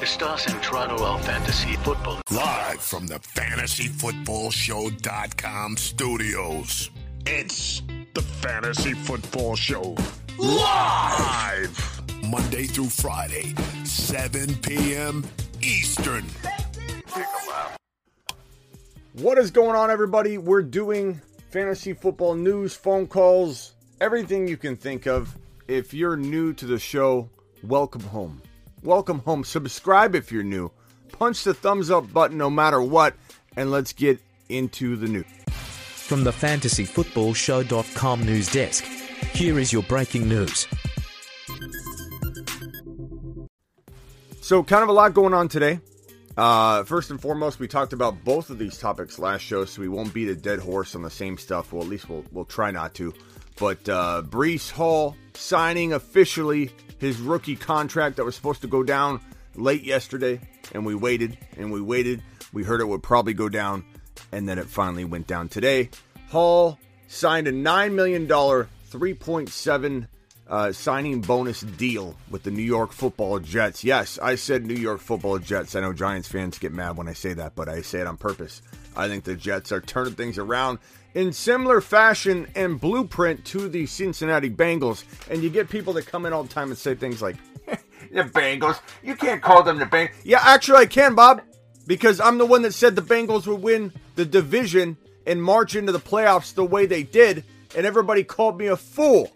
Estás Toronto. al Fantasy Football. Live from the FantasyFootballShow.com studios. It's the Fantasy Football Show. Live! Monday through Friday, 7 p.m. Eastern. What is going on, everybody? We're doing fantasy football news, phone calls, everything you can think of. If you're new to the show, welcome home. Welcome home. Subscribe if you're new. Punch the thumbs up button no matter what, and let's get into the news. From the fantasyfootballshow.com news desk, here is your breaking news. So, kind of a lot going on today. Uh, first and foremost, we talked about both of these topics last show, so we won't beat a dead horse on the same stuff. Well, at least we'll we'll try not to. But uh, Breece Hall signing officially his rookie contract that was supposed to go down late yesterday, and we waited and we waited. We heard it would probably go down, and then it finally went down today. Hall signed a nine million dollar, three point seven uh, signing bonus deal with the New York Football Jets. Yes, I said New York Football Jets. I know Giants fans get mad when I say that, but I say it on purpose. I think the Jets are turning things around in similar fashion and blueprint to the Cincinnati Bengals. And you get people that come in all the time and say things like, the Bengals, you can't call them the Bengals. Yeah, actually, I can, Bob, because I'm the one that said the Bengals would win the division and march into the playoffs the way they did, and everybody called me a fool.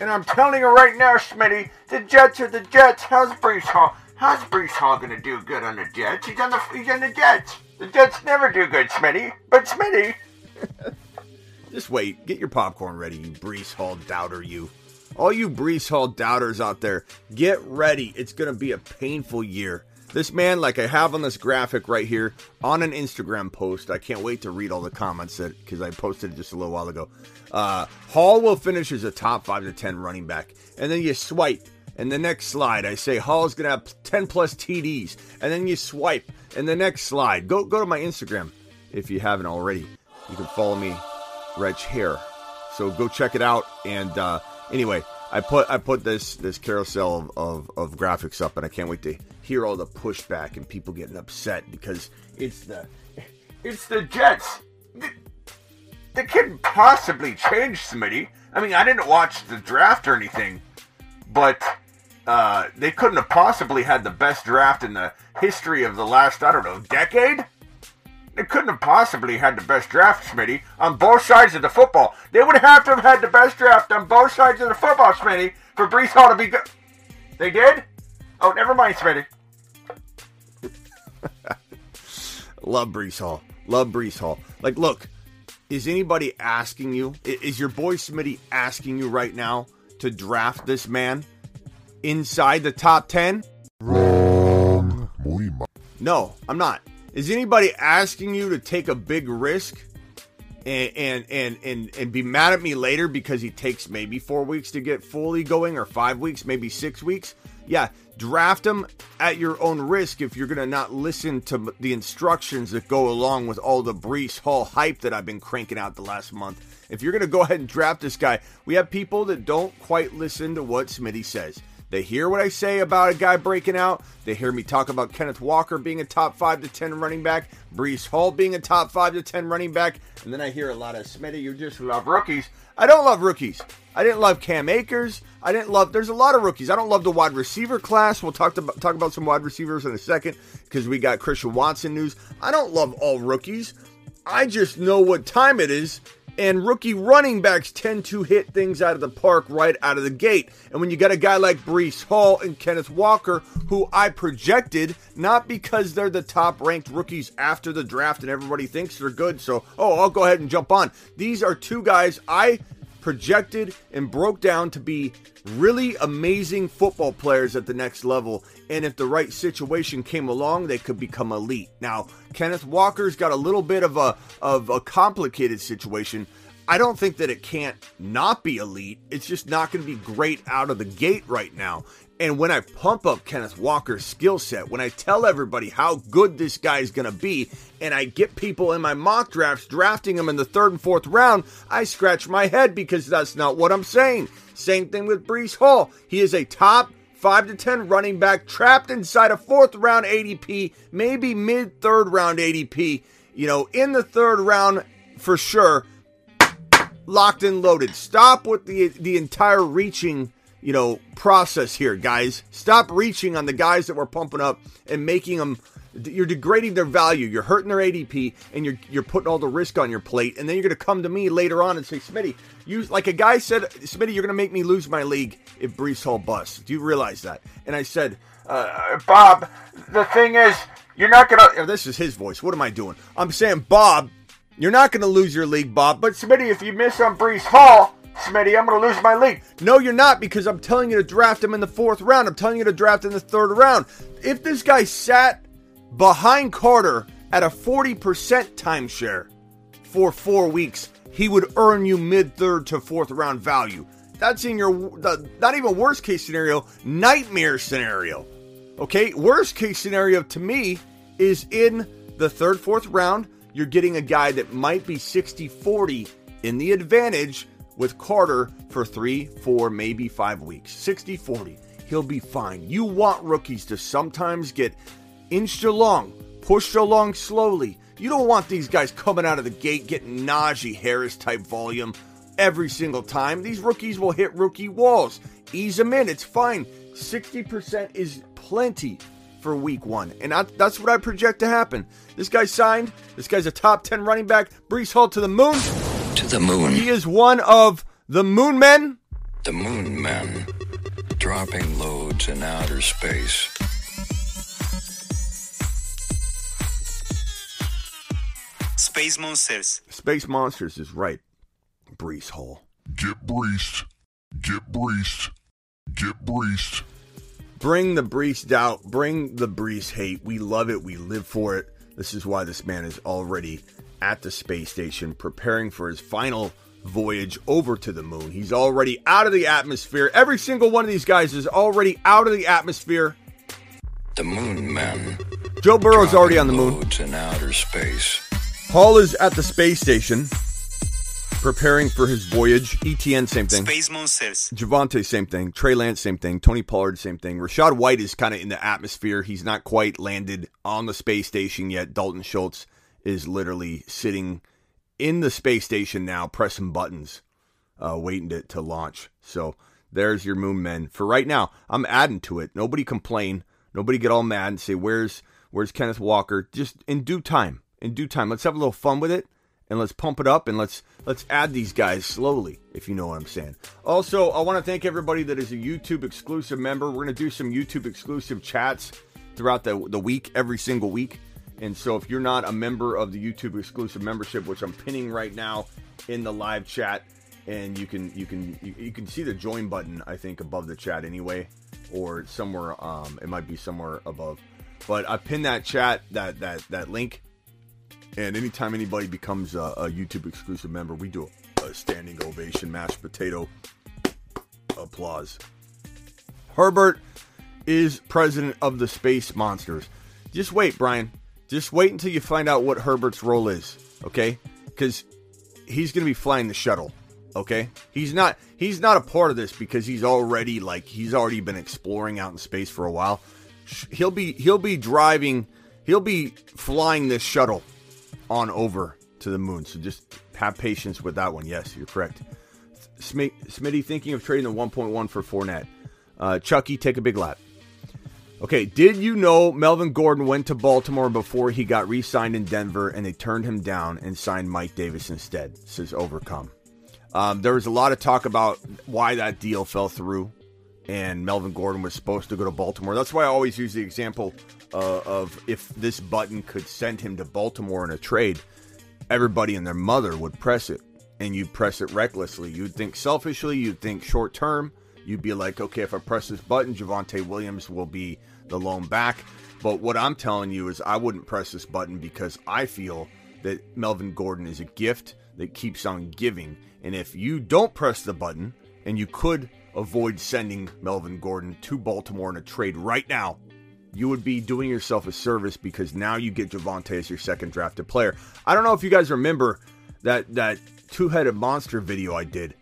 And I'm telling you right now, Smitty, the Jets are the Jets. How's Breece Hall? How's Breece Hall gonna do good on the Jets? He's on the he's on the Jets. The Jets never do good, Smitty. But Smitty, just wait. Get your popcorn ready, you Breece Hall doubter. You, all you Breece Hall doubters out there, get ready. It's gonna be a painful year. This man, like I have on this graphic right here on an Instagram post, I can't wait to read all the comments that because I posted it just a little while ago. Uh, Hall will finish as a top five to ten running back, and then you swipe. And the next slide, I say Hall's gonna have ten plus TDs, and then you swipe. And the next slide, go go to my Instagram if you haven't already. You can follow me, Reg Hair. So go check it out. And uh, anyway, I put I put this this carousel of, of, of graphics up, and I can't wait to hear all the pushback and people getting upset because it's the it's the Jets. They couldn't possibly change Smitty. I mean, I didn't watch the draft or anything, but uh, they couldn't have possibly had the best draft in the history of the last, I don't know, decade. They couldn't have possibly had the best draft, Smitty, on both sides of the football. They would have to have had the best draft on both sides of the football, Smitty, for Breece Hall to be good. They did? Oh, never mind, Smitty. Love Breece Hall. Love Breece Hall. Like, look, is anybody asking you? Is your boy Smitty asking you right now to draft this man inside the top 10? Wrong. No, I'm not. Is anybody asking you to take a big risk and and and and, and be mad at me later because he takes maybe four weeks to get fully going or five weeks, maybe six weeks? Yeah, draft him at your own risk if you're gonna not listen to the instructions that go along with all the Breece Hall hype that I've been cranking out the last month. If you're gonna go ahead and draft this guy, we have people that don't quite listen to what Smitty says. They hear what I say about a guy breaking out. They hear me talk about Kenneth Walker being a top 5 to 10 running back, Breece Hall being a top 5 to 10 running back, and then I hear a lot of Smitty, you just love rookies. I don't love rookies. I didn't love Cam Akers. I didn't love. There's a lot of rookies. I don't love the wide receiver class. We'll talk about talk about some wide receivers in a second because we got Christian Watson news. I don't love all rookies. I just know what time it is, and rookie running backs tend to hit things out of the park right out of the gate. And when you got a guy like Breece Hall and Kenneth Walker, who I projected, not because they're the top ranked rookies after the draft and everybody thinks they're good, so, oh, I'll go ahead and jump on. These are two guys I projected and broke down to be really amazing football players at the next level. And if the right situation came along, they could become elite. Now, Kenneth Walker's got a little bit of a of a complicated situation. I don't think that it can't not be elite. It's just not going to be great out of the gate right now. And when I pump up Kenneth Walker's skill set, when I tell everybody how good this guy is going to be, and I get people in my mock drafts drafting him in the third and fourth round, I scratch my head because that's not what I'm saying. Same thing with Breece Hall. He is a top 5 to 10 running back trapped inside a fourth round ADP, maybe mid third round ADP, you know, in the third round for sure. Locked and loaded. Stop with the the entire reaching, you know, process here, guys. Stop reaching on the guys that we're pumping up and making them you're degrading their value. You're hurting their ADP, and you're you're putting all the risk on your plate. And then you're going to come to me later on and say, Smitty, you like a guy said, Smitty, you're going to make me lose my league if Breece Hall busts. Do you realize that? And I said, uh, Bob, the thing is, you're not going to. This is his voice. What am I doing? I'm saying, Bob, you're not going to lose your league, Bob. But Smitty, if you miss on Breece Hall. Smitty, I'm going to lose my league. No, you're not because I'm telling you to draft him in the fourth round. I'm telling you to draft in the third round. If this guy sat behind Carter at a 40% timeshare for four weeks, he would earn you mid third to fourth round value. That's in your not even worst case scenario, nightmare scenario. Okay, worst case scenario to me is in the third, fourth round. You're getting a guy that might be 60 40 in the advantage with Carter for three, four, maybe five weeks. 60 40. He'll be fine. You want rookies to sometimes get inched along, pushed along slowly. You don't want these guys coming out of the gate getting Najee Harris type volume every single time. These rookies will hit rookie walls. Ease them in, it's fine. 60% is plenty for week one. And I, that's what I project to happen. This guy signed. This guy's a top 10 running back. Breece Hall to the moon. To the moon. He is one of the moon men. The moon men. Dropping loads in outer space. Space Monsters. Space Monsters is right. Breece Hall. Get breached. Get breached. Get breached. Bring the Breece doubt. Bring the Breece hate. We love it. We live for it. This is why this man is already at the space station preparing for his final voyage over to the moon. He's already out of the atmosphere. Every single one of these guys is already out of the atmosphere. The moon men. Joe Burrow's already on the moon. Loads in outer space. Hall is at the space station preparing for his voyage. ETN, same thing. Space Monsters. Javonte, same thing. Trey Lance, same thing. Tony Pollard, same thing. Rachaad White is kind of in the atmosphere. He's not quite landed on the space station yet. Dalton Schultz is literally sitting in the space station now, pressing buttons, uh, waiting to, to launch. So there's your moon men. For right now, I'm adding to it. Nobody complain. Nobody get all mad and say, where's where's Kenneth Walker? Just in due time in due time. Let's have a little fun with it and let's pump it up and let's let's add these guys slowly if you know what i'm saying also i want to thank everybody that is a youtube exclusive member we're going to do some youtube exclusive chats throughout the, the week every single week and so if you're not a member of the youtube exclusive membership which i'm pinning right now in the live chat and you can you can you, you can see the join button i think above the chat anyway or somewhere um it might be somewhere above but i pinned that chat that that that link and anytime anybody becomes a, a YouTube exclusive member, we do a standing ovation, mashed potato applause. Herbert is president of the Space Monsters. Just wait, Brian. Just wait until you find out what Herbert's role is, okay? Because he's going to be flying the shuttle, okay? He's not he's not a part of this because he's already like he's already been exploring out in space for a while. He'll be he'll be driving, he'll be flying this shuttle on over to the moon. So just have patience with that one. Yes, you're correct. Smitty thinking of trading the 1.1 for Fournette. Uh, Chucky, take a big lap. Okay, did you know Melvin Gordon went to Baltimore before he got re signed in Denver and they turned him down and signed Mike Davis instead? Says Overcome. Um, there was a lot of talk about why that deal fell through and Melvin Gordon was supposed to go to Baltimore. That's why I always use the example uh, of if this button could send him to Baltimore in a trade, everybody and their mother would press it, and you'd press it recklessly. You'd think selfishly, you'd think short term. You'd be like, okay, if I press this button, Javonte Williams will be the loan back. But what I'm telling you is, I wouldn't press this button because I feel that Melvin Gordon is a gift that keeps on giving. And if you don't press the button, and you could avoid sending Melvin Gordon to Baltimore in a trade right now, you would be doing yourself a service because now you get Javonte as your second drafted player. I don't know if you guys remember that that two-headed monster video I did,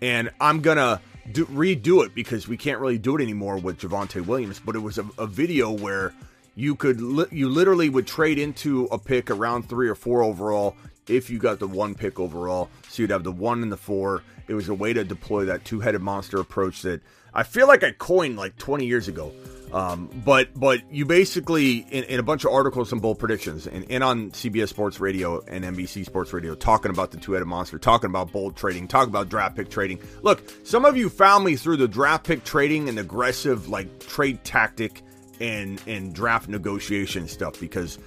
and I'm gonna do, redo it because we can't really do it anymore with Javonte Williams. But it was a, a video where you could li- you literally would trade into a pick around three or four overall if you got the one pick overall. So you'd have the one and the four. It was a way to deploy that two headed monster approach that I feel like I coined like 20 years ago. Um, but but you basically in, in, a bunch of articles and bold predictions and, and on CBS Sports Radio and NBC Sports Radio talking about the two-headed monster, talking about bold trading, talking about draft pick trading. Look, some of you found me through the draft pick trading and aggressive like trade tactic and and draft negotiation stuff because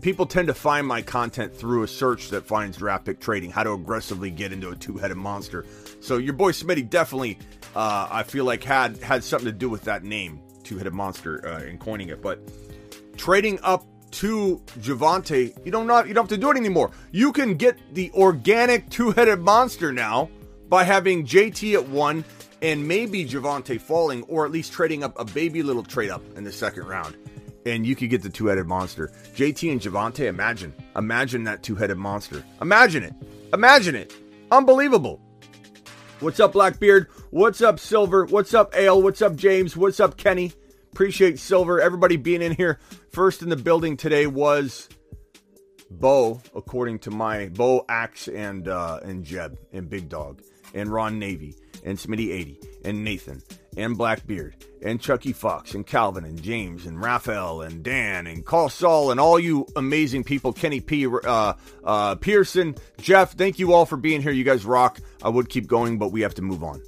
people tend to find my content through a search that finds draft pick trading, how to aggressively get into a two-headed monster. So your boy Smitty definitely, uh, I feel like had had something to do with that name two-headed monster uh, in coining it. But trading up to Javonte, you don't not you don't have to do it anymore. You can get the organic two-headed monster now by having JT at one and maybe Javonte falling, or at least trading up a baby little trade up in the second round. And you could get the two headed monster. JT and Javonte, imagine. Imagine that two headed monster. Imagine it. Imagine it. Unbelievable. What's up, Blackbeard? What's up, Silver? What's up, Ale? What's up, James? What's up, Kenny? Appreciate Silver. Everybody being in here. First in the building today was Bo, according to my Bo, Axe, and uh, and Jeb and Big Dog and Ron Navy and Smitty 80 and Nathan and Blackbeard and Chucky Fox and Calvin and James and Raphael and Dan and Carl Saul and all you amazing people, Kenny P, uh, uh, Pearson, Jeff. Thank you all for being here. You guys rock. I would keep going, but we have to move on.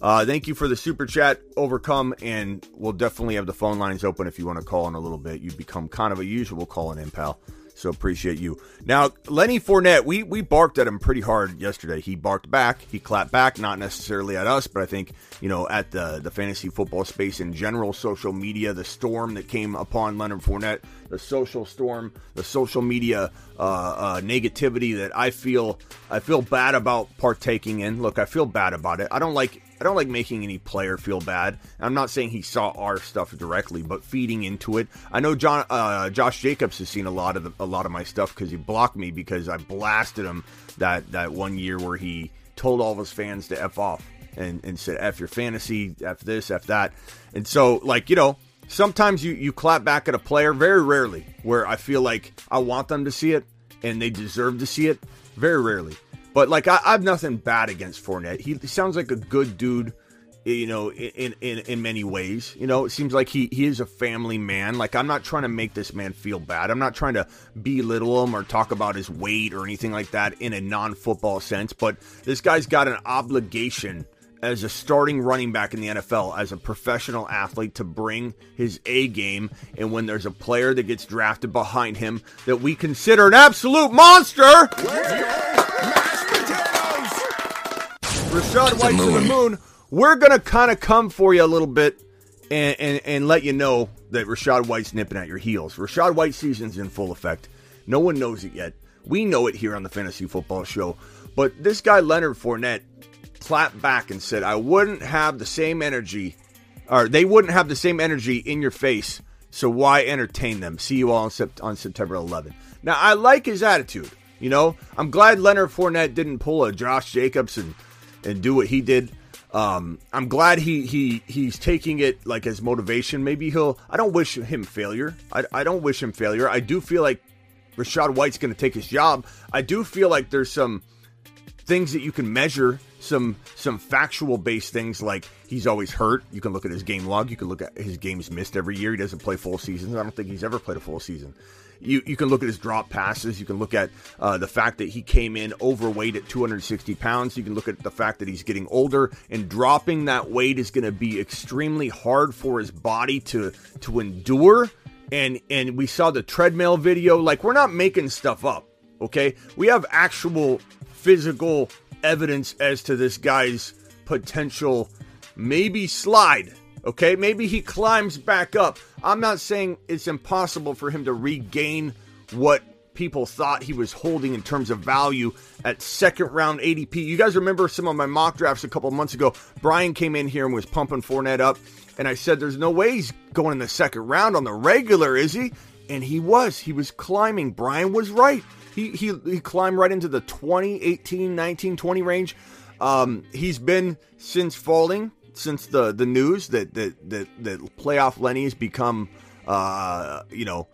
Uh, thank you for the super chat, Overcome, and we'll definitely have the phone lines open if you want to call in a little bit. You've become kind of a usual calling in, pal. So appreciate you. Now, Lenny Fournette, we we barked at him pretty hard yesterday. He barked back, he clapped back, not necessarily at us, but I think you know at the the fantasy football space in general, social media, the storm that came upon Leonard Fournette, the social storm, the social media uh, uh, negativity that I feel I feel bad about partaking in. Look, I feel bad about it. I don't like I don't like making any player feel bad. I'm not saying he saw our stuff directly, but feeding into it. I know John, uh, Josh Jacobs has seen a lot of the, a lot of my stuff because he blocked me because I blasted him that that one year where he told all of his fans to f off and and said f your fantasy, f this, f that, and so like you know. Sometimes you, you clap back at a player, very rarely, where I feel like I want them to see it and they deserve to see it. Very rarely. But like I, I have nothing bad against Fournette. He sounds like a good dude you know in in in many ways you know it seems like he he is a family man like i'm not trying to make this man feel bad i'm not trying to belittle him or talk about his weight or anything like that in a non-football sense but this guy's got an obligation as a starting running back in the NFL, as a professional athlete, to bring his A game. And when there's a player that gets drafted behind him that we consider an absolute monster, Rachaad White to the moon. We're gonna kind of come for you a little bit and, and and let you know that Rachaad White's nipping at your heels. Rachaad White season's in full effect. No one knows it yet. We know it here on the Fantasy Football Show. But this guy Leonard Fournette clapped back and said, "I wouldn't have the same energy, or they wouldn't have the same energy in your face. So why entertain them? See you all on, sept- on September 11." Now I like his attitude. You know, I'm glad Leonard Fournette didn't pull a Josh Jacobs and and do what he did. Um, I'm glad he he he's taking it like as motivation. Maybe he'll. I don't wish him failure. I, I don't wish him failure. I do feel like Rachaad White's going to take his job. I do feel like there's some things that you can measure, some some factual based things like he's always hurt. You can look at his game log. You can look at his games missed every year. He doesn't play full seasons. I don't think he's ever played a full season. You, you can look at his drop passes. You can look at uh, the fact that he came in overweight at 260 pounds. You can look at the fact that he's getting older and dropping that weight is going to be extremely hard for his body to to endure. And and we saw the treadmill video. Like we're not making stuff up. Okay, we have actual physical evidence as to this guy's potential maybe slide Okay, maybe he climbs back up. I'm not saying it's impossible for him to regain what people thought he was holding in terms of value at second round ADP. You guys remember some of my mock drafts a couple months ago? Brian came in here and was pumping Fournette up, and I said, There's no way he's going in the second round on the regular, is he? And he was. He was climbing. Brian was right. He, he, he climbed right into the 20, 18, 19, 20 range. Um, he's been since falling, since the the news that that that, that playoff Lenny has become, uh, you know,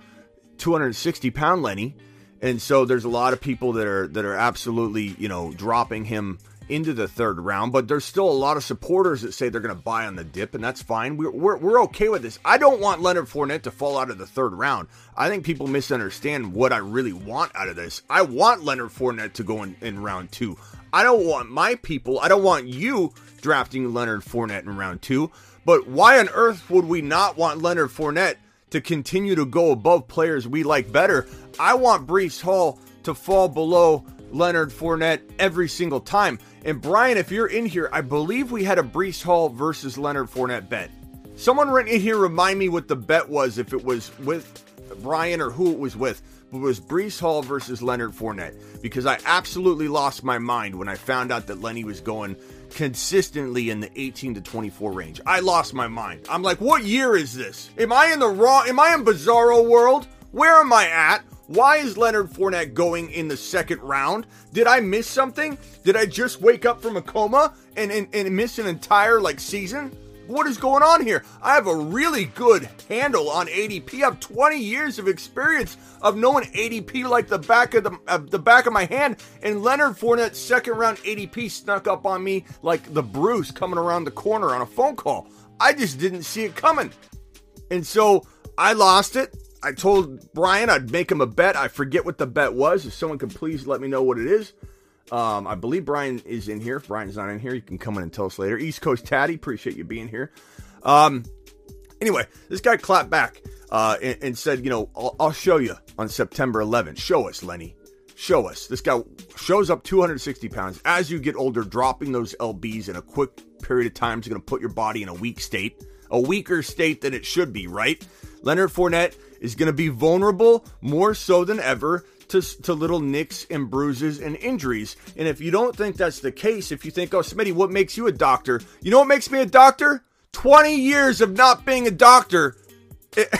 260 pound Lenny, and so there's a lot of people that are that are absolutely you know dropping him into the third round, but there's still a lot of supporters that say they're going to buy on the dip, and that's fine. We're, we're, we're okay with this. I don't want Leonard Fournette to fall out of the third round. I think people misunderstand what I really want out of this. I want Leonard Fournette to go in, in round two. I don't want my people, I don't want you drafting Leonard Fournette in round two. But why on earth would we not want Leonard Fournette to continue to go above players we like better? I want Breece Hall to fall below Leonard Fournette every single time. And Brian, if you're in here, I believe we had a Breece Hall versus Leonard Fournette bet. Someone right in here remind me what the bet was if it was with Brian or who it was with. Was Breece Hall versus Leonard Fournette because I absolutely lost my mind when I found out that Lenny was going consistently in the 18 to 24 range. I lost my mind. I'm like, what year is this? Am I in the wrong? Am I in Bizarro world? Where am I at? Why is Leonard Fournette going in the second round? Did I miss something? Did I just wake up from a coma and, and, and miss an entire like season? What is going on here? I have a really good handle on ADP. I have 20 years of experience of knowing ADP like the back of the uh, the back of my hand. And Leonard Fournette's second round ADP snuck up on me like the Bruce coming around the corner on a phone call. I just didn't see it coming, and so I lost it. I told Brian I'd make him a bet. I forget what the bet was. If someone could please let me know what it is. Um, I believe Brian is in here. If Brian's not in here, you can come in and tell us later. East Coast Tatty, appreciate you being here. Um, anyway, this guy clapped back uh, and, and said, you know, I'll, I'll show you on September 11th. Show us, Lenny. Show us. This guy shows up 260 pounds. As you get older, dropping those LBs in a quick period of time is going to put your body in a weak state, a weaker state than it should be, right? Leonard Fournette is going to be vulnerable more so than ever to, to little nicks and bruises and injuries. And if you don't think that's the case, if you think, oh, Smitty, what makes you a doctor? You know what makes me a doctor? 20 years of not being a doctor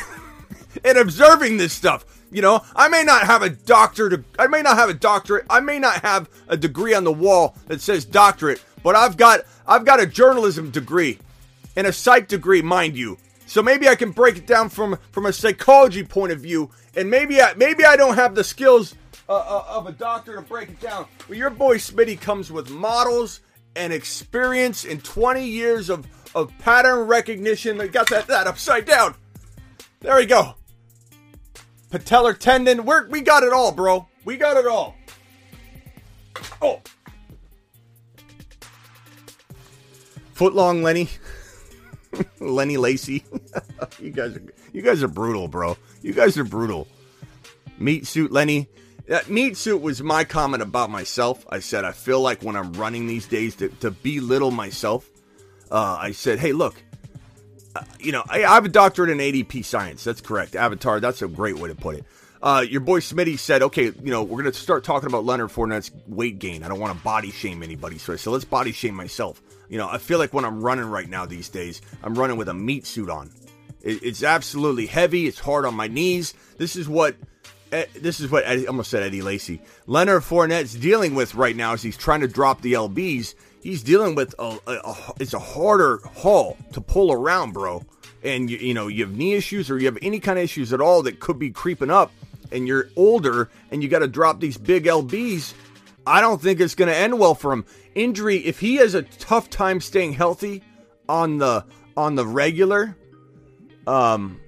and observing this stuff. You know, I may not have a doctor to, I may not have a doctorate, I may not have a degree on the wall that says doctorate, but I've got, I've got a journalism degree and a psych degree, mind you. So maybe I can break it down from from a psychology point of view, and maybe I maybe I don't have the skills uh, uh, of a doctor to break it down. But your boy Smitty comes with models and experience and 20 years of of pattern recognition. They got that that upside down. There we go. Patellar tendon. We're, we got it all, bro. We got it all. Oh. Footlong Lenny. Lenny Lacey. you guys are you guys are brutal, bro. You guys are brutal. Meat suit Lenny. That meat suit was my comment about myself. I said I feel like when I'm running these days to, to belittle myself. Uh, I said, hey, look, uh, you know, I, I have a doctorate in ADP science. That's correct. Avatar. That's a great way to put it. Uh, your boy Smitty said, okay, you know, we're to start talking about Leonard Fournette's weight gain. I don't want to body shame anybody. So I said, let's body shame myself. You know, I feel like when I'm running right now these days, I'm running with a meat suit on. It, it's absolutely heavy. It's hard on my knees. This is what. eh, This is what I almost said Eddie Lacy. Leonard Fournette's dealing with right now as he's trying to drop the LBs. He's dealing with a, a, a it's a harder haul to pull around, bro. And you, you know you have knee issues or you have any kind of issues at all that could be creeping up, and you're older and you got to drop these big LBs. I don't think it's going to end well for him. Injury, if he has a tough time staying healthy on the on the regular, um,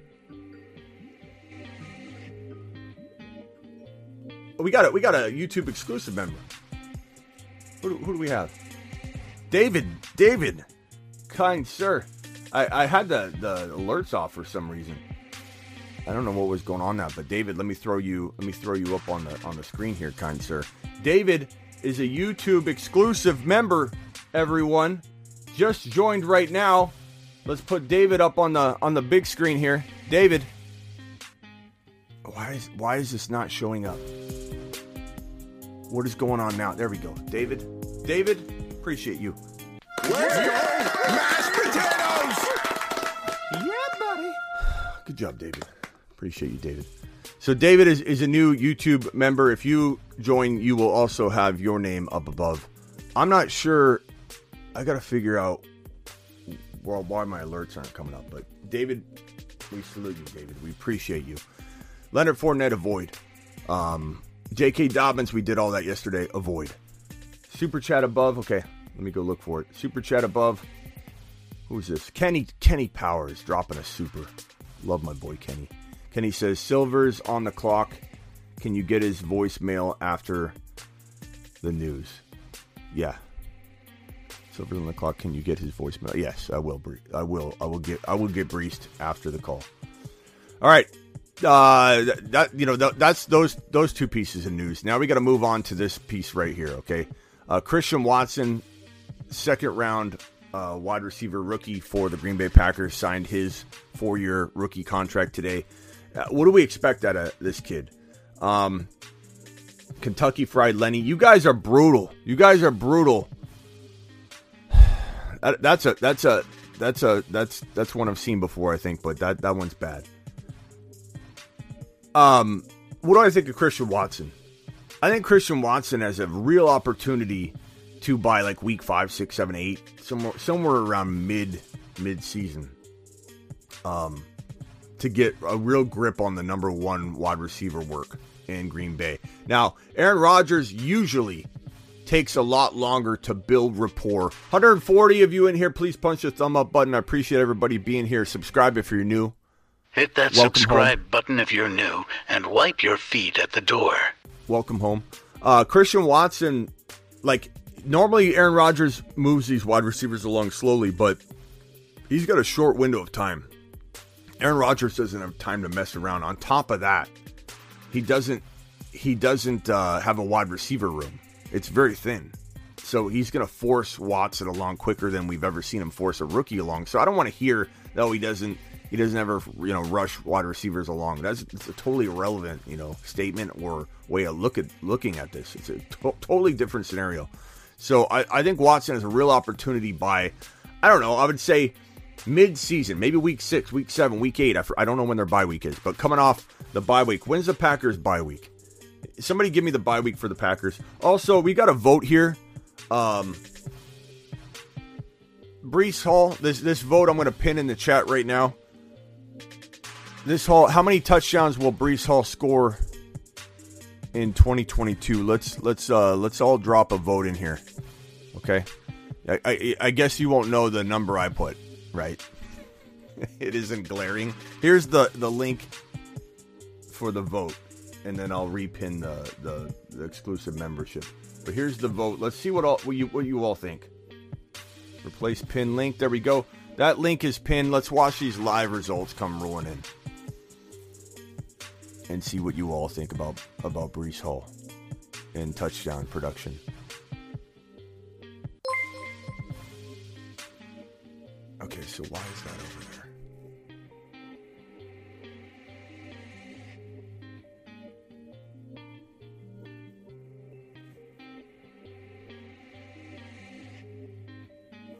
we got a we got a YouTube exclusive member. Who, do- who do we have? David, David, kind sir. I, I had the the alerts off for some reason. I don't know what was going on now, but David, let me throw you let me throw you up on the on the screen here, kind sir. David is a YouTube exclusive member. Everyone, just joined right now. Let's put David up on the on the big screen here. David, why is why is this not showing up? What is going on now? There we go. David, David, appreciate you. Mashed potatoes! Yeah, buddy. Good job, David. Appreciate you, David. So David is, is a new YouTube member. If you join, you will also have your name up above I'm not sure. I got to figure out well why my alerts aren't coming up. But David, we salute you, David. We appreciate you. Leonard Fournette, avoid. Um, J.K. Dobbins, we did all that yesterday. Avoid. Super chat above. Okay, let me go look for it. Super chat above. Who's this? Kenny Kenny Powers dropping a super. Love my boy Kenny. Kenny says Silver's on the clock. Can you get his voicemail after the news? Yeah. Silver's on the clock. Can you get his voicemail? Yes, I will. I will. I will get. I will get breached after the call. All right. Uh, that you know that, that's those those two pieces of news. Now we got to move on to this piece right here. Okay. Uh, Christian Watson, second round uh, wide receiver rookie for the Green Bay Packers, signed his four year rookie contract today. Uh, what do we expect out of this kid? Um, Kentucky Fried Lenny, you guys are brutal. You guys are brutal. That, that's a that's a that's a that's that's one I've seen before, I think, but that that one's bad. Um, what do I think of Christian Watson? I think Christian Watson has a real opportunity to buy like week five, six, seven, eight, somewhere somewhere around mid mid season. Um, to get a real grip on the number one wide receiver work in Green Bay. Now, Aaron Rodgers usually takes a lot longer to build rapport. 140 of you in here, please punch the thumb up button. I appreciate everybody being here. Subscribe if you're new. Hit that Welcome subscribe button if you're new and wipe your feet at the door. Welcome home. Uh, Christian Watson, like normally Aaron Rodgers moves these wide receivers along slowly, but he's got a short window of time. Aaron Rodgers doesn't have time to mess around. On top of that, he doesn't he doesn't uh, have a wide receiver room. It's very thin. So he's going to force Watson along quicker than we've ever seen him force a rookie along. So I don't want to hear no he doesn't he doesn't ever you know rush wide receivers along. That's it's a totally irrelevant you know statement or way of look at looking at this. It's a to- totally different scenario. So I, I think Watson has a real opportunity by I don't know I would say mid season maybe week six, week seven, week eight. After I don't know when their bye week is, but coming off the bye week, when's the Packers bye week? Somebody give me the bye week for the Packers. Also, we got a vote here. Um, Breece Hall. This this vote I'm going to pin in the chat right now. This Hall. How many touchdowns will Breece Hall score in 2022? Let's let's uh let's all drop a vote in here. Okay. I, I, I guess you won't know the number I put, right? it isn't glaring. Here's the the link for the vote, and then I'll repin the, the the exclusive membership. But here's the vote. Let's see what all what you what you all think. Replace pin link. There we go. That link is pinned. Let's watch these live results come rolling in, and see what you all think about about Breece Hall and touchdown production. Okay, so why is that over there?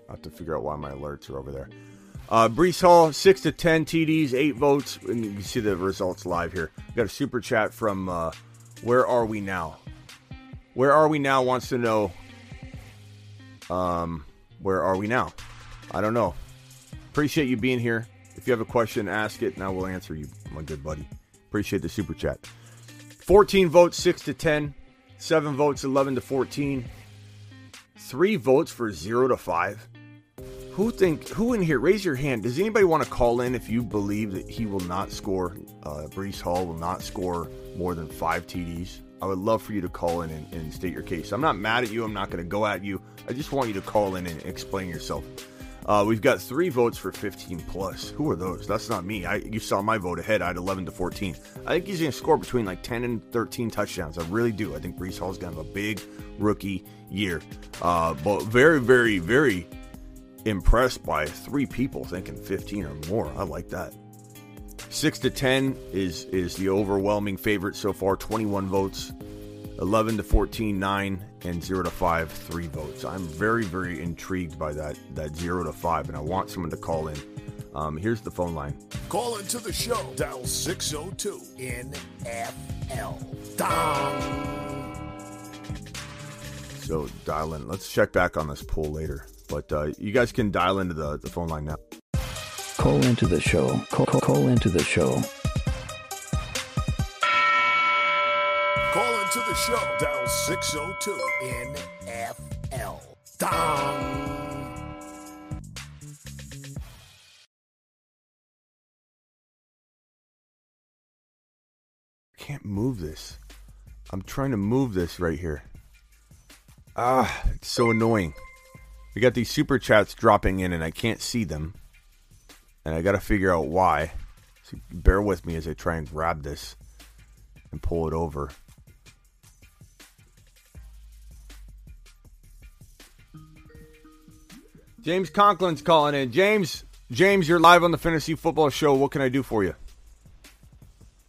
I have to figure out why my alerts are over there. Uh, Breece Hall, 6 to 10 TDs, 8 votes. And you can see the results live here. We got a super chat from uh, Where Are We Now? Where Are We Now wants to know um, Where Are We Now? I don't know. Appreciate you being here. If you have a question, ask it, and I will answer you, my good buddy. Appreciate the super chat. 14 votes, 6 to 10. 7 votes, 11 to 14. 3 votes for 0 to 5. Who think who in here? Raise your hand. Does anybody want to call in if you believe that he will not score? Uh, Breece Hall will not score more than five TDs. I would love for you to call in and, and state your case. I'm not mad at you. I'm not going to go at you. I just want you to call in and explain yourself. Uh, we've got three votes for 15 plus. Who are those? That's not me. I you saw my vote ahead. I had 11 to 14. I think he's going to score between like 10 and 13 touchdowns. I really do. I think Breece Hall's going to have a big rookie year. Uh, but very, very, very impressed by three people thinking 15 or more. I like that. Six to 10 is is the overwhelming favorite so far. 21 votes. 11 to 14, 9, and 0 to 5, 3 votes. I'm very, very intrigued by that, that 0 to 5, and I want someone to call in. Um, here's the phone line. Call into the show. Dial 602 NFL. Dong. So dial in. Let's check back on this poll later. But uh, you guys can dial into the, the phone line now. Call into the show. Call, call, call into the show. Into the show. Dial 602 NFL. Dong. Can't move this. I'm trying to move this right here. Ah, it's so annoying. We got these super chats dropping in and I can't see them. And I got to figure out why. So bear with me as I try and grab this and pull it over. James Conklin's calling in. James, James, you're live on the Fantasy Football Show. What can I do for you?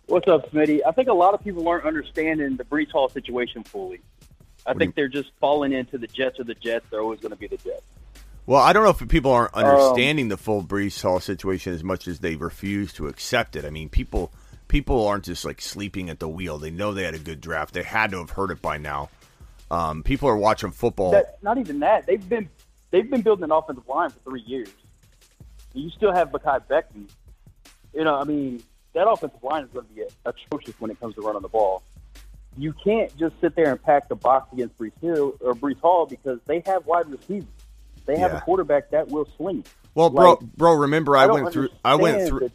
What's up, Smitty? I think a lot of people aren't understanding the Breece Hall situation fully. I What think they're just falling into the Jets or the Jets. They're always going to be the Jets. Well, I don't know if people aren't understanding the full Breece Hall situation as much as they refuse to accept it. I mean, people people aren't just like sleeping at the wheel. They know they had a good draft. They had to have heard it by now. Um, people are watching football. That, not even that. They've been they've been building an offensive line for three years. You still have Mekhi Becton. You know, I mean, that offensive line is going to be atrocious when it comes to running the ball. You can't just sit there and pack the box against Brees Hill or Breece Hall because they have wide receivers. They have Yeah. a quarterback that will sling. well, bro, like, bro, remember I, don't went through. I went through. that-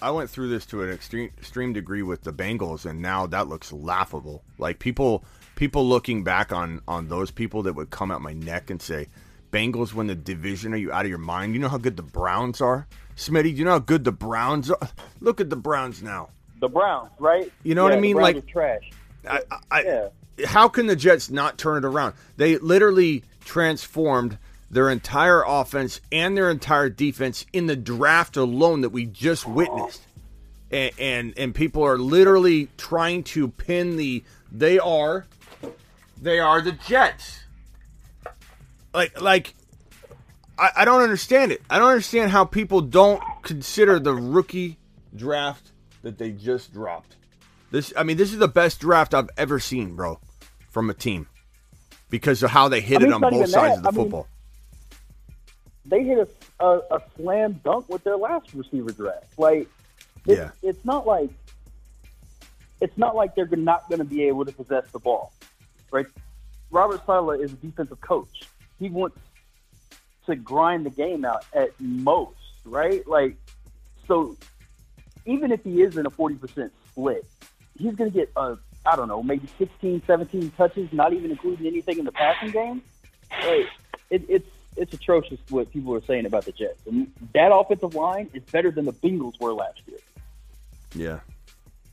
I went through this to an extreme extreme degree with the Bengals, and now that looks laughable. Like people, people looking back on on those people that would come at my neck and say, "Bengals win the division. Are you out of your mind? You know how good the Browns are, Smitty. You know how good the Browns are? Look at the Browns now. the Browns, right? You know what I Yeah, mean? Like- trash. I, I, Yeah. how can the Jets not turn it around? They literally transformed their entire offense and their entire defense in the draft alone that we just uh-huh. witnessed. And and, and people are literally trying to pin the they are they are the Jets. Like like I, I don't understand it. I don't understand how people don't consider the rookie draft that they just dropped. This, I mean, this is the best draft I've ever seen, bro, from a team because of how they hit I mean, it on both sides that. of the I mean, football. they hit a, a, a slam dunk with their last receiver draft. Like, it's, Yeah. it's not like it's not like they're not going to be able to possess the ball, right? Robert Saleh is a defensive coach. He wants to grind the game out at most, right? Like, so even if he is in a forty percent split, he's going to get a I don't know, maybe 16, 17 touches, not even including anything in the passing game. Like, it, it's it's atrocious what people are saying about the Jets. And that offensive line is better than the Bengals were last year. Yeah,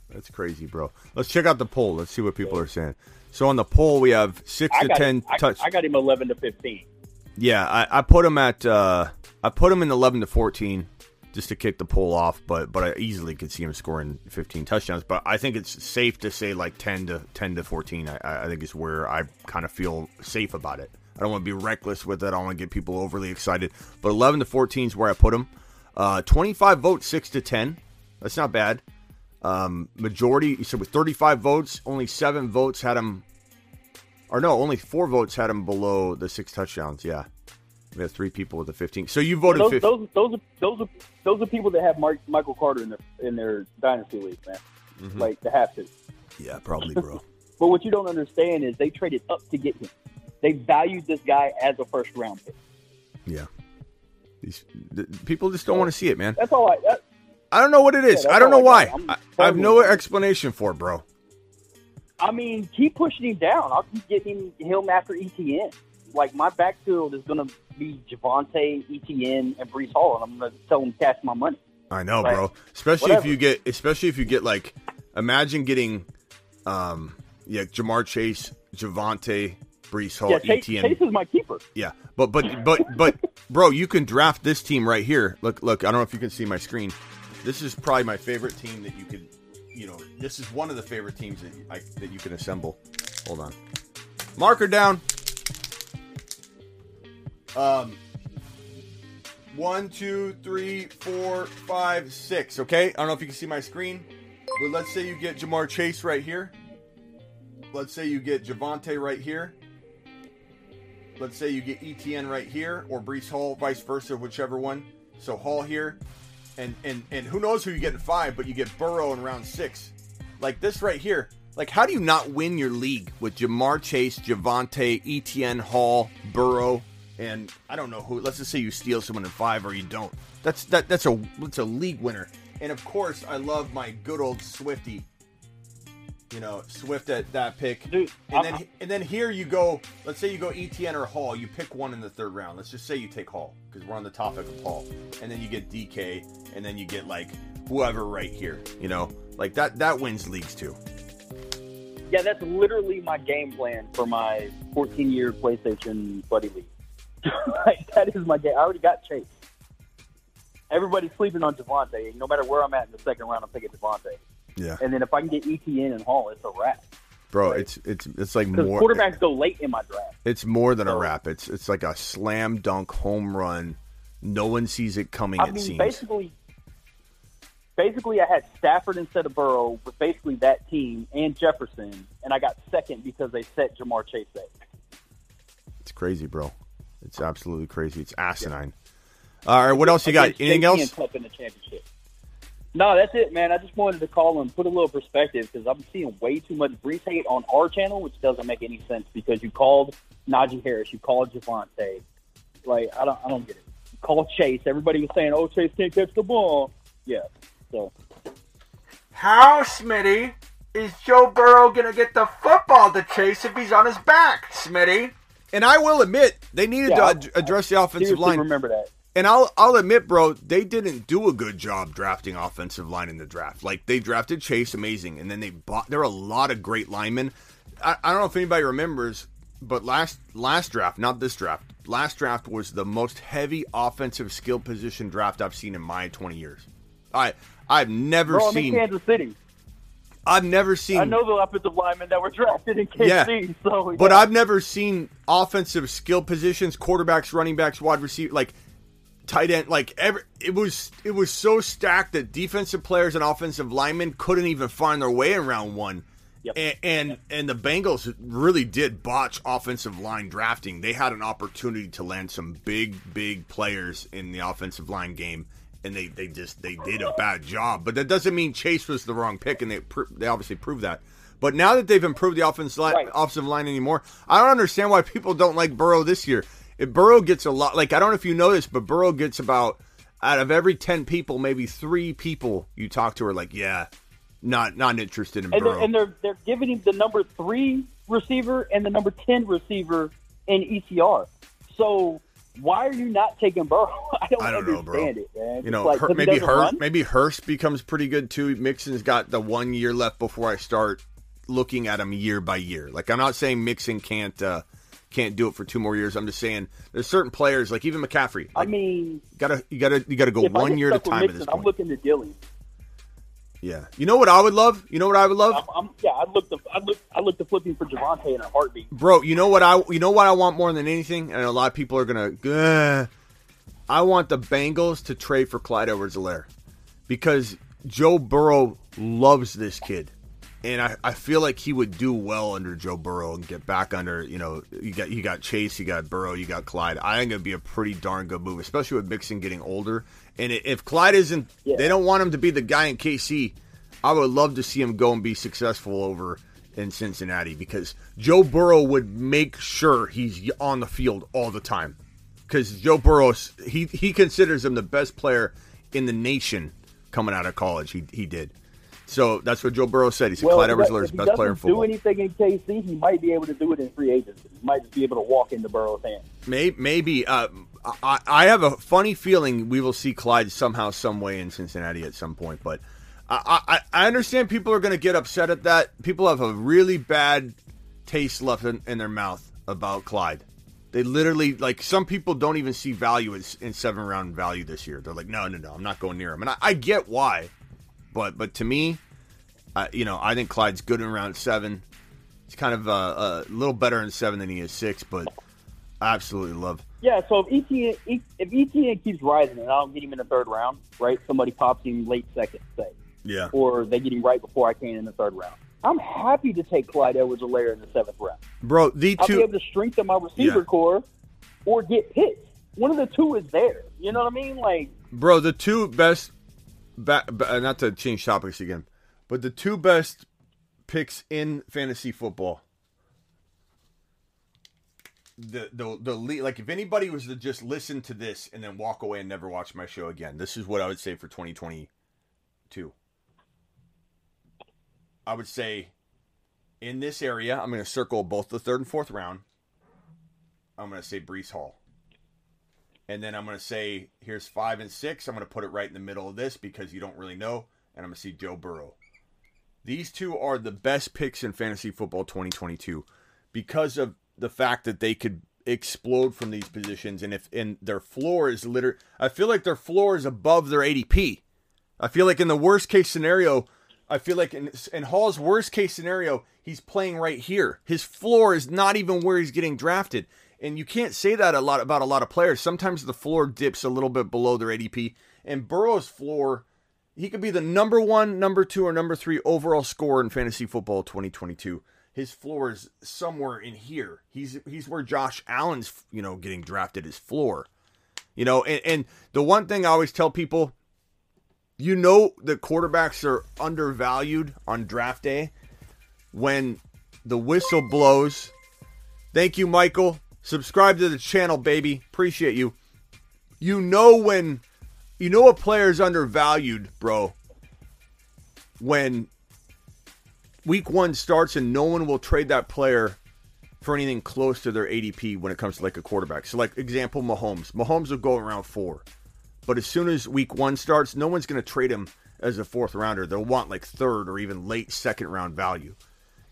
that's crazy, bro. Let's check out the poll. Let's see what people are saying. So on the poll, we have six I to ten him, I, touch. I got him eleven to fifteen. Yeah, I, I put him at uh, I put him in eleven to fourteen just to kick the poll off, but but I easily could see him scoring fifteen touchdowns. But I think it's safe to say like ten to ten to fourteen. I, I think is where I kind of feel safe about it. I don't want to be reckless with it. I don't want to get people overly excited. But eleven to fourteen is where I put him. Uh, Twenty five votes, six to ten. That's not bad. Um, majority. So with thirty five votes, only seven votes had him or no, only four votes had him below the six touchdowns. Yeah, we have three people with the fifteen. So you voted Those, 15. those those are those are those are people that have Mark, Michael Carter in their in their dynasty league, man. Mm-hmm. Like they have to. Yeah, probably, bro. But what you don't understand is they traded up to get him. They valued this guy as a first round pick. yeah, these the, people just don't want to see it, man. That's all I. That, I don't know what it is. that's I don't know why. I, I have no explanation for it, bro. I mean, keep pushing him down. I'll keep getting him after ETN. Like my backfield is going to be Javonte, ETN, and Breece Hall, and I'm going to tell him cash my money. I know, Right. bro. Especially if you get, especially if you get like, imagine getting, um, yeah, Ja'Marr Chase, Javonte, Breece Hall, yeah, Chase, ETN. Chase is my keeper. Yeah, but but but but bro, you can draft this team right here. Look look, I don't know if you can see my screen. This is probably my favorite team that you could, you know, this is one of the favorite teams that I, that you can assemble. Hold on, marker down. Um, one, two, three, four, five, six. Okay, I don't know if you can see my screen, but let's say you get Ja'Marr Chase right here. Let's say you get Javonte right here. let's say you get ETN right here or Breece Hall, vice versa, whichever one. So Hall here, and and and who knows who you get in five, but you get Burrow in round six. Like this right here. Like, how do you not win your league with Ja'Marr Chase, Javonte, ETN, Hall, Burrow, and I don't know who? Let's just say you steal someone in five or you don't. That's that. That's a that's a league winner. And of course, I love my good old Swifty. You know, Swift at that pick. Dude, and I'm- then and then here you go. Let's say you go ETN or Hall. You pick one in the third round. Let's just say you take Hall because we're on the topic of Hall. And then you get DK, and then you get like whoever right here. You know, like that. That wins leagues too. Yeah, that's literally my game plan for my 14 year PlayStation Buddy League. like, that is my game. I already got Chase. Everybody's sleeping on Javonte. No matter where I'm at in the second round, I'm picking Javonte. Yeah, And then if I can get ETN and Hall, it's a wrap. bro. It's it's it's like more. quarterbacks go late in my draft. It's more than a So- wrap. It's it's like a slam dunk home run. No one sees it coming. I it mean, seems. basically, basically, I had Stafford instead of Burrow with basically that team and Jefferson, and I got second because they set Ja'Marr Chase safe. It's crazy, bro. It's absolutely crazy. It's asinine. All right, what else you got? Against Anything else? No, that's it, man. I just wanted to call and put a little perspective because I'm seeing way too much Breece hate on our channel, which doesn't make any sense because you called Najee Harris, you called Javonte. Like, I don't, I don't get it. You called Chase. Everybody was saying, "Oh, Chase can't catch the ball." Yeah. So How, Smitty, is Joe Burrow going to get the football to chase if he's on his back, Smitty? And I will admit, they needed Yeah, to ad- address the offensive line. remember that. And I'll I'll admit, bro, they didn't do a good job drafting offensive line in the draft. Like they drafted Chase, amazing, and then they bought. There are a lot of great linemen. I, I don't know if anybody remembers, but last last draft, not this draft, last draft was the most heavy offensive skill position draft I've seen in my twenty years. I I've never Bro, I'm in seen. Kansas City. I've never seen. I know the offensive linemen that were drafted in KC. Yeah. So, But. I've never seen offensive skill positions, quarterbacks, running backs, wide receiver, like tight end, like every. It was it was so stacked that defensive players and offensive linemen couldn't even find their way in round one. Yep. And, and and the Bengals really did botch offensive line drafting. They had an opportunity to land some big big players in the offensive line game, and they, they just they did a bad job. But that doesn't mean Chase was the wrong pick, and they they obviously proved that. But now that they've improved the offensive line, Right. offensive line anymore, I don't understand why people don't like Burrow this year. If Burrow gets a lot, like I don't know if you know this, but Burrow gets about out of every ten people, maybe three people you talk to are like, yeah, not not interested in and Burrow. they're, and they're they're giving him the number three receiver and the number ten receiver in ECR. So why are you not taking Burrow? I don't, I don't know, bro. understand it, man. You know, like, Hur- 'cause he maybe Hurst, maybe Hurst becomes pretty good too. Mixon's got the one year left before I start looking at him year by year. Like I'm not saying Mixon can't uh, can't do it for two more years. I'm just saying there's certain players like even McCaffrey. I mean, you gotta you gotta you gotta go one year at a time at Mixon, this I'm looking to Dilly. Yeah, you know what I would love? You know what I would love? I'm, I'm, yeah, I look to I look I look to flipping for Javonte in a heartbeat. Bro, you know what I you know what I want more than anything, and a lot of people are gonna. "Ugh." I want the Bengals to trade for Clyde Edwards-Helaire because Joe Burrow loves this kid, and I, I feel like he would do well under Joe Burrow and get back under. You know, you got you got Chase, you got Burrow, you got Clyde. I think it'd be a pretty darn good move, especially with Mixon getting older. And if Clyde isn't, Yeah. they don't want him to be the guy in KC. I would love to see him go and be successful over in Cincinnati because Joe Burrow would make sure he's on the field all the time. Because Joe Burrow, he he considers him the best player in the nation coming out of college. He he did. So that's what Joe Burrow said. He said Well, Clyde if edwards he- helaire is if the he best player in doesn't do anything in KC, he might be able to do it in free agency. He might just be able to walk into Burrow's hands. Maybe, maybe uh, I, I have a funny feeling we will see Clyde somehow, some way in Cincinnati at some point. But I, I, I understand people are going to get upset at that. People have a really bad taste left in, in their mouth about Clyde. They literally like some people don't even see value in, in seven round value this year. They're like, no, no, no, I'm not going near him, and I, I get why, but but to me, uh, you know, I think Clyde's good in round seven. He's kind of uh, a little better in seven than he is six, but I absolutely love. Yeah, so if ETN if ETN keeps rising and I don't get him in the third round, right? Somebody pops him late second, say, Yeah, or they get him right before I can in the third round. I'm happy to take Clyde Edwards-Helaire in the seventh round. bro. The two. I'll be able to strengthen my receiver Yeah. core or get picked. One of the two is there. You know what I mean? Like, Bro, the two best, not to change topics again, but the two best picks in fantasy football. The the the lead, like if anybody was to just listen to this and then walk away and never watch my show again, this is what I would say for 2022. I would say in this area, I'm going to circle both the third and fourth round. I'm going to say Breece Hall. And then I'm going to say, here's five and six. I'm going to put it right in the middle of this because you don't really know. And I'm going to see Joe Burrow. These two are the best picks in fantasy football 2022 because of the fact that they could explode from these positions. And if and their floor is literally, I feel like their floor is above their ADP. I feel like in the worst case scenario, I feel like in, in Hall's worst case scenario, he's playing right here. His floor is not even where he's getting drafted. And you can't say that a lot about a lot of players. Sometimes the floor dips a little bit below their ADP. And Burrow's floor, he could be the number one, number two, or number three overall scorer in fantasy football 2022. His floor is somewhere in here. He's he's where Josh Allen's you know getting drafted. His floor, you know. And, and the one thing I always tell people, you know, the quarterbacks are undervalued on draft day when the whistle blows. Thank you, Michael. Subscribe to the channel, baby. Appreciate you. You know when you know a player's undervalued, bro. When week one starts and no one will trade that player for anything close to their ADP when it comes to like a quarterback. So, like example, Mahomes. Mahomes will go around four, but as soon as week one starts, no one's going to trade him as a fourth rounder. They'll want like third or even late second round value.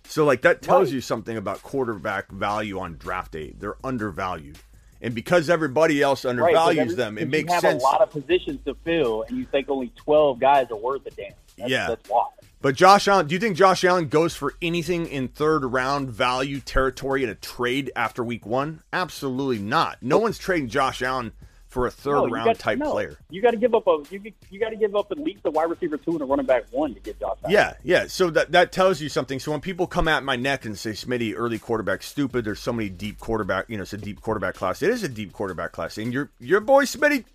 So, like that tells Right. you something about quarterback value on draft day. They're undervalued, and because everybody else undervalues every- them, it makes you have sense. a lot of positions to fill, and you think only 12 guys are worth a damn. That's, Yeah. That's why. But Josh Allen, do you think Josh Allen goes for anything in third round value territory in a trade after week one? Absolutely not. No one's trading Josh Allen for a third No, round got- type no. player. You got to give up a you, you got to give up at least a wide receiver two and a running back one to get Josh Allen. Yeah, yeah. So that that tells you something. So when people come at my neck and say Smitty early quarterback stupid, there's so many deep quarterback. You know, it's a deep quarterback class. It is a deep quarterback class, and your your boy Smitty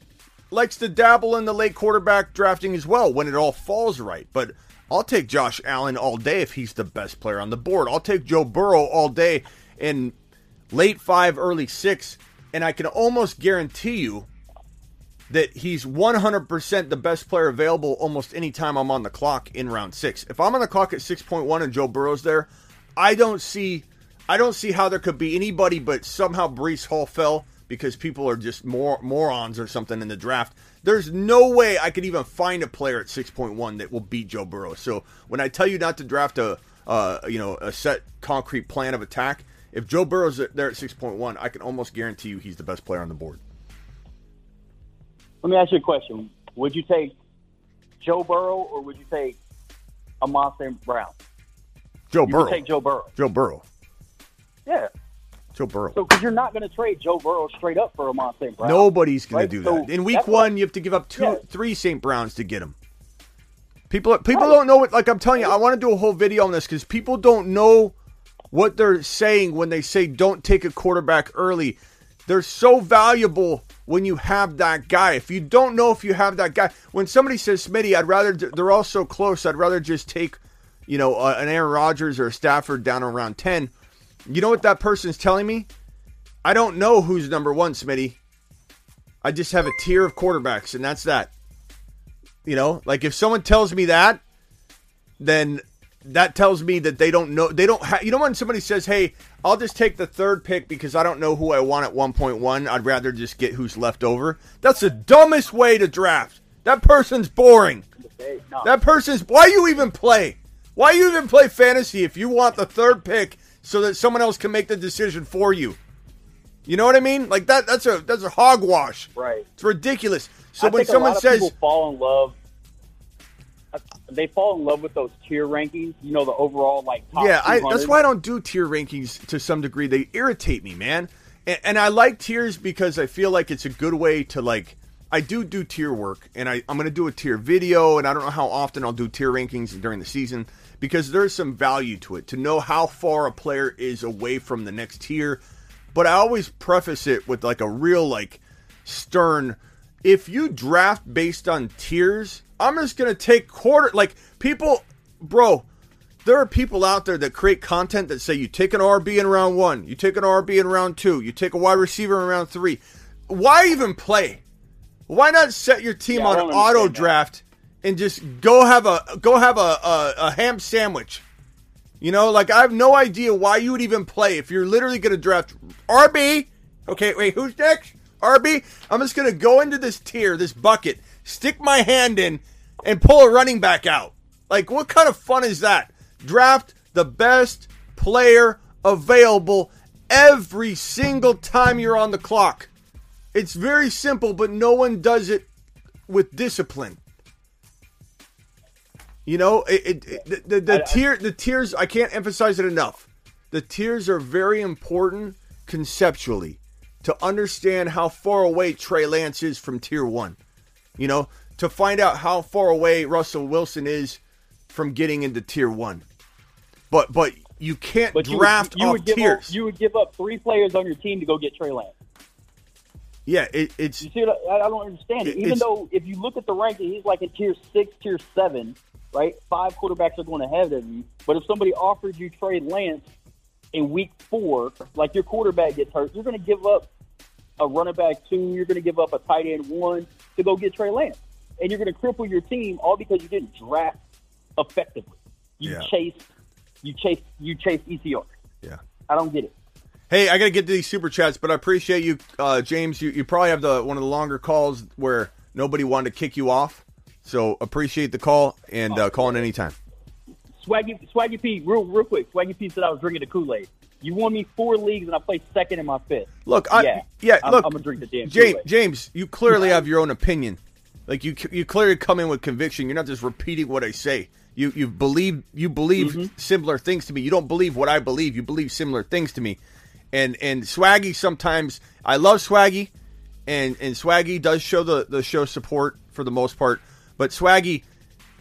likes to dabble in the late quarterback drafting as well when it all falls right. But I'll take Josh Allen all day if he's the best player on the board. I'll take Joe Burrow all day in late five, early six, and I can almost guarantee you that he's 100% the best player available almost any time I'm on the clock in round 6. If I'm on the clock at 6.1 and Joe Burrow's there, I don't see I don't see how there could be anybody but somehow Breece Hall fell because people are just more morons or something in the draft. There's no way I could even find a player at 6.1 that will beat Joe Burrow. So when I tell you not to draft a uh, you know a set concrete plan of attack, if Joe Burrow's there at 6.1, I can almost guarantee you he's the best player on the board. Let me ask you a question. Would you take Joe Burrow or would you take Amon St. Brown? Joe You Burrow. take Joe Burrow. Joe Burrow. Yeah. Joe Burrow. So because you're not going to trade Joe Burrow straight up for Amon St. Brown. Nobody's going Right? to do So that. In week one, what- you have to give up two, Yeah. three St. Browns to get him. People, people Right. don't know what. Like I'm telling you, I want to do a whole video on this because people don't know what they're saying when they say don't take a quarterback early. They're so valuable when you have that guy. If you don't know if you have that guy, when somebody says Smitty, I'd rather they're all so close. I'd rather just take, you know, uh, an Aaron Rodgers or a Stafford down around ten. You know what that person's telling me? I don't know who's number one, Smitty. I just have a tier of quarterbacks, and that's that. You know, like if someone tells me that, then that tells me that they don't know. They don't. Ha- you know, when somebody says, "Hey, I'll just take the third pick because I don't know who I want at 1.1. I'd rather just get who's left over." That's the dumbest way to draft. That person's boring. No. That person's. Why you even play? Why you even play fantasy if you want the third pick so that someone else can make the decision for you? You know what I mean? Like that. That's a that's a hogwash. right. It's ridiculous. So I when think someone a lot of says, people fall in love, they fall in love with those tier rankings. You know, the overall like top yeah, I, that's why I don't do tier rankings to some degree. They irritate me, man. And, and I like tiers because I feel like it's a good way to like. I do do tier work, and I, I'm going to do a tier video, and I don't know how often I'll do tier rankings during the season because there's some value to it to know how far a player is away from the next tier. but I always preface it with like a real like stern. If you draft based on tiers, I'm just gonna take quarter. Like people, bro, there are people out there that create content that say you take an RB in round one, you take an RB in round two, you take a wide receiver in round three. Why even play? Why not set your team Yeah, on auto understand that. draft and just go have a go have a, a, a ham sandwich? You know, like I have no idea why you would even play if you're literally going to draft RB. Okay, wait, who's next? RB. I'm just going to go into this tier, this bucket, stick my hand in, and pull a running back out. Like, what kind of fun is that? Draft the best player available every single time you're on the clock. It's very simple, but no one does it with discipline. You know, it, it, it- the, the, the I- tier the tiers I can't emphasize it enough. The tiers are very important conceptually to understand how far away Trey Lance is from tier 1. You know, to find out how far away Russell Wilson is from getting into tier 1. But but you can't But you, draft would, you off would give tiers. up, you would give up three players on your team to go get Trey Lance. yeah, it, it's You see, what I, I don't understand it. It- Even though if you look at the ranking, he's like in tier six, tier seven, right? Five quarterbacks are going ahead of you. But if somebody offered you Trey Lance in week four, like your quarterback gets hurt, you're going to give up a running back two. You're going to give up a tight end one to go get Trey Lance, and you're going to cripple your team all because you didn't draft effectively. You Yeah. chase, you chase, you chase ECR. yeah. I don't get it. Hey, I gotta get to these super chats, but I appreciate you, uh, James. You, you probably have the one of the longer calls where nobody wanted to kick you off, so appreciate the call and uh, call in anytime. Swaggy, Swaggy P, real, real quick. Swaggy P said I was drinking the Kool Aid. You won me four leagues, and I placed second in my fifth. Look, I, yeah, yeah, I'm, look, I'm gonna drink the damn James, Kool-Aid. James, you clearly have your own opinion. Like you, you clearly come in with conviction. You're not just repeating what I say. You, you believe, you believe Mm-hmm. similar things to me. You don't believe what I believe. You believe similar things to me. And and Swaggy sometimes I love Swaggy, and and Swaggy does show the the show support for the most part. But Swaggy,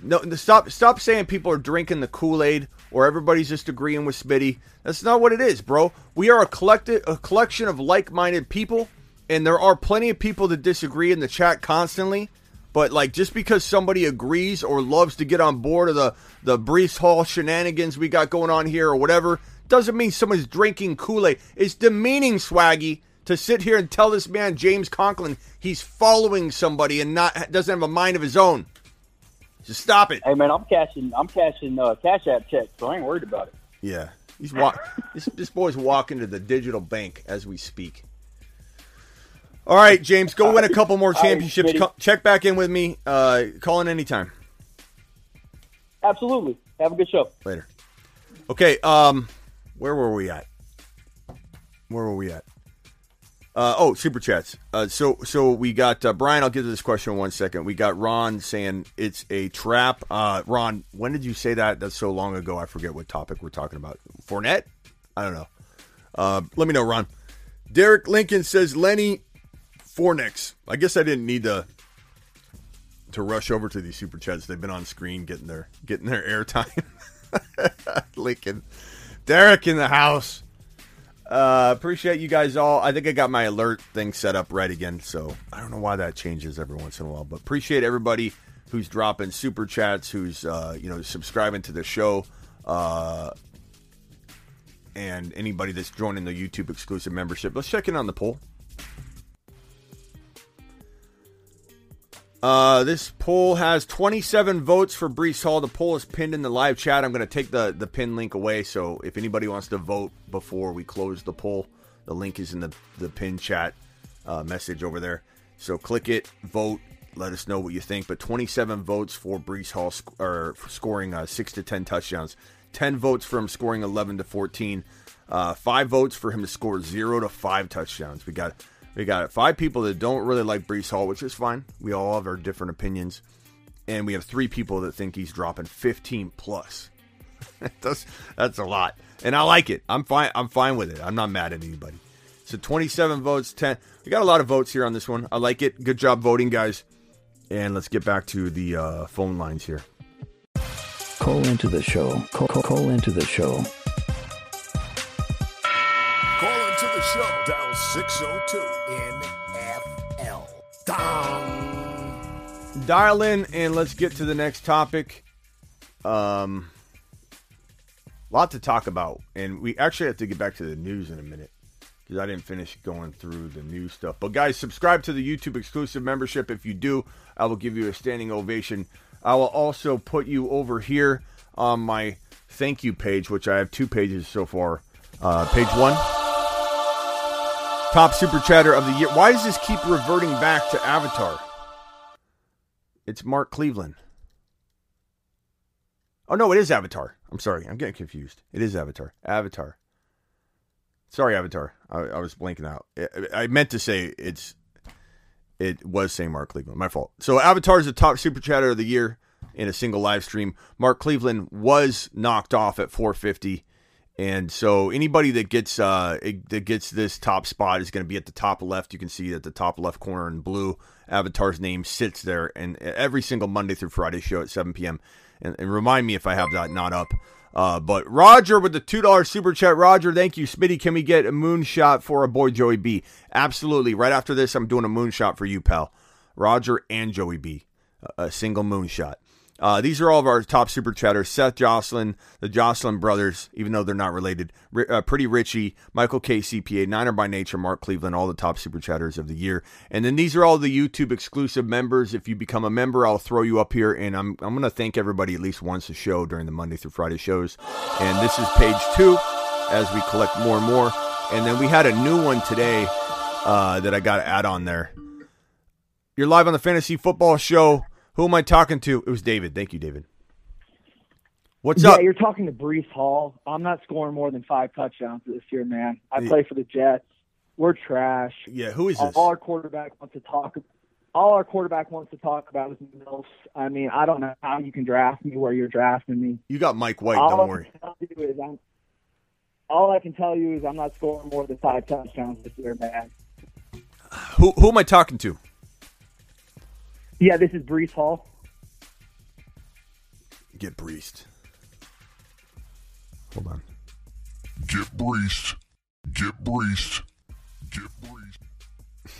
no, stop stop saying people are drinking the Kool Aid or everybody's just agreeing with Smitty. That's not what it is, bro. We are a collective a collection of like minded people, and there are plenty of people that disagree in the chat constantly. But like just because somebody agrees or loves to get on board of the the Breece Hall shenanigans we got going on here or whatever, doesn't mean someone's drinking Kool Aid. It's demeaning, Swaggy, to sit here and tell this man James Conklin he's following somebody and not doesn't have a mind of his own. Just stop it. Hey man, I'm cashing. I'm cashing uh, Cash App checks, so I ain't worried about it. Yeah, he's walk. this, this boy's walking to the digital bank as we speak. All right, James, go win a couple more championships. Co- check back in with me. Uh, call in anytime. Absolutely. Have a good show. Later. Okay. Um, where were we at? Where were we at? Uh, oh, super chats. Uh, so so we got uh, Brian. I'll get to this question in one second. We got Ron saying it's a trap. Uh, Ron, when did you say that? That's so long ago. I forget what topic we're talking about. Fournette? I don't know. Uh, let me know, Ron. Derek Lincoln says Lenny Fornix. I guess I didn't need to to rush over to these super chats. They've been on screen getting their getting their airtime. Lincoln, Derek in the house. Uh, appreciate you guys all. I think I got my alert thing set up right again, so I don't know why that changes every once in a while, but appreciate everybody who's dropping super chats, who's uh, you know subscribing to the show, uh, and anybody that's joining the YouTube exclusive membership. Let's check in on the poll. Uh, this poll has 27 votes for Breece Hall. The poll is pinned in the live chat. I'm going to take the, the pin link away. So if anybody wants to vote before we close the poll, the link is in the, the pin chat uh, message over there. So click it, vote, let us know what you think. But 27 votes for Breece Hall sc- or scoring uh, 6 to 10 touchdowns, 10 votes for him scoring 11 to 14, uh, 5 votes for him to score 0 to 5 touchdowns. We got we got five people that don't really like Breece Hall, which is fine. We all have our different opinions. And we have three people that think he's dropping 15 plus. that's, that's a lot. And I like it. I'm fine. I'm fine with it. I'm not mad at anybody. So 27 votes, 10. We got a lot of votes here on this one. I like it. Good job voting, guys. And let's get back to the uh, phone lines here. Call into the show. Call, call, call into the show. Call into the show. show. Dial 602 NFL. Dong. Dial in and let's get to the next topic. Um, lot to talk about, and we actually have to get back to the news in a minute because I didn't finish going through the news stuff. But guys, subscribe to the YouTube exclusive membership. If you do, I will give you a standing ovation. I will also put you over here on my thank you page, which I have two pages so far. Uh, page one, top super chatter of the year. Why does this keep reverting back to Avatar? It's Mark Cleveland. Oh no, it is Avatar. I'm sorry, I'm getting confused. It is Avatar. Avatar. Sorry, Avatar. I, I was blanking out. I, I meant to say it's. It was saying Mark Cleveland. My fault. So Avatar is the top super chatter of the year in a single live stream. Mark Cleveland was knocked off at 450, and so anybody that gets uh that gets this top spot is going to be at the top left. You can see at the top left corner in blue, Avatar's name sits there, and every single Monday through Friday show at 7 p.m. And, and remind me if I have that not up. Uh, but Roger with the two dollar super chat. Roger, thank you. Smitty, can we get a moonshot for a boy Joey B? Absolutely. Right after this, I'm doing a moonshot for you, pal. Roger and Joey B. A single moonshot. Uh, these are all of our top super chatters Seth Jocelyn, the Jocelyn brothers, even though they're not related. Uh, Pretty Richie, Michael K. CPA, Niner by Nature, Mark Cleveland, all the top super chatters of the year. And then these are all the YouTube exclusive members. If you become a member, I'll throw you up here. And I'm, I'm going to thank everybody at least once a show during the Monday through Friday shows. And this is page two as we collect more and more. And then we had a new one today uh, that I got to add on there. You're live on the Fantasy Football Show. Who am I talking to? It was David. Thank you, David. What's yeah, up? Yeah, you're talking to Breece Hall. I'm not scoring more than five touchdowns this year, man. I Yeah. play for the Jets. We're trash. Yeah, who is all, this? all our quarterback wants to talk. All our quarterback wants to talk about is Mills. I mean, I don't know how you can draft me where you're drafting me. You got Mike White. all Don't I worry. Can tell you is I'm, all I can tell you is I'm not scoring more than five touchdowns this year, man. Who who am I talking to? Yeah, this is Breece Hall. Get breezed. Hold on. Get breezed. Get breezed. Get breezed.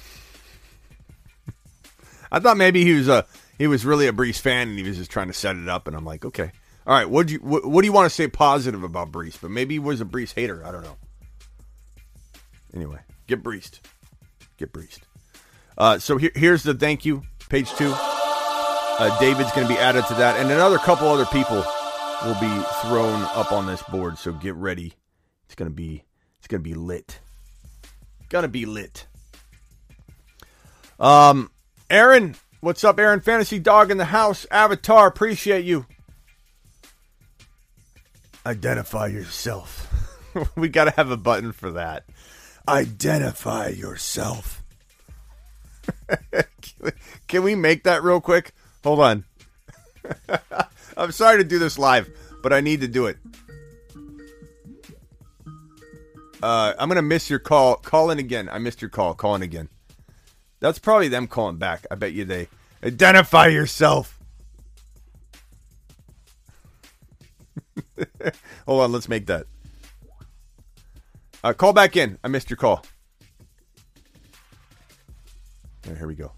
I thought maybe he was a he was really a Breece fan and he was just trying to set it up. And I'm like, okay, all right. What do you what, what do you want to say positive about Breece? But maybe he was a Breece hater. I don't know. Anyway, get breezed. Get breezed. Uh, so here, here's the thank you page two. Uh, David's going to be added to that, and another couple other people will be thrown up on this board. So get ready. It's going to be it's going to be lit. Gonna be lit. Um, Aaron, what's up, Aaron? Fantasy Dog in the house. Avatar, appreciate you. Identify yourself. we got to have a button for that. Identify yourself. Can we- make that real quick? Hold on. I'm sorry to do this live, but I need to do it. Uh, I'm gonna miss your call. Call in again. I missed your call. Call in again. That's probably them calling back. I bet you they identify yourself. Hold on, let's make that. Uh, call back in. I missed your call. Here we go.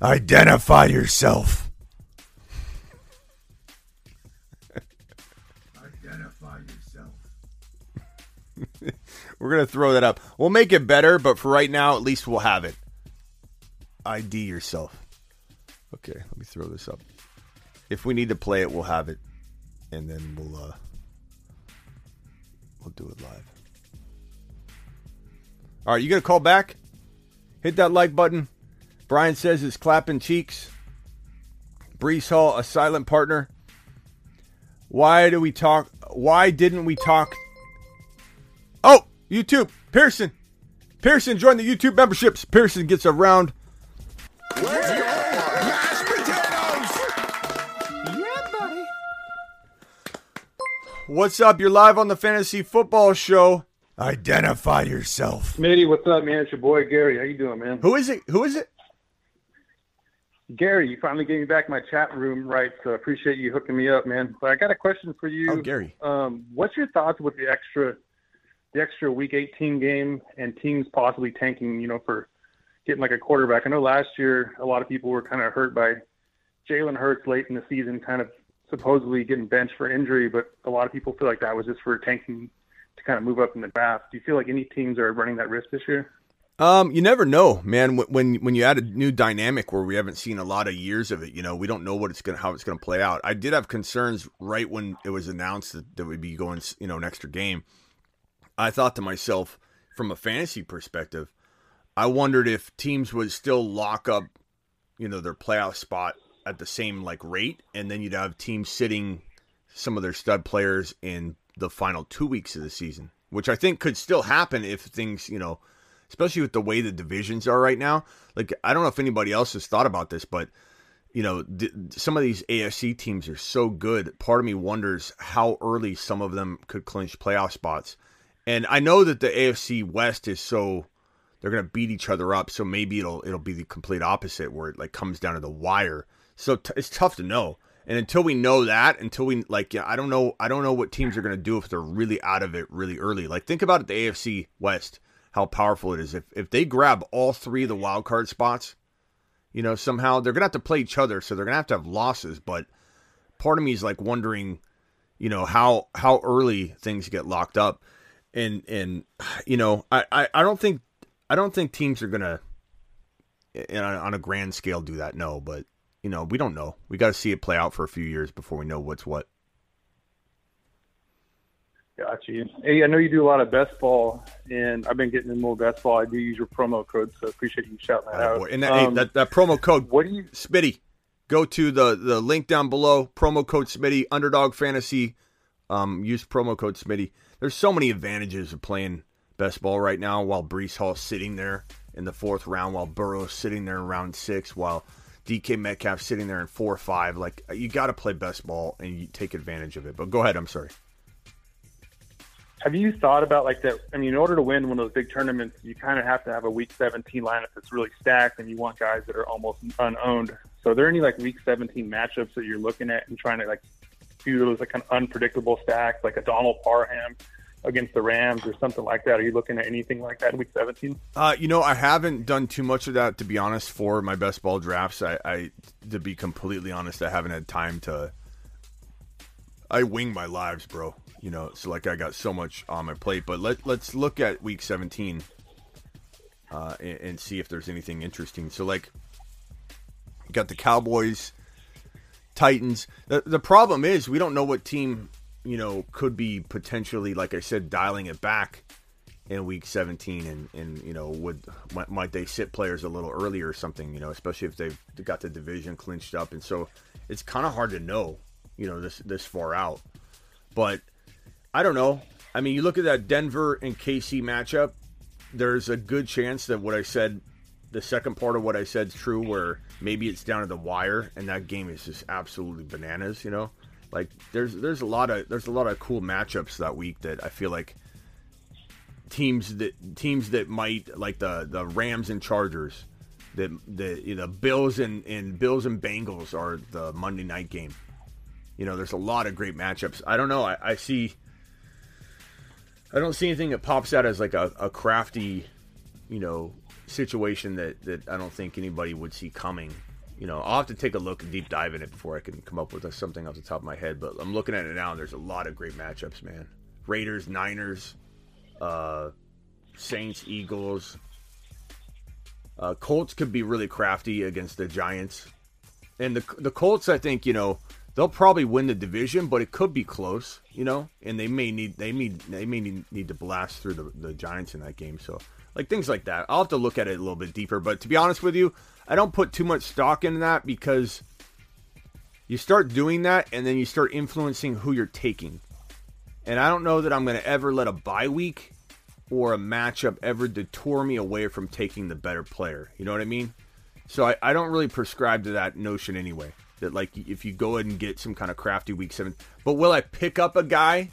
Identify yourself. Identify yourself. We're gonna throw that up. We'll make it better, but for right now, at least we'll have it. ID yourself. Okay, let me throw this up. If we need to play it, we'll have it, and then we'll uh, we'll do it live. All right, you gonna call back? Hit that like button. Brian says it's clapping cheeks. Brees Hall, a silent partner. Why do we talk? Why didn't we talk? Oh, YouTube, Pearson. Pearson joined the YouTube memberships. Pearson gets a round. Mashed potatoes. Yeah, buddy. What's up? You're live on the Fantasy Football Show. Identify yourself. Smitty, what's up, man? It's your boy Gary. How you doing, man? Who is it? Who is it? Gary, you finally gave me back my chat room right, so I appreciate you hooking me up, man. But I got a question for you. Oh, Gary. Um, what's your thoughts with the extra, the extra Week 18 game and teams possibly tanking, you know, for getting like a quarterback? I know last year a lot of people were kind of hurt by Jalen Hurts late in the season, kind of supposedly getting benched for injury, but a lot of people feel like that was just for tanking to kind of move up in the draft. Do you feel like any teams are running that risk this year? Um, you never know, man. When, when you add a new dynamic where we haven't seen a lot of years of it, you know, we don't know what it's gonna how it's gonna play out. I did have concerns right when it was announced that, that we'd be going, you know, an extra game. I thought to myself, from a fantasy perspective, I wondered if teams would still lock up, you know, their playoff spot at the same like rate, and then you'd have teams sitting some of their stud players in the final two weeks of the season, which I think could still happen if things, you know, especially with the way the divisions are right now. Like, I don't know if anybody else has thought about this, but you know, th- some of these AFC teams are so good. Part of me wonders how early some of them could clinch playoff spots. And I know that the AFC West is so they're going to beat each other up, so maybe it'll it'll be the complete opposite where it like comes down to the wire. So t- it's tough to know. And until we know that, until we like, yeah, I don't know, I don't know what teams are going to do if they're really out of it really early. Like, think about it, the AFC West, how powerful it is. If if they grab all three of the wild card spots, you know, somehow they're going to have to play each other, so they're going to have to have losses. But part of me is like wondering, you know, how how early things get locked up, and and you know, I I, I don't think I don't think teams are going to eh, eh, on a grand scale do that. No, but you know, we don't know. We got to see it play out for a few years before we know what's what. Got you. Hey, I know you do a lot of best ball, and I've been getting in more best ball. I do use your promo code, so appreciate you shouting that out. Boy. And that, hey, Um, that, that promo code, what do you, Smitty, go to the, the link down below. Promo code Smitty, Underdog Fantasy. Um, use promo code Smitty. There's so many advantages of playing best ball right now while Breece Hall's sitting there in the fourth round, while Burrow's sitting there in round six, while DK Metcalf sitting there in four or five. Like you got to play best ball and you take advantage of it. But go ahead. I'm sorry. have you thought about like that? I mean, in order to win one of those big tournaments, you kind of have to have a Week 17 lineup that's really stacked, and you want guys that are almost unowned. So, are there any like Week 17 matchups that you're looking at and trying to like do those like kind of unpredictable stacks, like a Donald Parham against the Rams or something like that? Are you looking at anything like that in Week 17? Uh, you know, I haven't done too much of that to be honest for my best ball drafts. I, I to be completely honest, I haven't had time to. I wing my lives, bro. You know, so like I got so much on my plate. But let let's look at week 17 uh, and, and see if there's anything interesting. So like, you got the Cowboys, Titans. The the problem is we don't know what team you know could be potentially, like I said, dialing it back in week 17 and and you know would might, might they sit players a little earlier or something you know especially if they've got the division clinched up. And so it's kind of hard to know you know this this far out. But i don't know. I mean you look at that denver and kc matchup there's a good chance that what i said the second part of what i said is true where maybe it's down to the wire and that game is just absolutely bananas you know like there's there's a lot of there's a lot of cool matchups that week that i feel like teams that teams that might like the the Rams and Chargers, the the you know, Bills and, and Bills and Bengals are the Monday night game. You know, there's a lot of great matchups. I don't know. I, I see. I don't see anything that pops out as like a, a crafty, you know, situation that that I don't think anybody would see coming. You know, I'll have to take a look and deep dive in it before I can come up with something off the top of my head. But I'm looking at it now, and there's a lot of great matchups, man. Raiders, Niners, uh, Saints, Eagles. Uh, Colts could be really crafty against the Giants, and the the Colts, I think, you know, they'll probably win the division, but it could be close, you know, and they may need they may they may need, need to blast through the, the Giants in that game. So, like things like that, I'll have to look at it a little bit deeper. But to be honest with you, I don't put too much stock in that because you start doing that, and then you start influencing who you're taking. And I don't know that I'm going to ever let a bye week or a matchup ever detour me away from taking the better player. You know what I mean? So I, I don't really prescribe to that notion anyway. That like if you go ahead and get some kind of crafty week seven, but will I pick up a guy?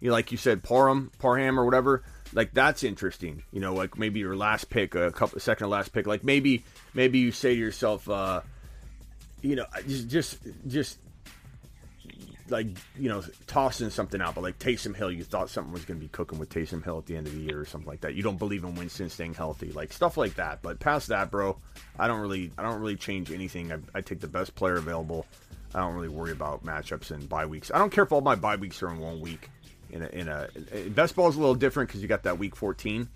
You like you said, Parham, Parham or whatever. Like that's interesting. You know, like maybe your last pick, a couple second to last pick. Like maybe maybe you say to yourself, uh, you know, just just just like you know tossing something out, but like Taysom Hill, you thought something was going to be cooking with Taysom Hill at the end of the year or something like that. You don't believe in Winston staying healthy, like stuff like that. But past that, bro, I don't really I don't really change anything. I, I take the best player available. I don't really worry about matchups and bye weeks. I don't care if all my bye weeks are in one week. In a, in a best ball is a little different because you got that week 14,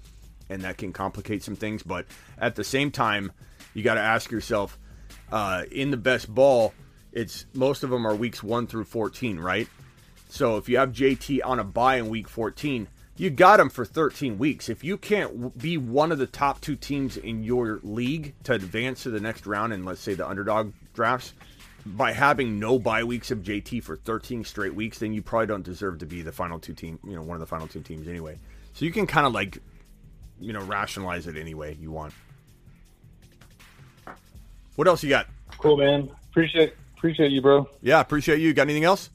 and that can complicate some things. But at the same time, you got to ask yourself, uh, in the best ball, it's most of them are weeks one through 14, right? So if you have JT on a buy in week 14, you got him for 13 weeks. If you can't be one of the top two teams in your league to advance to the next round in, let's say, the underdog drafts, by having no bye weeks of JT for 13 straight weeks, then you probably don't deserve to be the final two team, you know, one of the final two teams anyway. So you can kind of like, you know, rationalize it any way you want. What else you got? Cool, man. Appreciate appreciate you, bro. Yeah, appreciate you. Got anything else?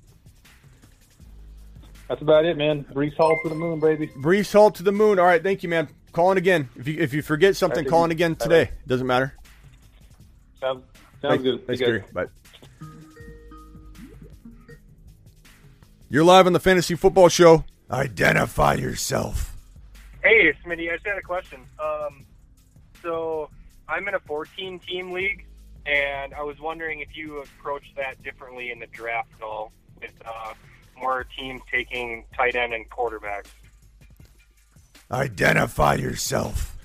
That's about it, man. Breece Hall to the moon, baby. Breece Hall to the moon. All right, thank you, man. Calling again. If you if you forget something, All right, call in thank you. again today. Doesn't matter. Sounds sounds Thanks, good. Thanks, You guys- Gary. Bye. You're live on the Fantasy Football Show. Identify yourself. Hey, Smitty, I just had a question. Um, so I'm in a 14 team league, and I was wondering if you approach that differently in the draft at all, with uh, more teams taking tight end and quarterbacks. Identify yourself.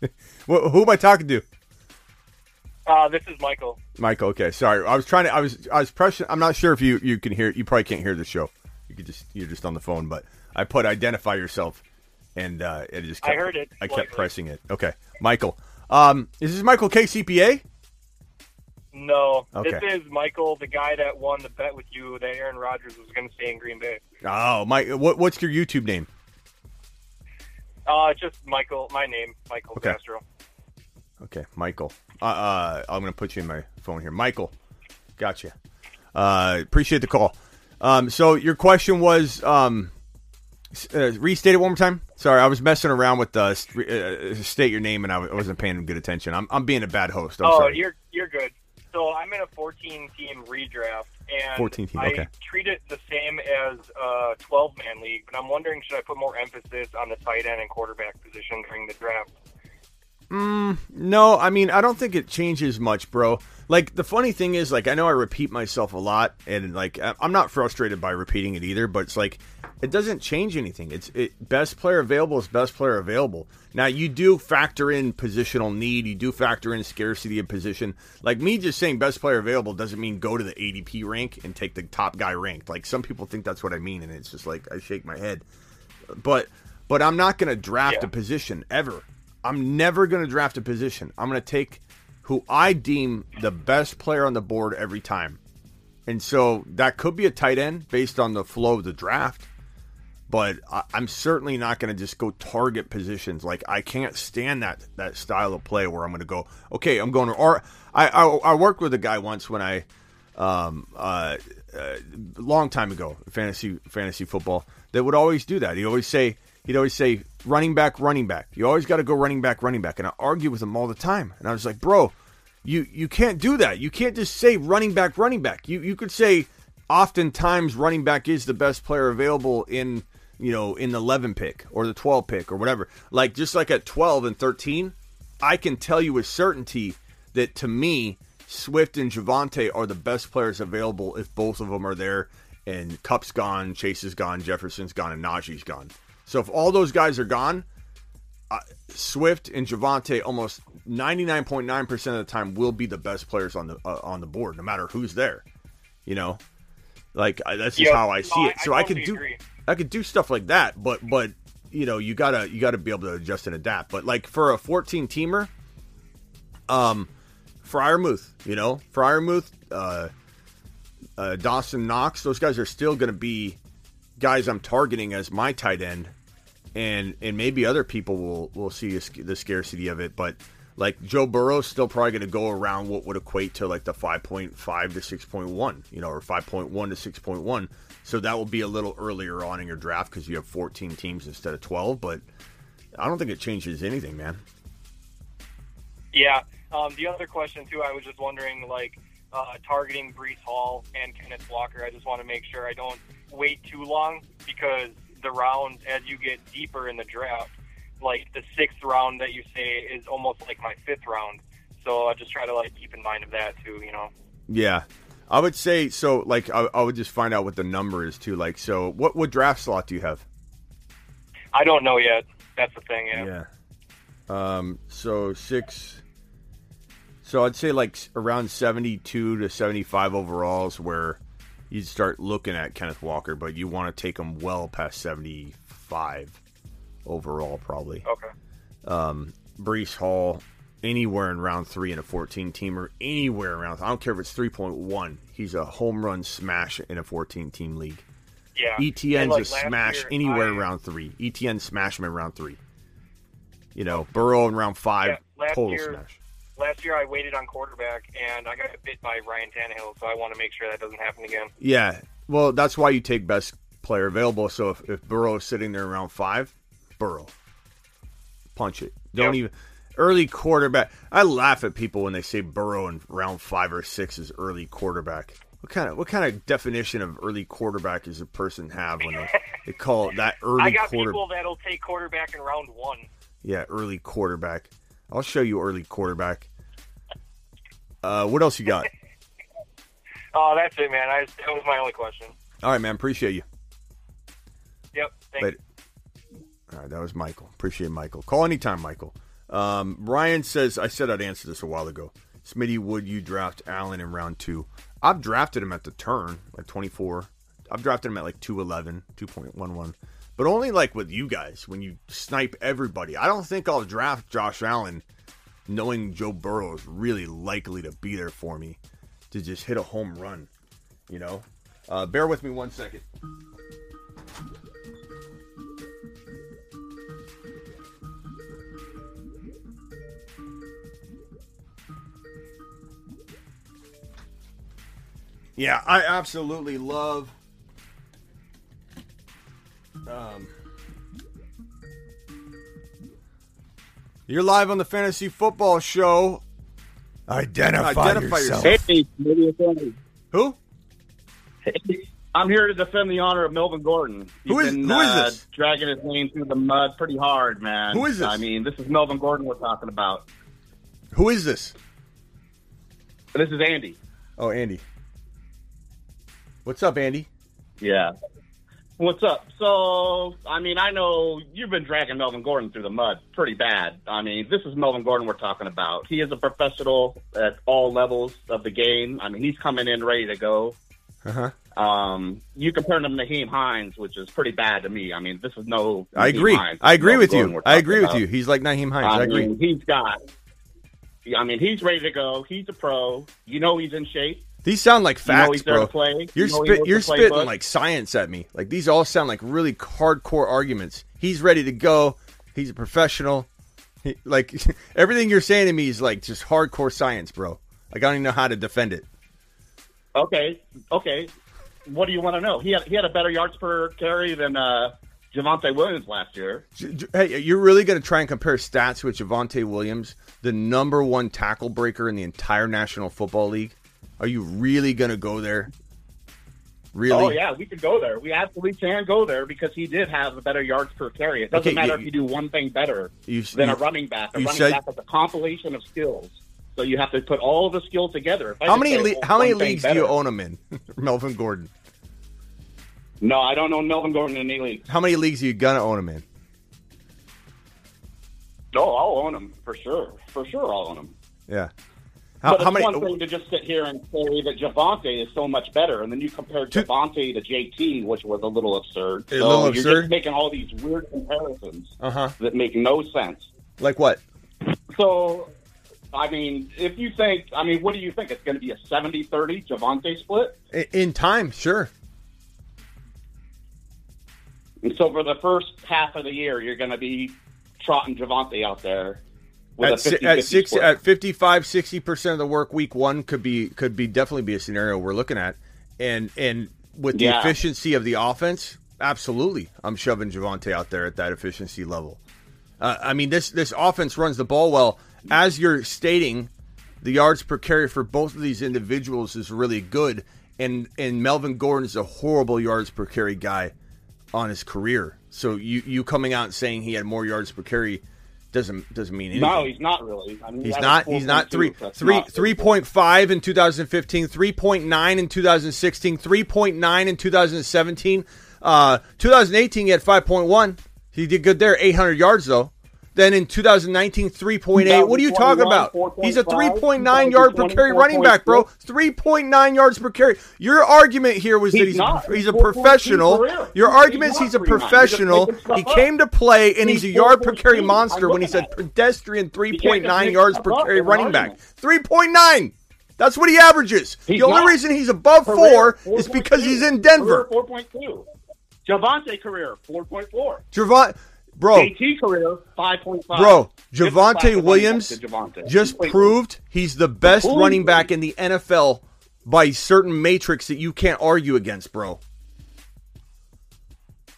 Wh- Who am I talking to? Uh, this is Michael. Michael. Okay, sorry. I was trying to. I was. I was pressing. I'm not sure if you you can hear. You probably can't hear the show. You could just. You're just on the phone. But I put identify yourself, and uh, it just. I Kept, heard it I kept slightly. pressing it. Okay, Michael. Um, is this Michael KCPA? No, Okay. this is Michael, the guy that won the bet with you that Aaron Rodgers was going to stay in Green Bay. Oh, Mike. What, what's your YouTube name? Uh, just Michael, my name, Michael Okay. Castro. Okay, Michael. Uh, uh, I'm going to put you in my phone here. Michael, gotcha. Uh, appreciate the call. Um, so your question was um, s- uh, restate it one more time. Sorry, I was messing around with uh, st- uh, state your name and I wasn't paying good attention. I'm, I'm being a bad host. I'm oh, sorry. you're you're good. So I'm in a 14 team redraft, and 14 team, I okay. treat it the same as a 12 man league. But I'm wondering, should I put more emphasis on the tight end and quarterback position during the draft? Mm, no, I mean, I don't think it changes much, bro. Like, the funny thing is, like, I know I repeat myself a lot, and, like, I'm not frustrated by repeating it either, but it's like, it doesn't change anything. It's it, best player available is best player available. Now, you do factor in positional need, you do factor in scarcity of position. Like, me just saying best player available doesn't mean go to the ADP rank and take the top guy ranked. Like, some people think that's what I mean, and it's just like, I shake my head but but I'm not going to draft a position ever. I'm never going to draft a position. I'm going to take who I deem the best player on the board every time. And so that could be a tight end based on the flow of the draft. But I, I'm certainly not going to just go target positions. Like I can't stand that that style of play where I'm going to go, okay, I'm going to. Or I I, I worked with a guy once when I um, uh, uh, long time ago, fantasy fantasy football, that would always do that. He'd always say he'd always say running back, running back. You always got to go running back, running back. And I argue with him all the time. And I was like, bro, you you can't do that. You can't just say running back, running back. You you could say oftentimes running back is the best player available in you know in the 11 pick or the 12 pick or whatever. Like just like at 12 and 13, I can tell you with certainty that to me, Swift and Javonte are the best players available if both of them are there. And Kupp's gone, Chase is gone, Jefferson's gone, and Najee's gone. So if all those guys are gone, uh, Swift and Javonte almost 99.9% of the time will be the best players on the uh, on the board, no matter who's there. You know, like I, that's just Yeah, how I see no, it. I- So I I, could do agree. I could do stuff like that, but but you know you gotta you gotta be able to adjust and adapt. But like for a 14 teamer, um, Freiermuth, you know, Freiermuth, uh, uh, Dawson Knox, those guys are still going to be guys I'm targeting as my tight end, and and maybe other people will will see the scarcity of it, but like Joe Burrow's still probably going to go around what would equate to like the 5.5 to 6.1, you know, or 5.1 to 6.1. So that will be a little earlier on in your draft because you have 14 teams instead of 12, but I don't think it changes anything, man. Yeah. Um, the other question too, I was just wondering, like uh, targeting Breece Hall and Kenneth Walker. I just want to make sure I don't wait too long because the rounds, as you get deeper in the draft, like the sixth round that you say is almost like my fifth round. So I just try to like keep in mind of that too. You know. Yeah. I would say so. Like, I, I would just find out what the number is too. Like, so what what draft slot do you have? I don't know yet. That's the thing. Yeah. Yeah. Um. So six. So I'd say like around seventy-two to seventy-five overalls, where you'd start looking at Kenneth Walker, but you want to take him well past seventy-five overall, probably. Okay. Um, Breece Hall, anywhere in round three in a fourteen teamer, anywhere around. I don't care if it's three point one. He's a home run smash in a fourteen team league. Yeah. ETN's like, a smash year, anywhere in round three. ETN smash him in round three. You know, Burrow in round five, Yeah, total year- smash. Last year I waited on quarterback and I got bit by Ryan Tannehill, so I want to make sure that doesn't happen again. Yeah, well, that's why you take best player available. So if, if Burrow is sitting there around five, Burrow, punch it. Don't even early quarterback. I laugh at people when they say Burrow in round five or six is early quarterback. What kind of what kind of definition of early quarterback does a person have when they, they call it that early I got quarter? people that'll take quarterback in round one. Yeah, early quarterback. I'll show you early quarterback. Uh, what else you got? Oh, that's it, man. I, that was my only question. All right, man. Appreciate you. Yep. Thanks. All right, that was Michael. Appreciate Michael. Call anytime, Michael. Um, Ryan says, I said I'd answer this a while ago. Smitty, would you draft Allen in round two? I've drafted him at the turn, like 24. I've drafted him at like 211, 2.11. But only like with you guys when you snipe everybody. I don't think I'll draft Josh Allen knowing Joe Burrow is really likely to be there for me to just hit a home run, you know? Uh, bear with me one second. Yeah, I absolutely love. Um, you're live on the Fantasy Football Show. Identify, Identify yourself. yourself. Hey, maybe it's Andy. Who? I'm here to defend the honor of Melvin Gordon. He's Who is- been, who is uh, this? Dragging his name through the mud pretty hard, man. Who is this? I mean, this is Melvin Gordon we're talking about. Who is this? This is Andy. Oh, Andy. What's up, Andy? Yeah. What's up? So, I mean, I know you've been dragging Melvin Gordon through the mud pretty bad. I mean, this is Melvin Gordon we're talking about. He is a professional at all levels of the game. I mean, he's coming in ready to go. Uh huh. Um, you comparing him to Nyheim Hines, which is pretty bad to me. I mean, this is no. I Nyheim agree. Hines. I agree with Gordon you. I agree with about. you. He's like Nyheim Hines. I, agree. mean, he's got. I mean, he's ready to go. He's a pro. You know, he's in shape. These sound like You know facts, bro. You're You know knows you're spitting like science at me. Like these all sound like really hardcore arguments. He's ready to go. He's a professional. He, like everything you're saying to me is like just hardcore science, bro. Like I don't even know how to defend it. Okay, okay. What do you want to know? He had he had a better yards per carry than uh, Javonte Williams last year. Hey, you're really going to try and compare stats with Javonte Williams, the number one tackle breaker in the entire National Football League? Are you really going to go there? Really? Oh yeah, we could go there. We absolutely can go there because he did have a better yards per carry. It doesn't Okay, matter you- if you do one thing better than a running back. A running said- back is a compilation of skills. So you have to put all the skills together. How many le- how many leagues do you own him in? Melvin Gordon. No, I don't own Melvin Gordon in any league. How many leagues are you gonna own him in? No, I'll own him for sure. For sure, I'll own him. Yeah. How, but how it's many? one thing to just sit here and say that Javonte is so much better, and then you compare Javonte to JT, which was a little absurd. A so little you're absurd? just making all these weird comparisons Uh huh. that make no sense. Like what? So, I mean, if you think, I mean, what do you think? It's going to be a 70-30 Javonte split? In time, sure. And so for the first half of the year, you're going to be trotting Javonte out there At, a si- 50 at six split. at 55 60 percent of the work week one could be could be definitely be a scenario we're looking at and and with the Yeah. efficiency of the offense absolutely i'm shoving Javonte out there at that efficiency level uh, i mean this this offense runs the ball well as you're stating, the yards per carry for both of these individuals is really good, and and Melvin Gordon is a horrible yards per carry guy on his career. So you you coming out and saying he had more yards per carry doesn't doesn't mean anything. No, he's not really. I mean, He's not. He's not 4.2, three three not- three point five in 2015, 3.9 in 2016, 3.9 in 2017. Uh, 2018 he had 5.1. He did good there, 800 yards though. Then in 2019, 3.8. What are you talking about? He's a 3.9 yard per carry running back, bro. 3.9 yards per carry. Your argument here was that He's he's not. he's a He's 4.2 professional. Your argument is he's a 3.9. You're just professional. He came to play and he's, a yard per carry monster when he's a looking at it. pedestrian 3.9 yards per carry running back. 3.9. That's what he averages. He's the only not. reason he's above Career, four is 4.2. because he's in Denver. Career 4.2. Javonte career 4.4. Javon, bro, JT career 5.5. bro, Javonte Williams just proved he's the best running back in the NFL by certain matrix that you can't argue against, bro.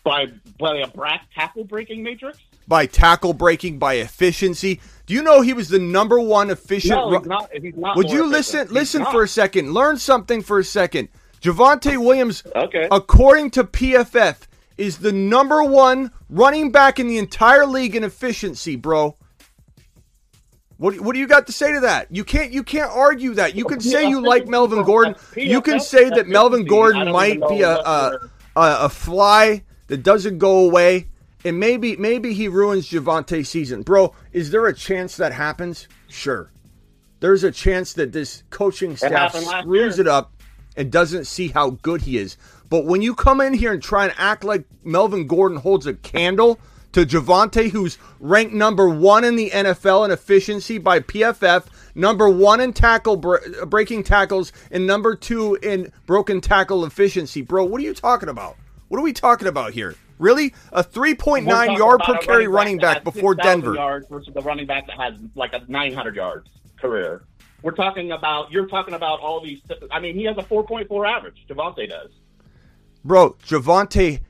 by by a brack tackle breaking matrix. By tackle breaking, by efficiency. Do you know he was the number one efficient? No, he's not. He's not. Would you efficient. listen? Listen for a second. Learn something for a second. Javonte Williams, Okay. according to PFF, is the number one running back in the entire league in efficiency, bro. What, what do you got to say to that? You can't you can't argue that. You can say you like Melvin Gordon. You can say that Melvin Gordon might be a a, a, fly that doesn't go away, and maybe maybe he ruins Javonte's season, bro. Is there a chance that happens? Sure. There's a chance that this coaching staff screws year. it up and doesn't see how good he is. But when you come in here and try and act like Melvin Gordon holds a candle to Javonte, who's ranked number one in the NFL in efficiency by PFF, number one in tackle bre- breaking tackles, and number two in broken tackle efficiency, bro, what are you talking about? What are we talking about here? Really, a three point We're nine talking yard per about a carry running back before 6,000 Denver. yards versus the running back that has like a 900 yards career. We're talking about. You're talking about all these. I mean, he has a 4.4 average. Javonte does. Bro, Javonte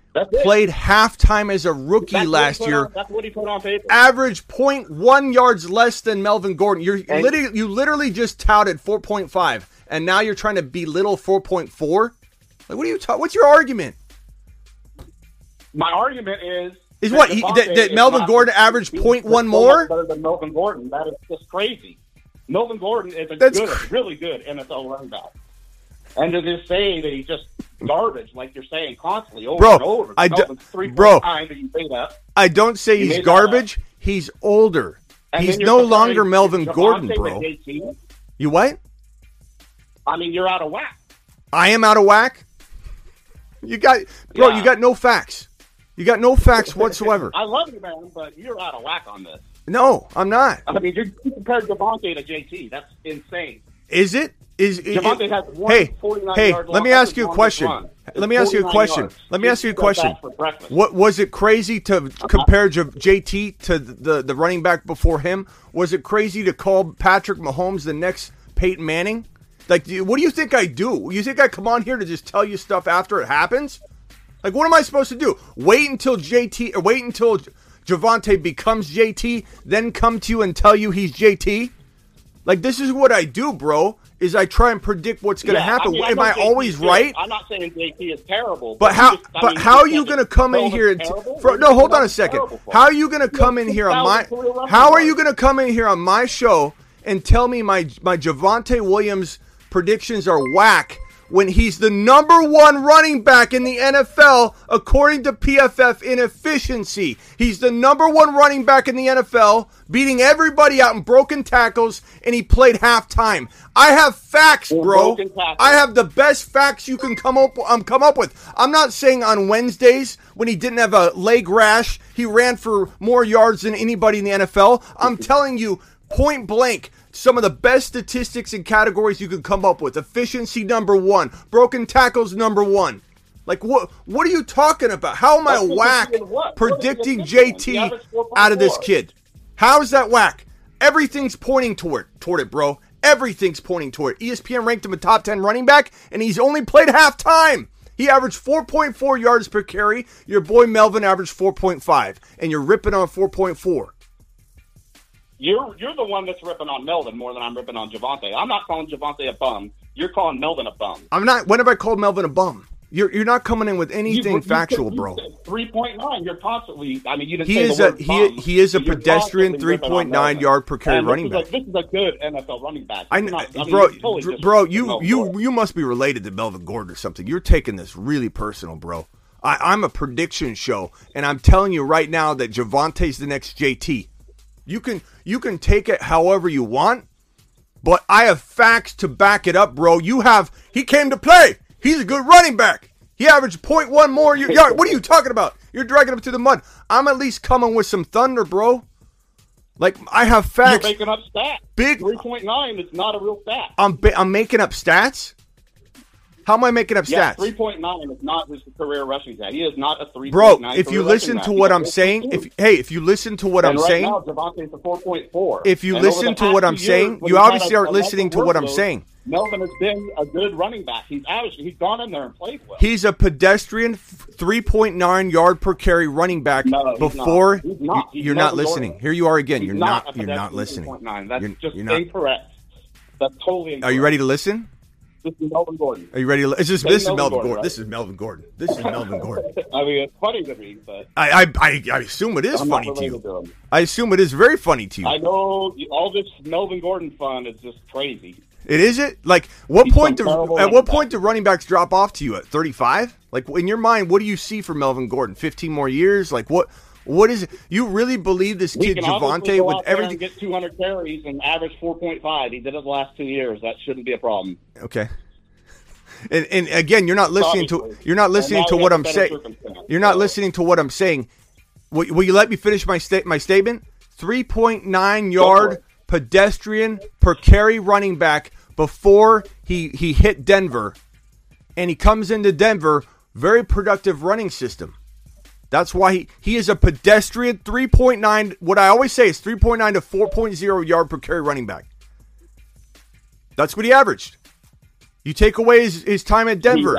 played halftime as a rookie That's last year. on- that's what he put on paper. average 0.1 yards less than Melvin Gordon. You're And- literally you literally just touted 4.5 and now you're trying to belittle 4.4? Like what are you ta- what's your argument? My argument is Is what he, that, that is Melvin not- Gordon averaged he's 0.1 more? better than Melvin Gordon. That is just crazy. Melvin Gordon is a That's good, cr- really good NFL running back. And to just say that he just garbage, like you're saying constantly over Bro, and over. I d- Melvin's three bro. times that you say that. I don't say You he's garbage. He's older. And he's no longer Melvin Gordon, bro. You what? I mean, you're out of whack. I am out of whack. You got Bro, Yeah. you got no facts. You got no facts whatsoever. I love you, man, but you're out of whack on this. No, I'm not. I mean, you compared Javonte to JT. That's insane. Is it? Is it, Javonte has one hey hey? Let me ask you a question. Let me ask you a question. yards. Let me ask you a question. that for breakfast. What was it crazy to uh-huh. compare J- JT to the the running back before him? Was it crazy to call Patrick Mahomes the next Peyton Manning? Like, what do you think I do? You think I come on here to just tell you stuff after it happens? Like, what am I supposed to do? Wait until JT or wait until Javonte becomes JT, then come to you and tell you he's JT? Like, this is what I do, bro. Is I try and predict what's going to Yeah, happen. I mean, Am I always right? I'm not saying JT is terrible, But you how? just- but mean, how are you going to come in here? And it's t- terrible. for, no, hold on a second. How are you going to come in here on my? How are you going to come in here on my show and tell me my my Javonte Williams predictions are whack when he's the number one running back in the NFL according to PFF in efficiency? He's the number one running back in the NFL, beating everybody out in broken tackles, and he played halftime. I have facts, bro. I have the best facts you can come up um, come up with. I'm not saying on Wednesdays when he didn't have a leg rash, he ran for more yards than anybody in the NFL. I'm telling you, point blank, some of the best statistics and categories you can come up with. Efficiency number one, broken tackles number one. Like what? What are you talking about? How am I whack in what? What is predicting JT out of this kid? How is that whack? Everything's pointing toward toward it, bro. Everything's pointing toward it. ESPN ranked him a top 10 running back, and he's only played half time. He averaged 4.4 yards per carry. Your boy Melvin averaged 4.5, and you're ripping on 4.4. You're you're the one that's ripping on Melvin more than I'm ripping on Javonte. I'm not calling Javonte a bum. You're calling Melvin a bum. I'm not. When have I called Melvin a bum? You're you're not coming in with anything factual, bro. Three point nine. You're constantly. I mean, you didn't He say is the a he bum, he is a pedestrian three point nine yard per carry running back. A, this is a good NFL running back. I, not- I mean, bro, totally bro, ripping you you you must be related to Melvin Gordon or something. You're taking this really personal, bro. I, I'm a prediction show, and I'm telling you right now that Javonte's the next JT. You can you can take it however you want, but I have facts to back it up, bro. You have he came to play. He's a good running back. He averaged 0.1 more yard. What are you talking about? You're dragging him to the mud. I'm at least coming with some thunder, bro. Like I have facts. You're making up stats. Big- three point nine is not a real stat. I'm ba- I'm making up stats. How am I making up Yeah, stats? three point nine is not his career rushing stat. He is not a three Bro, if you listen to what I'm saying, if hey, if you listen to what I'm and right saying, now Javonte's a four point four. if you And listen to what I'm two saying, you obviously a- aren't a listening to what I'm saying. Melvin has been a good running back. He's averaged. He's gone in there and played well. He's a pedestrian 3.9 yard per carry running back No, he's before not. He's not. He's you're not listening. Gordon. Here you are again. He's You're not. not you're not listening. 3.9. That's You're- just you're not- incorrect. That's totally incorrect. Are you ready to listen? This is Melvin Gordon. Are you ready to Is this this is Melvin Melvin Gordon, Gordon. right? This is Melvin Gordon. This is Melvin Gordon. I mean, it's funny to me, but I I I, I assume it is I'm funny to you. to. I assume it is very funny to you. I know all this Melvin Gordon fun is just crazy. It is it? Like what He's point do at what back. point do running backs drop off to you at 35? Like in your mind, what do you see for Melvin Gordon? 15 more years? Like what what is it? You really believe this kid obviously Javonte with everything get 200 carries and average 4.5. He did it the last two years. That shouldn't be a problem. Okay. And and again, you're not listening to you're not listening to what I'm saying. You're not listening to what I'm saying. Will, will you let me finish my sta- my statement? 3.9 yard pedestrian per carry running back before he he hit Denver and he comes into Denver very productive running system. That's why he, he is a pedestrian 3.9 what I always say is 3.9 to 4.0 yard per carry running back. That's what he averaged. You take away his, his time at Denver.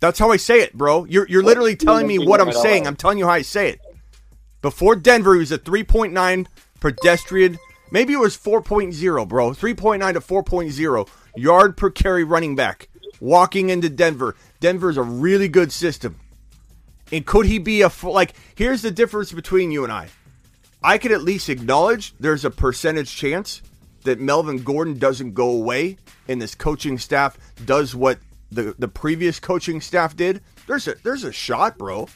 That's how I say it, bro. You're you're literally telling me what I'm saying. I'm telling you how I say it. Before Denver, he was a 3.9 pedestrian. Maybe it was 4.0, bro. 3.9 to 4.0 yard per carry running back. Walking into Denver. Denver's a really good system. And could he be a like? Here's the difference between you and I. I could at least acknowledge there's a percentage chance that Melvin Gordon doesn't go away and this coaching staff does what the the previous coaching staff did. There's a there's a shot, bro.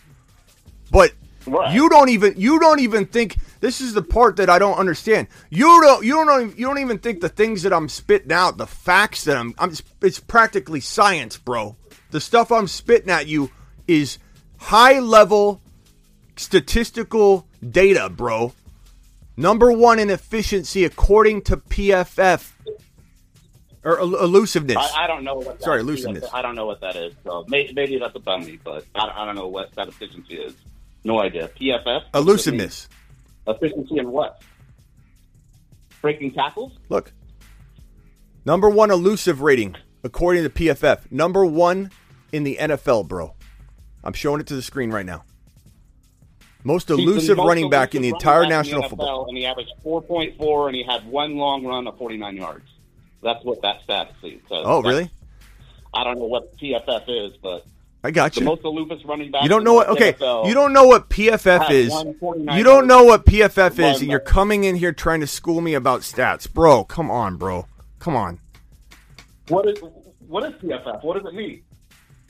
But you don't even you don't even think this is the part that I don't understand. You don't you don't even, you don't even think the things that I'm spitting out, the facts that I'm I'm it's practically science, bro. The stuff I'm spitting at you is high level statistical data, bro. Number one in efficiency according to PFF or el- elusiveness. I, I don't know what. That, Sorry, elusiveness. I don't know what that is. So maybe, maybe that's a me, but I, I don't know what that efficiency is. No idea. PFF. Elusiveness. Efficiency in what? Breaking tackles. Look. Number one elusive rating according to PFF. Number one in the NFL, bro. I'm showing it to the screen right now. Most elusive most running back in the entire in National the Football. And he averaged 4.4, and he had one long run of 49 yards. That's what that stat says. Oh, really? I don't know what PFF is, but I got the you. most elusive running back. You don't know what? Okay, NFL you don't know what PFF is. You don't know what PFF is, and you're coming in here trying to school me about stats, bro. Come on, bro. Come on. What is what is PFF? What does it mean?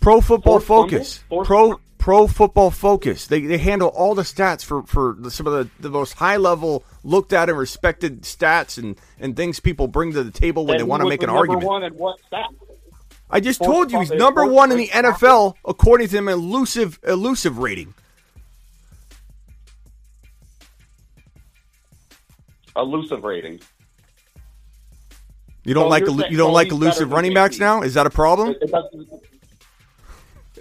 Pro Football fumble? Focus. Forced Pro Pro Football Focus. They they handle all the stats for for the, some of the, the most high level looked at and respected stats and and things people bring to the table when And they want to make an argument. One and what stat? I just Forced told you he's number one in the NFL according to an elusive elusive rating. Elusive rating. You don't So like elu- saying- you don't like elusive running backs now? Is that a problem? It- it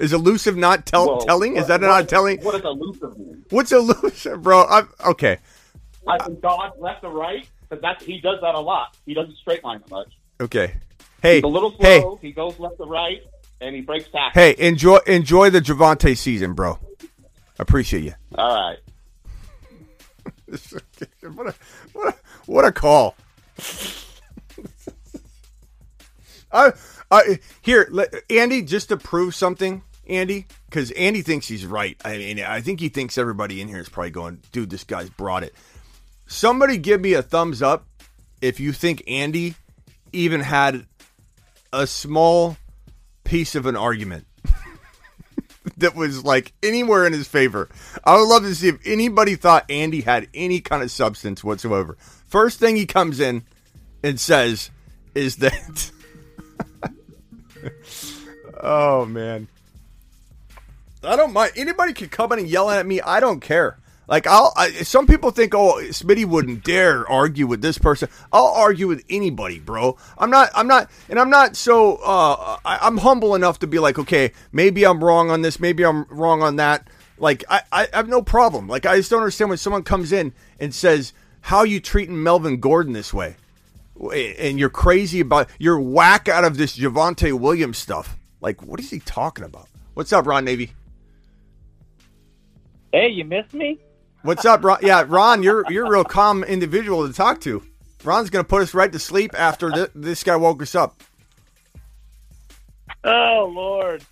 Is elusive not tell, well, telling? Is that what- not telling? What does elusive mean? What's elusive, bro? I'm, okay, I can dodge left or right, because that's he does that a lot. He doesn't straight line much. okay. Hey, He's a little hey, slow. He goes left to right, and he breaks tackles. hey! Enjoy enjoy the Javonte season, bro. Appreciate you. All right. what a what a, what a call. I, I here, let, Andy, just to prove something, Andy, because Andy thinks he's right. I mean, I think he thinks everybody in here is probably going, dude, this guy's brought it. Somebody give me a thumbs up if you think Andy even had a small piece of an argument that was like anywhere in his favor. I would love to see if anybody thought Andy had any kind of substance whatsoever. First thing he comes in and says is that. oh man, I don't mind. Anybody can come in and yell at me. I don't care. Like I'll. I, some people think, oh, Smitty wouldn't dare argue with this person. I'll argue with anybody, bro. I'm not. I'm not. And I'm not so. Uh, I, I'm humble enough to be like, okay, maybe I'm wrong on this. Maybe I'm wrong on that. Like I, I have no problem. Like I just don't understand when someone comes in and says, "How you treating Melvin Gordon this way?" And you're crazy about you're whack out of this Javonte Williams stuff. Like, what is he talking about? What's up, Ron Navy? Hey, you missed me? What's up, Ron? Yeah, Ron, you're you're a real calm individual to talk to. Ron's gonna put us right to sleep after th- this guy woke us up. Oh Lord,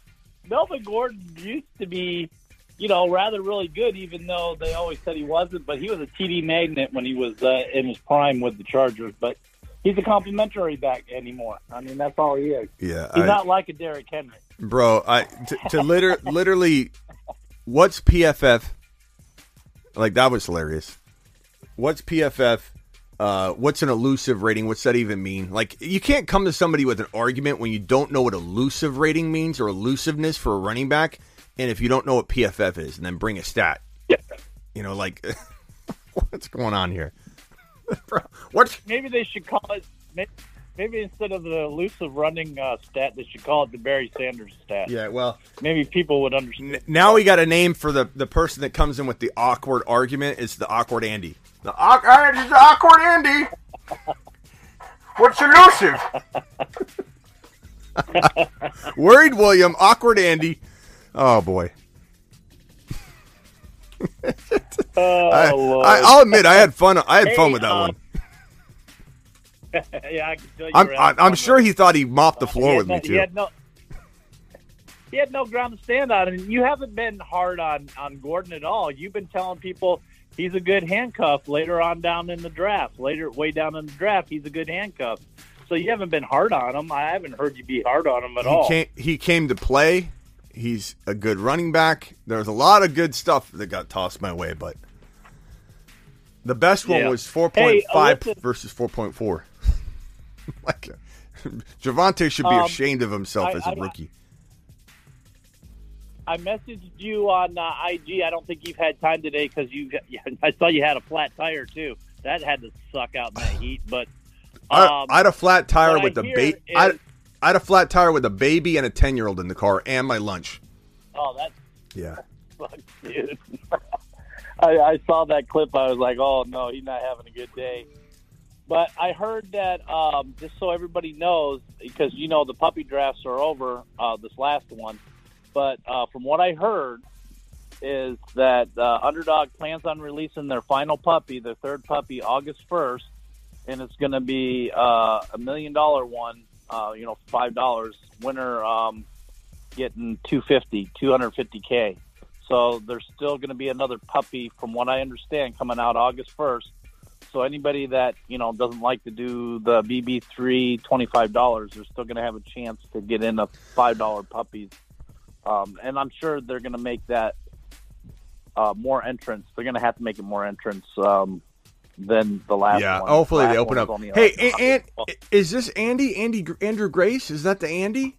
Melvin Gordon used to be, you know, rather really good, even though they always said he wasn't. But he was a TD magnet when he was uh, in his prime with the Chargers. But he's a complimentary back anymore. I mean, that's all he is. Yeah, He's I- not like a Derrick Henry. bro. I to, to liter- literally, what's PFF? Like that was hilarious. What's PFF? Uh, what's an elusive rating? What's that even mean? Like you can't come to somebody with an argument when you don't know what elusive rating means or elusiveness for a running back, and if you don't know what PFF is, and then bring a stat. Yeah. You know, like what's going on here? What's Maybe they should call it. may- Maybe instead of the elusive running uh, stat, they should call it the Barry Sanders stat. Yeah, well, maybe people would understand. now we got a name for the the person that comes in with the awkward argument. It's the awkward Andy. The awkward, the awkward Andy. What's elusive? Worried William, awkward Andy. Oh boy. Oh, I, Lord. I, I'll admit I had fun. I had fun with that uh, one. yeah, I can tell you. I'm I'm, I'm sure he thought he mopped the floor had with no- me He too. had no. He had no ground to stand on, and you haven't been hard on on Gordon at all. You've been telling people he's a good handcuff later on down in the draft. Later, way down in the draft, he's a good handcuff. So you haven't been hard on him. I haven't heard you be hard on him at he all. came he came to play. He's a good running back. There's a lot of good stuff that got tossed my way, but the best one Yeah. was 4.5 Hey, versus 4.4. like Javonte should be Um, ashamed of himself I- as a I- rookie. I messaged you on uh, IG. I don't think you've had time today because you. I saw you had a flat tire too. That had to suck out in that heat. But I, um, I had a flat tire I with the bait. baby. I, is- I had a flat tire with a baby and a 10 year old in the car and my lunch. oh, that's Yeah. fuck, dude. I, I saw that clip. I was like, oh no, he's not having a good day. But I heard that um, just so everybody knows, because you know the puppy drafts are over. Uh, this last one, but uh, from what I heard, is that uh, Underdog plans on releasing their final puppy, their third puppy, August first, and it's going to be uh, a million dollar one. Uh, you know, five dollars. Winner um, getting 250, 250k. So there's still going to be another puppy, from what I understand, coming out August 1st. So anybody that you know doesn't like to do the BB3 twenty-five dollars, they're still going to have a chance to get in a five dollar puppies. Um, and I'm sure they're going to make that uh, more entrance. They're going to have to make it more entrance um, than the last yeah. one. Hopefully they open up. Hey, a- and, is this Andy? Andy Andrew Grace? Is that the Andy?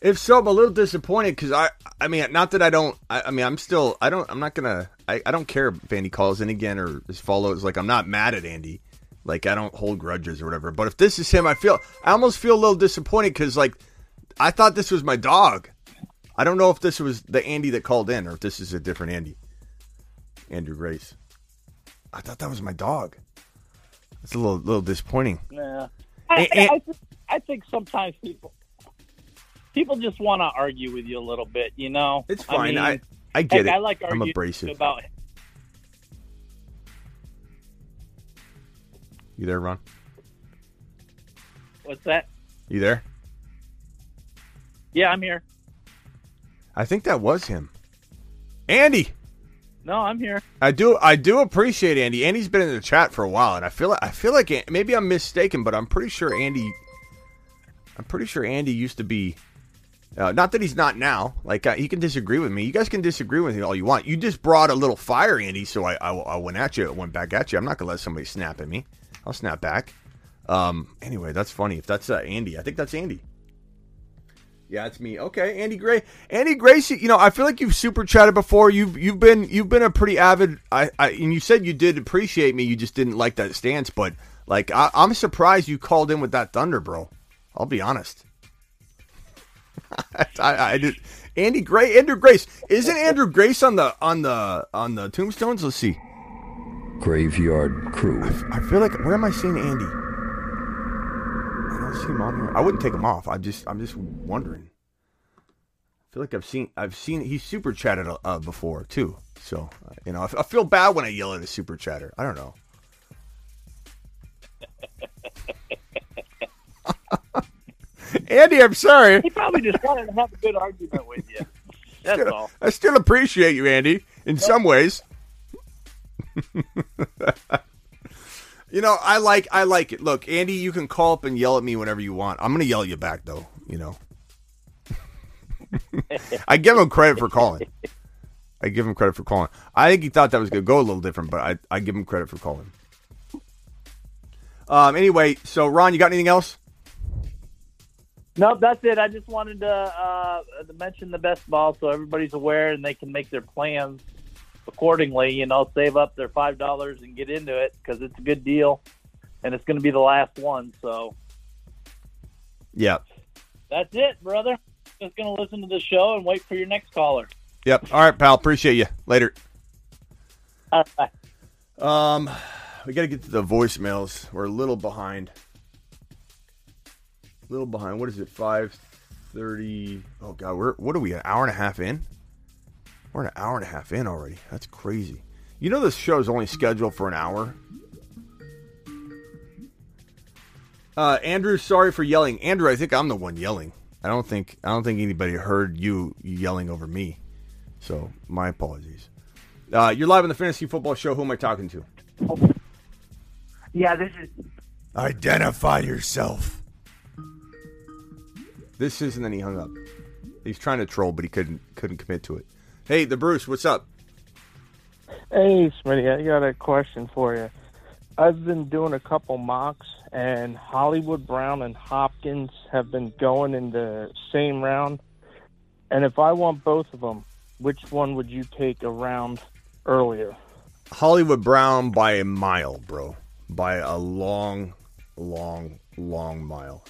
If so, I'm a little disappointed because I, I mean, not that I don't. I, I mean, I'm still. I don't. I'm not gonna. I, I don't care if Andy calls in again or his follows. Like, I'm not mad at Andy. Like, I don't hold grudges or whatever. But if this is him, I feel. I almost feel a little disappointed because, like, I thought this was my dog. I don't know if this was the Andy that called in or if this is a different Andy. Andrew Grace. I thought that was my dog. It's a little little disappointing. Yeah. I, And- I, I, I think sometimes people people just want to argue with you a little bit, you know. It's fine. I- mean, I get heck, it. I like I'm arguing abrasive. about. You there, Ron? What's that? You there? Yeah, I'm here. I think that was him. Andy. No, I'm here. I do I do appreciate Andy. Andy's been in the chat for a while, and I feel like I feel like maybe I'm mistaken, but I'm pretty sure Andy. I'm pretty sure Andy used to be. Uh, not that he's not now. Like uh, he can disagree with me. You guys can disagree with me all you want. You just brought a little fire, Andy. So I, I, I went at you. Went back at you. I'm not gonna let somebody snap at me. I'll snap back. Um. Anyway, that's funny. If that's uh, Andy, I think that's Andy. Yeah, it's me. Okay, Andy Gray. Andy Gracie, you know, I feel like you've super chatted before. You've you've been you've been a pretty avid. I, I and you said you did appreciate me. You just didn't like that stance, but like I, I'm surprised you called in with that thunder, bro. I'll be honest. I, I did. Andy Gray, Andrew Grace, isn't Andrew Grace on the on the on the tombstones? Let's see. Graveyard Crew. I feel like where am I seeing Andy? I see him on here. I wouldn't take him off. I just I'm just wondering. I feel like I've seen I've seen he's super chatted uh, before too. So uh, you know I, I feel bad when I yell at a super chatter. I don't know. Andy, I'm sorry. He probably just wanted to have a good argument with you. That's Still- all. I still appreciate you, Andy, in some ways. you know, I like I like it. Look, Andy, you can call up and yell at me whenever you want. I'm gonna yell you back though, you know. I give him credit for calling. I give him credit for calling. I think he thought that was gonna go a little different, but I, I give him credit for calling. Um anyway, so Ron, you got anything else? Nope, that's it. I just wanted to, uh, to mention the best ball so everybody's aware and they can make their plans accordingly. You know, save up their five dollars and get into it because it's a good deal, and it's going to be the last one. So Yeah. that's it, brother. Just going to listen to the show and wait for your next caller. Yep. All right, pal. Appreciate you. Later. All right. Um, we got to get to the voicemails. We're a little behind. A little behind. What is it? Five thirty. Oh God, we're what are we? An hour and a half in? We're an hour and a half in already. That's crazy. You know this show is only scheduled for an hour. Uh, Andrew, sorry for yelling. Andrew, I think I'm the one yelling. I don't think I don't think anybody heard you yelling over me. So my apologies. Uh, you're live on the Fantasy Football Show. Who am I talking to? Yeah, this is Identify yourself. This is, and then he hung up. He's trying to troll, but he couldn't couldn't commit to it. Hey, the Bruce, what's up? Hey, Smitty, I got a question for you. I've been doing a couple mocks, and Hollywood Brown and Hopkins have been going in the same round. And if I want both of them, which one would you take a round earlier? Hollywood Brown by a mile, bro. By a long, long, long mile.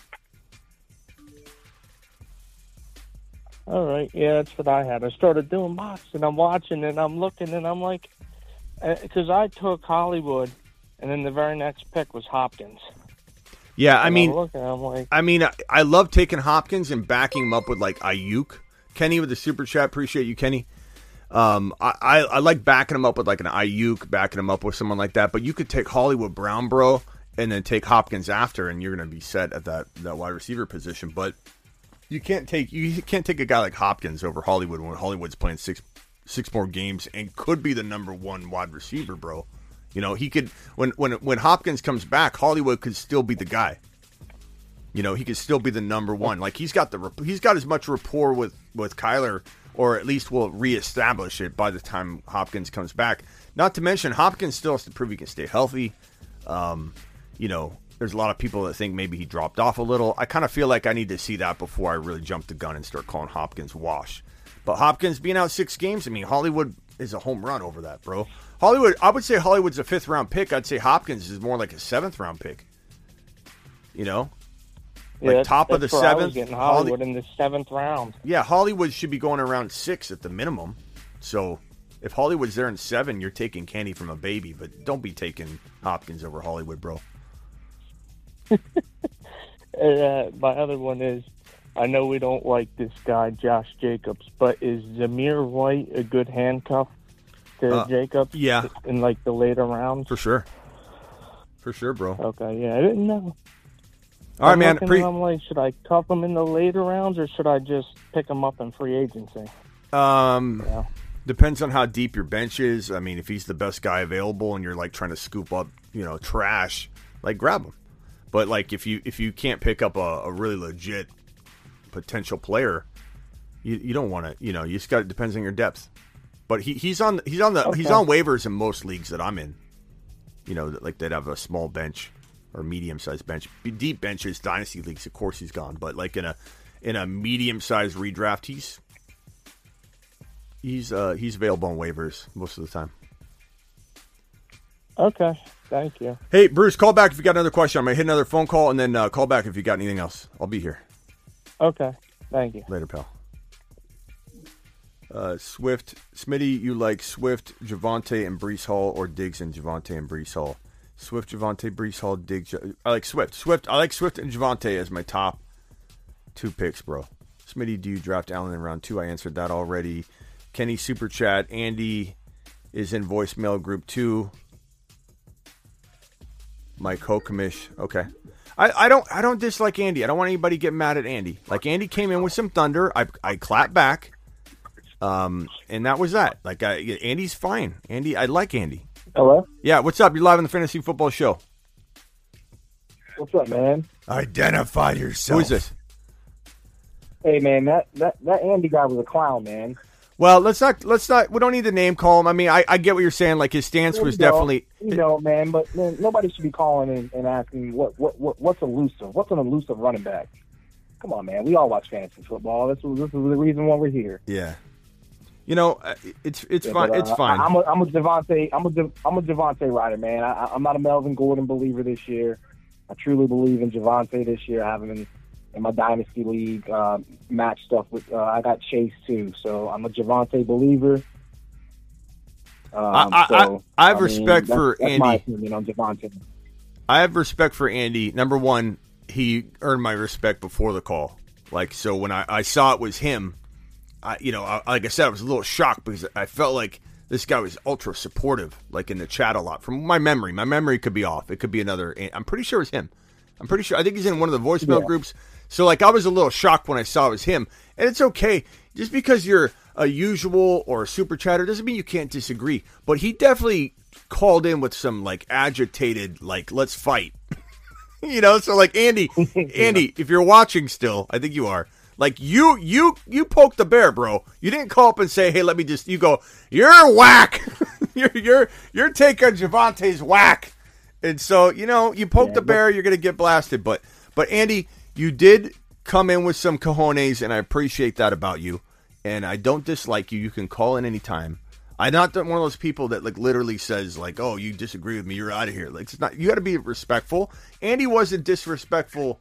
All right, yeah, that's what I had. I started doing mocks, and I'm watching, and I'm looking, and I'm like, because I took Hollywood, and then the very next pick was Hopkins. Yeah, I And mean, I'm looking, I'm like, I mean, I, I love taking Hopkins and backing him up with like Ayuk. Kenny with the super chat, appreciate you, Kenny. Um, I, I, I like backing him up with like an Ayuk, backing him up with someone like that. But you could take Hollywood Brown, bro, and then take Hopkins after, and you're gonna be set at that that wide receiver position. But you can't take you can't take a guy like Hopkins over Hollywood when Hollywood's playing six six more games and could be the number one wide receiver, bro. You know, he could when when when Hopkins comes back, Hollywood could still be the guy. You know, he could still be the number one. Like he's got the he's got as much rapport with with Kyler, or at least will reestablish it by the time Hopkins comes back. Not to mention, Hopkins still has to prove he can stay healthy. Um, you know, there's a lot of people that think maybe he dropped off a little. I kind of feel like I need to see that before I really jump the gun and start calling Hopkins wash. But Hopkins being out six games, I mean, Hollywood is a home run over that, bro. Hollywood, I would say Hollywood's a fifth round pick. I'd say Hopkins is more like a seventh round pick. You know, yeah, like that's- top of the that's I was seventh. getting Holly- Hollywood in the seventh round. yeah, Hollywood should be going around six at the minimum. So if Hollywood's there in seven, you're taking candy from a baby, but don't be taking Hopkins over Hollywood, bro. Uh, my other one is, I know we don't like this guy Josh Jacobs, but is Zamir White a good handcuff to Uh, Jacobs? yeah. in like the later rounds. For sure. for sure, bro. Okay, yeah, I didn't know. All right, I'm man. Pre- I'm like, should I cuff him in the later rounds or should I just pick him up in free agency? Um, Yeah. depends on how deep your bench is. I mean, if he's the best guy available and you're like trying to scoop up, you know, trash, like grab him. But like if you if you can't pick up a, a really legit potential player, you, you don't want to. You know, you just got it depends on your depth. But he, he's on he's on the he's on waivers in most leagues that I'm in. You know, like they'd have a small bench or medium sized bench. Deep benches, dynasty leagues, of course he's gone. But like in a in a medium sized redraft, he's he's uh he's available on waivers most of the time. Okay, thank you. Hey Bruce, call back if you got another question. I'm gonna hit another phone call and then uh, call back if you got anything else. I'll be here Okay, thank you. later, pal. Uh, Swift, Smitty, you like Swift, Javonte, and Breece Hall, or Diggs and Javonte and Breece Hall? Swift, Javonte, Breece Hall, Diggs. I like Swift. Swift. I like Swift and Javonte as my top two picks, bro. Smitty, do you draft Allen in round two? I answered that already. Kenny Super Chat. Andy is in voicemail group two. Mike Hokamish. Okay. I, I don't I don't dislike Andy. I don't want anybody get mad at Andy. Like Andy came in with some thunder. I I clapped back. Um and that was that. Like I, Andy's fine. Andy I like Andy. Hello? Yeah, what's up? You're live on the Fantasy Football Show. What's up, man? Identify yourself. Who is this? Hey, man, that, that, that Andy guy was a clown, man. Well, let's not let's not we don't need to name call him. I mean, I, I get what you're saying. Like his stance was definitely You know, man, but man, nobody should be calling and, and asking what, what, what what's elusive? What's an elusive running back? Come on, man. We all watch fantasy football. This was this is the reason why we're here. Yeah. You know, uh, it's it's Yeah, fine. but, uh, it's fine. I, am a I'm a Devontae I'm a De, I'm a Devontae rider, man. I, I'm not a Melvin Gordon believer this year. I truly believe in Javonte this year. I have him in, my dynasty league uh, match stuff with. Uh, I got Chase too, so I'm a Javonte believer. Um, I- I- so, I have mean, respect that's- for that's my Andy. opinion on Javonte. I have respect for Andy. Number one, he earned my respect before the call. Like so, when I, I saw it was him, I you know, I, like I said, I was a little shocked because I felt like this guy was ultra supportive, like in the chat a lot. From my memory, my memory could be off. It could be another. I'm pretty sure it was him. I'm pretty sure. I think he's in one of the voicemail Yeah. groups. So like, I was a little shocked when I saw it was him, and it's okay. Just because you're a usual or a super chatter doesn't mean you can't disagree. But he definitely called in with some like agitated, like let's fight. you know, so like Andy, Andy, if you're watching still, I think you are. Like you, you, you poked the bear, bro. You didn't call up and say, "Hey, let me just." You go, "You're whack." your your your take on Javonte's whack, and so you know you poke Yeah, the but- bear, you're gonna get blasted. But but Andy, you did come in with some cojones, and I appreciate that about you. And I don't dislike you. You can call in anytime. I'm not one of those people that like literally says like, "Oh, you disagree with me, you're out of here." Like it's not. You got to be respectful. Andy wasn't disrespectful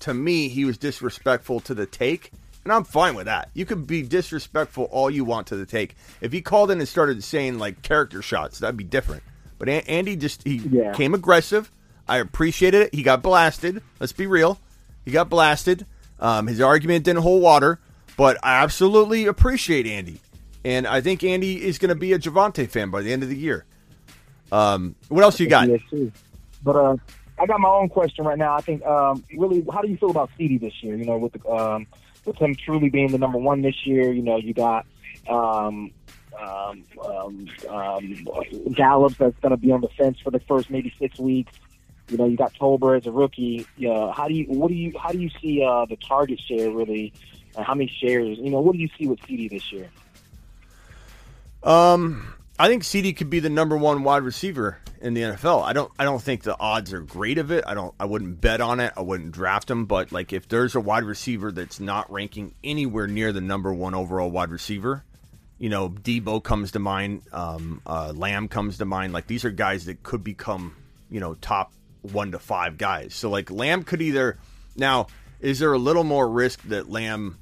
to me. He was disrespectful to the take, and I'm fine with that. You can be disrespectful all you want to the take. If he called in and started saying like character shots, that'd be different. But An- Andy just he Yeah. came aggressive. I appreciated it. He got blasted. Let's be real. He got blasted. Um, his argument didn't hold water, but I absolutely appreciate Andy. And I think Andy is going to be a Javonte fan by the end of the year. Um, what else you got? Yes. But uh, I got my own question right now. I think um, really, how do you feel about CD this year? You know, with the, um, with him truly being the number one this year. You know, you got um, um, um, um, Gallup that's going to be on the fence for the first maybe six weeks. You know, you got Tolbert as a rookie. Uh, how do you what do you how do you see uh, the target share really? Uh, how many shares? You know, what do you see with CD this year? Um, I think CD could be the number one wide receiver in the NFL. I don't. I don't think the odds are great of it. I don't. I wouldn't bet on it. I wouldn't draft him. But like, if there's a wide receiver that's not ranking anywhere near the number one overall wide receiver, you know, Deebo comes to mind. Um, uh, Lamb comes to mind. Like these are guys that could become, you know, top one to five guys. So like Lamb could either now. Is there a little more risk that Lamb?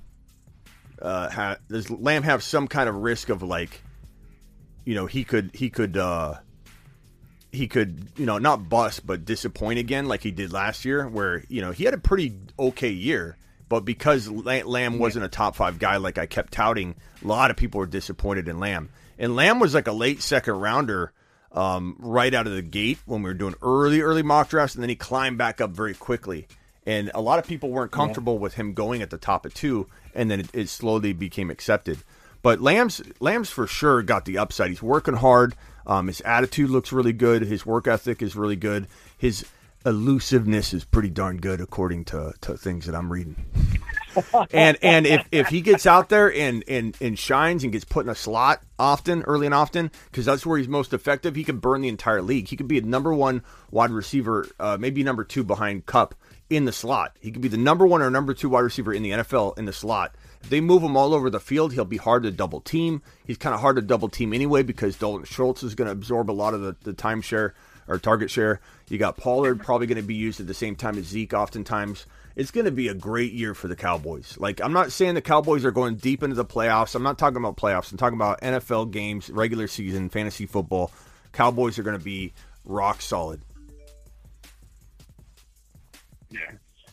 Uh, ha- does Lamb have some kind of risk of like? you know he could he could uh he could you know not bust but disappoint again like he did last year where you know he had a pretty okay year but because Lamb wasn't a top 5 guy like I kept touting a lot of people were disappointed in Lamb and Lamb was like a late second rounder um, right out of the gate when we were doing early, early mock drafts, and then he climbed back up very quickly. And a lot of people weren't comfortable with him going at the top of two, and then it, it slowly became accepted. But Lamb's Lamb's for sure got the upside. He's working hard. Um, his attitude looks really good. His work ethic is really good. His elusiveness is pretty darn good, according to, to things that I'm reading. and and if, if he gets out there and, and, and shines and gets put in a slot often, early and often, because that's where he's most effective, he could burn the entire league. He could be a number one wide receiver, uh, maybe number two behind Kupp in the slot. He could be the number one or number two wide receiver in the NFL in the slot. If they move him all over the field, he'll be hard to double team. He's kind of hard to double team anyway because Dalton Schultz is going to absorb a lot of the, the timeshare or target share. You got Pollard probably going to be used at the same time as Zeke oftentimes. It's going to be a great year for the Cowboys. Like, I'm not saying the Cowboys are going deep into the playoffs. I'm not talking about playoffs. I'm talking about NFL games, regular season, fantasy football. Cowboys are going to be rock solid. Yeah.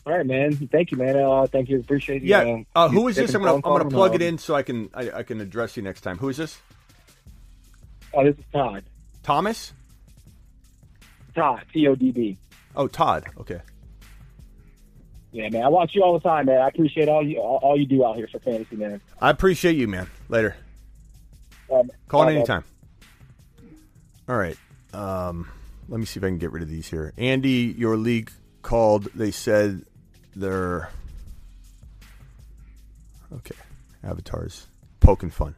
All right, man. Thank you, man. Uh, thank you. Appreciate you. Yeah. Uh, who you this? I'm gonna I'm gonna plug it in so I can I, I can address you next time. Who is this? uh, Oh, this is Todd. Thomas. Todd. T O D B. Oh, Todd. Okay. Yeah, man. I watch you all the time, man. I appreciate all you all, all you do out here for fantasy, man. I appreciate you, man. Later. Um, Call in anytime. All right. Um, let me see if I can get rid of these here. Andy, your league called. They said they're okay. Avatars poking fun.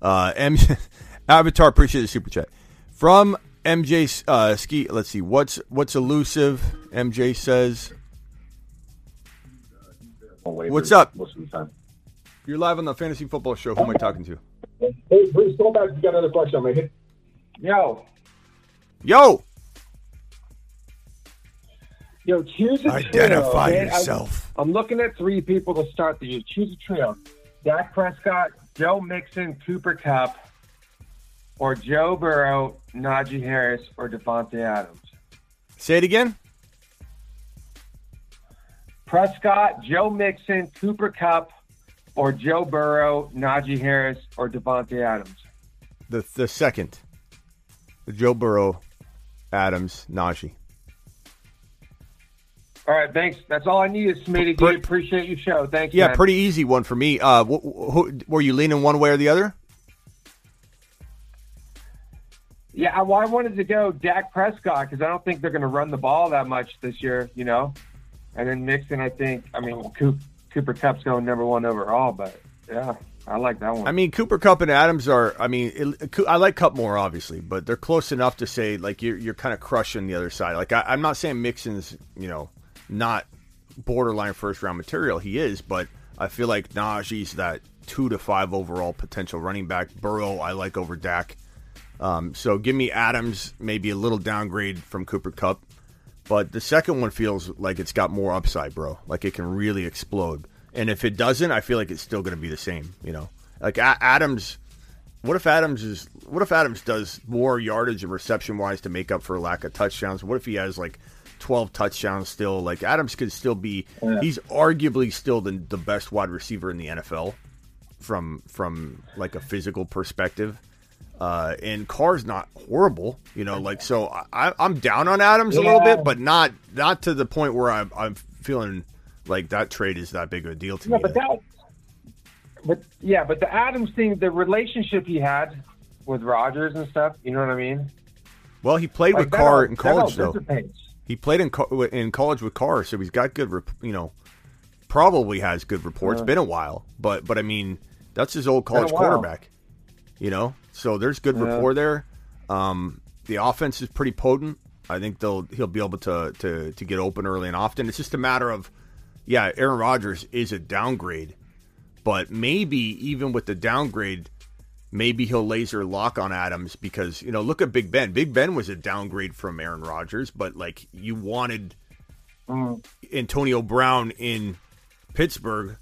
Uh, M- Avatar appreciate the super chat from MJ uh, Ski. Let's see what's what's elusive. MJ says. What's up? You're live on the Fantasy Football Show. Who am I talking to? Hey, Bruce, go back. You got another question. I'm gonna hit. Yo, Yo, yo, choose a Identify trio. man. I- yourself. I'm looking at three people to start the year. Choose a trio: Dak Prescott, Joe Mixon, Cooper Kupp, or Joe Burrow, Najee Harris, or Davante Adams. say it again. Prescott, Joe Mixon, Cooper Kupp, or Joe Burrow, Najee Harris, or Davante Adams. The the second, the Joe Burrow, Adams, Najee. All right, thanks. That's all I needed, Smitty. Pre- appreciate your show. Thanks. Yeah, man. pretty easy one for me. Uh, wh- wh- who, were you leaning one way or the other? Yeah, well, I wanted to go Dak Prescott because I don't think they're going to run the ball that much this year, you know. And then Mixon, I think. I mean, Coop, Cooper Kupp's going number one overall, but yeah, I like that one. I mean, Cooper Kupp and Adams are. I mean, it, I like Kupp more, obviously, but they're close enough to say like you're you're kind of crushing the other side. Like I, I'm not saying Mixon's you know not borderline first round material. He is, but I feel like Najee's that two to five overall potential running back. Burrow, I like over Dak. Um, so give me Adams, maybe a little downgrade from Cooper Kupp, but the second one feels like it's got more upside, bro. Like it can really explode. And if it doesn't, I feel like it's still going to be the same. You know, like A- Adams. What if Adams is? What if Adams does more yardage and reception wise to make up for lack of touchdowns? What if he has like twelve touchdowns still? Like Adams could still be. Yeah. He's arguably still the the best wide receiver in the NFL from from like a physical perspective. Uh, and Carr's not horrible, you know. Like so, I, I'm down on Adams a little bit, but not not to the point where I'm I'm feeling like that trade is that big of a deal to Yeah, me. but that, but yeah, but the Adams thing, the relationship he had with Rodgers and stuff, you know what I mean? Well, he played Like, with Carr in college, though. He played in in college with Carr, so he's got good, you know, probably has good reports. Uh. Been a while, but but I mean, that's his old college quarterback. You know, so there's good Yeah. rapport there. Um, the offense is pretty potent. I think they'll he'll be able to to to get open early and often. It's just a matter of, yeah, Aaron Rodgers is a downgrade, but maybe even with the downgrade, maybe he'll laser lock on Adams because you know look at Big Ben. Big Ben was a downgrade from Aaron Rodgers, but like you wanted Mm. Antonio Brown in Pittsburgh,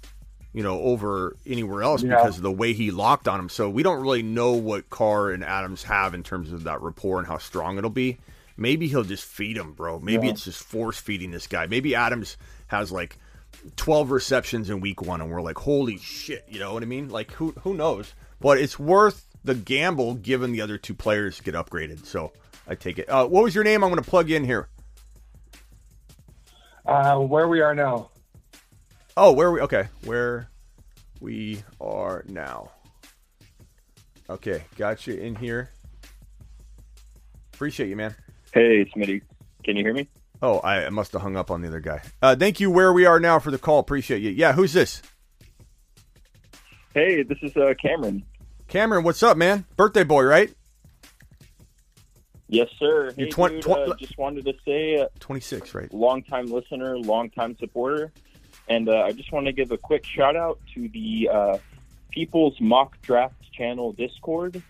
you know, over anywhere else Yeah. because of the way he locked on him. So we don't really know what Carr and Adams have in terms of that rapport and how strong it'll be. Maybe he'll just feed him, bro. Maybe Yeah. it's just force feeding this guy. Maybe Adams has like 12 receptions in week one and we're like, holy shit, you know what I mean? Like, who, who knows? But it's worth the gamble given the other two players get upgraded. So I take it. Uh, what was your name? I'm going to plug in here. Uh, where we are now. Oh, where we? Okay, where we are now. Okay, got you in here. Appreciate you, man. Hey, Smitty. Can you hear me? Oh, I must have hung up on the other guy. Uh, thank you. Where we are now for the call. Appreciate you. Yeah, who's this? Hey, this is uh, Cameron. Cameron, what's up, man? Birthday boy, right? Yes, sir. You're twen- dude, twen- uh, just wanted to say, uh, 26, right? Long-time listener, long-time supporter, and uh, I just want to give a quick shout out to the uh, People's Mock Draft Channel Discord.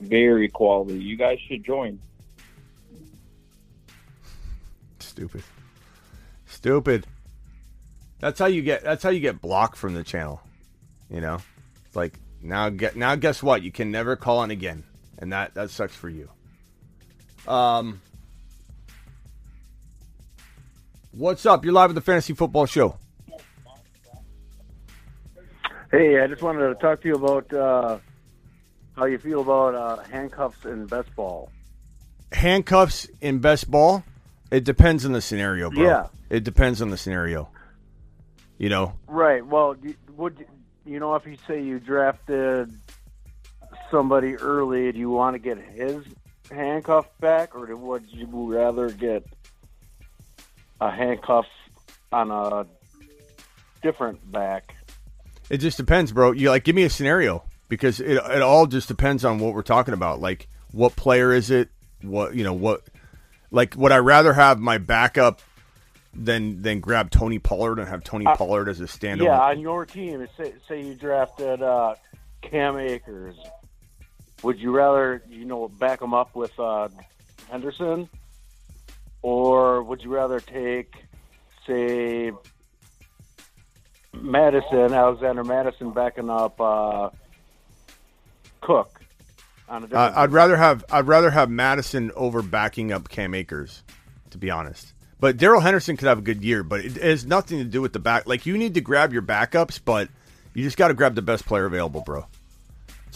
Very quality. You guys should join. Stupid. Stupid. That's how you get. That's how you get blocked from the channel. You know, it's like now. Get now. Guess what? You can never call in again, and that that sucks for you. Um. What's up? You're live at the Fantasy Football Show. Hey, I just wanted to talk to you about uh, how you feel about uh, handcuffs in best ball. Handcuffs in best ball. It depends on the scenario, bro. Yeah. It depends on the scenario. You know, Right. Well, would you know if you say you drafted somebody early, do you want to get his handcuff back, or would you rather get a handcuff on a different back? It just depends, bro. You like give me a scenario because it it all just depends on what we're talking about. Like what player is it? What you know what? Like would I rather have my backup than than grab Tony Pollard and have Tony Pollard as a standalone? Yeah, on your team, say, say you drafted uh, Cam Akers. Would you rather, you know, back him up with uh, Henderson, or would you rather take, say, Mattison, Alexander Mattison, backing up uh, Cook on a different? Uh, I'd rather have I'd rather have Mattison over backing up Cam Akers, to be honest. But Darrell Henderson could have a good year, but it has nothing to do with the back. Like you need to grab your backups, but you just got to grab the best player available, bro.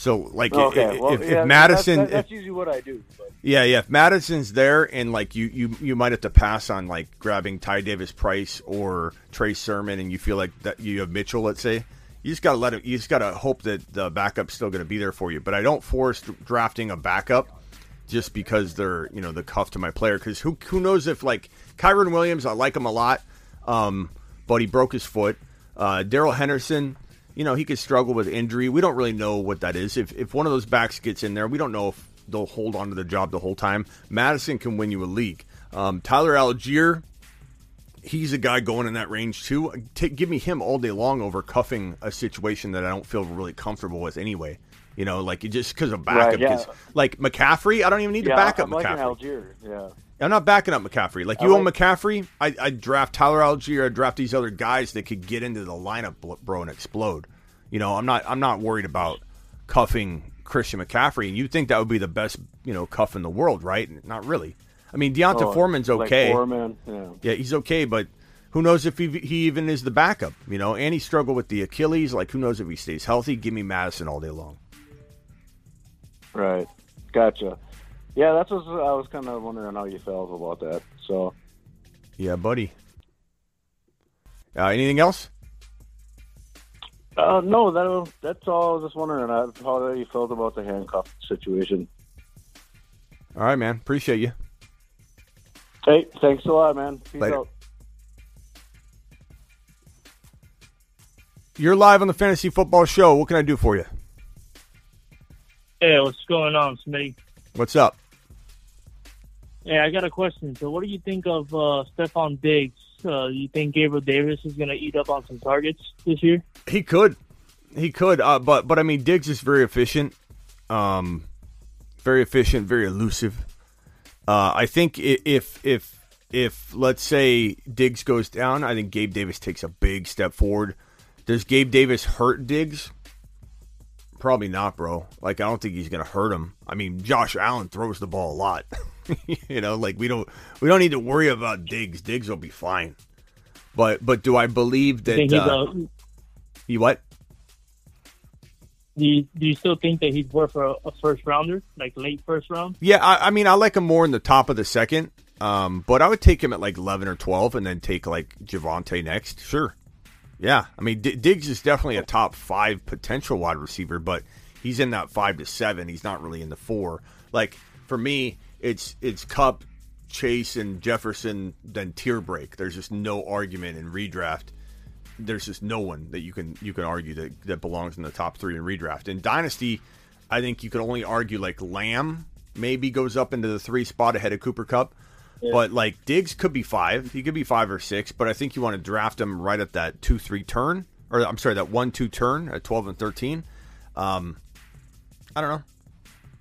So like okay, if, well, if, if Mattison, that's, that's if- usually what I do. But. yeah, yeah, if Mattison's there and like you you you might have to pass on like grabbing Ty Davis Price or Trey Sermon, and you feel like that you have Mitchell, let's say. You just gotta let it. You just gotta hope that the backup's still gonna be there for you. But I don't force drafting a backup just because they're you know the cuff to my player. Because who who knows if like Kyren Williams, I like him a lot, um, but he broke his foot. Uh, Darrell Henderson, you know he could struggle with injury. We don't really know what that is. If if one of those backs gets in there, we don't know if they'll hold on to the job the whole time. Mattison can win you a league. Um, Tyler Allgeier, he's a guy going in that range too. Give me him all day long over cuffing a situation that I don't feel really comfortable with anyway. You know, like just because of backup. Right, yeah. Like McCaffrey, I don't even need yeah, to back up I'm McCaffrey. Allgeier. Yeah. I'm not backing up McCaffrey. Like you own like- McCaffrey, I I draft Tyler Allgeier, I draft these other guys that could get into the lineup, bro- and explode. You know, I'm not I'm not worried about cuffing Christian McCaffrey. And you think that would be the best, you know, cuff in the world, right? Not really. I mean, D'Onta Oh, Foreman's like okay. Foreman, yeah. Yeah, he's okay, but who knows if he, he even is the backup? You know, and he struggled with the Achilles. Like, who knows if he stays healthy? Give me Mattison all day long. Right. Gotcha. Yeah, that's what I was kind of wondering how you felt about that. So, Yeah, buddy. Uh, anything else? uh, no, that that's all. I was just wondering how you felt about the handcuff situation. All right, man. Appreciate you. Hey, thanks a lot, man. Peace Later. out. You're live on the Fantasy Football Show. What can I do for you? Hey, what's going on, Smitty? What's up? Hey, I got a question. So, what do you think of uh, Stefon Diggs? Uh, you think Gabriel Davis is going to eat up on some targets this year? He could, he could, uh, but but I mean, Diggs is very efficient, um, very efficient, very elusive. Uh, I think if if if let's say Diggs goes down, I think Gabe Davis takes a big step forward. Does Gabe Davis hurt Diggs? Probably not, bro. Like I don't think he's gonna hurt him. I mean, Josh Allen throws the ball a lot. you know, like we don't we don't need to worry about Diggs. Diggs will be fine. But but do I believe that? think he's uh, a- you what? Do you, do you still think that he's worth a, a first rounder, like late first round? Yeah, I, I mean, I like him more in the top of the second, um, but I would take him at like 11 or 12 and then take like Javonte next. Sure. Yeah. I mean, D- Diggs is definitely a top five potential wide receiver, but he's in that five to seven. He's not really in the four. Like, for me, it's it's Kupp, Chase, and Jefferson, then tier break. There's just no argument in redraft. There's just no one that you can you can argue that, that belongs in the top three in redraft. In Dynasty, I think you could only argue like Lamb maybe goes up into the three spot ahead of Cooper Kupp. But like Diggs could be five, he could be five or six. But I think you want to draft him right at that two three turn, or I'm sorry, that one two turn at twelve and thirteen. Um, I don't know.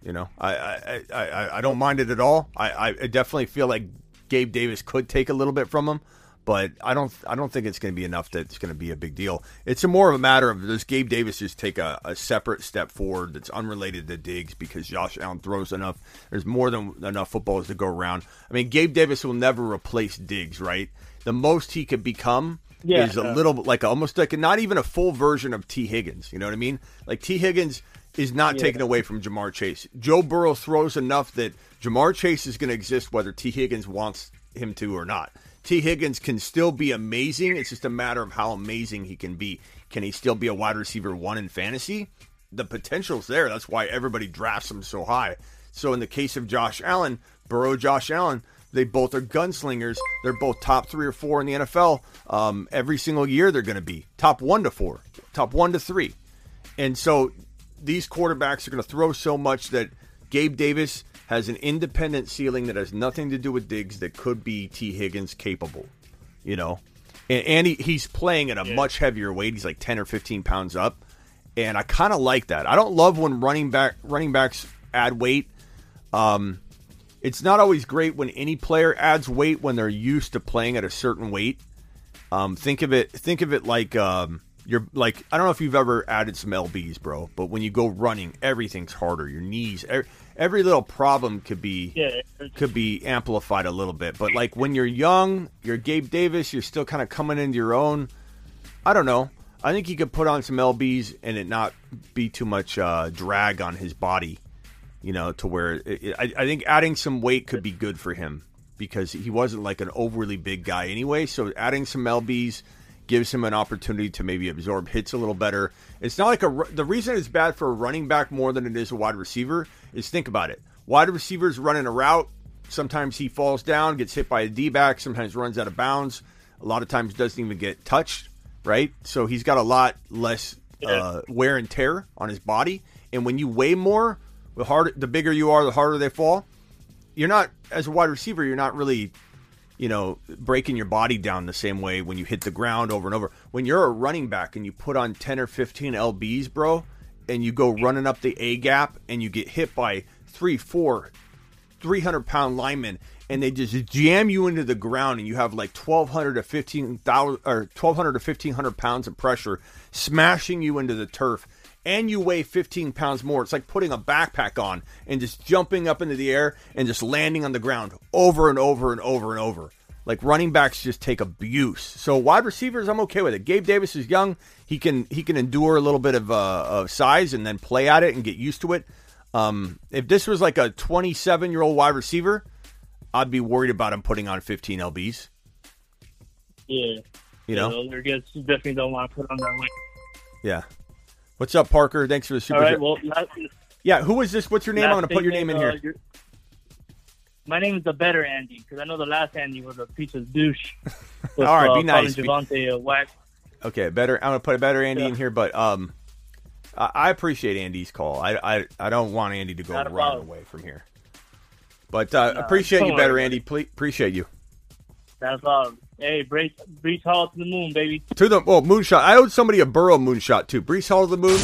You know, I I, I, I, don't mind it at all. I, I definitely feel like Gabe Davis could take a little bit from him, but I don't I don't think it's going to be enough that it's going to be a big deal. It's a more of a matter of does Gabe Davis just take a, a separate step forward that's unrelated to Diggs because Josh Allen throws enough. There's more than enough footballs to go around. I mean, Gabe Davis will never replace Diggs, right? The most he could become Yeah. is a little bit like almost like not even a full version of Tee Higgins. You know what I mean? Like Tee Higgins is not Yeah. taken away from Ja'Marr Chase. Joe Burrow throws enough that Ja'Marr Chase is going to exist whether Tee Higgins wants him to or not. Tee Higgins can still be amazing. It's just a matter of how amazing he can be. Can he still be a wide receiver one in fantasy? The potential's there. That's why everybody drafts him so high. So in the case of Josh Allen, Burrow, Josh Allen, they both are gunslingers. They're both top three or four in the NFL. Um, every single year they're going to be top one to four, top one to three. And so these quarterbacks are going to throw so much that Gabe Davis has an independent ceiling that has nothing to do with Diggs that could be Tee Higgins capable, you know? And, and he, he's playing at a much heavier weight. He's like 10 or 15 pounds up. And I kind of like that. I don't love when running back running backs add weight. Um, it's not always great when any player adds weight when they're used to playing at a certain weight. Um, think of it. Think of it like um, you're like I don't know if you've ever added some lbs, bro. But when you go running, everything's harder. Your knees, every, every little problem could be Yeah. could be amplified a little bit. But like when you're young, you're Gabe Davis. You're still kind of coming into your own. I don't know. I think he could put on some lbs and it not be too much uh, drag on his body. You know, to where it, it- I, I think adding some weight could be good for him because he wasn't like an overly big guy anyway. So adding some lbs gives him an opportunity to maybe absorb hits a little better. It's not like a the reason it's bad for a running back more than it is a wide receiver is think about it. Wide receivers running a route, sometimes he falls down, gets hit by a D back, sometimes runs out of bounds. A lot of times doesn't even get touched, right? So he's got a lot less uh, wear and tear on his body. And when you weigh more, the harder, the bigger you are, the harder they fall. You're not as a wide receiver. You're not really you know, breaking your body down the same way when you hit the ground over and over. When you're a running back and you put on 10 or 15 LBs, bro, and you go running up the A gap and you get hit by three, four, 300 pound linemen and they just jam you into the ground and you have like 1200 to 15,000 or 1200 to 1500 pounds of pressure smashing you into the turf and you weigh 15 pounds more. It's like putting a backpack on and just jumping up into the air and just landing on the ground over and over and over and over. Like running backs just take abuse. So wide receivers, I'm okay with it. Gabe Davis is young. He can he can endure a little bit of, uh, of size and then play at it and get used to it. Um, if this was like a 27 year old wide receiver, I'd be worried about him putting on 15 lbs. Yeah. You know? Yeah, guys definitely don't want to put on that weight. Yeah. What's up, Parker? Thanks for the super. All right. Well, last, yeah. Who is this? What's your name? I'm going to put your name in uh, here. My name is the better Andy because I know the last Andy was a piece of douche. With, All right, uh, be nice. Javonte a whack. Okay, better. I'm gonna put a better Andy Yeah. in here, but um, I, I appreciate Andy's call. I, I I don't want Andy to go Not a running away from here. But uh, No, appreciate don't you, better worry. Andy. Ple- appreciate you. That's all. Hey, Breece, Breece Hall to the moon, baby. To the well, moonshot. I owed somebody a Burrow moonshot too. Breece Hall to the moon.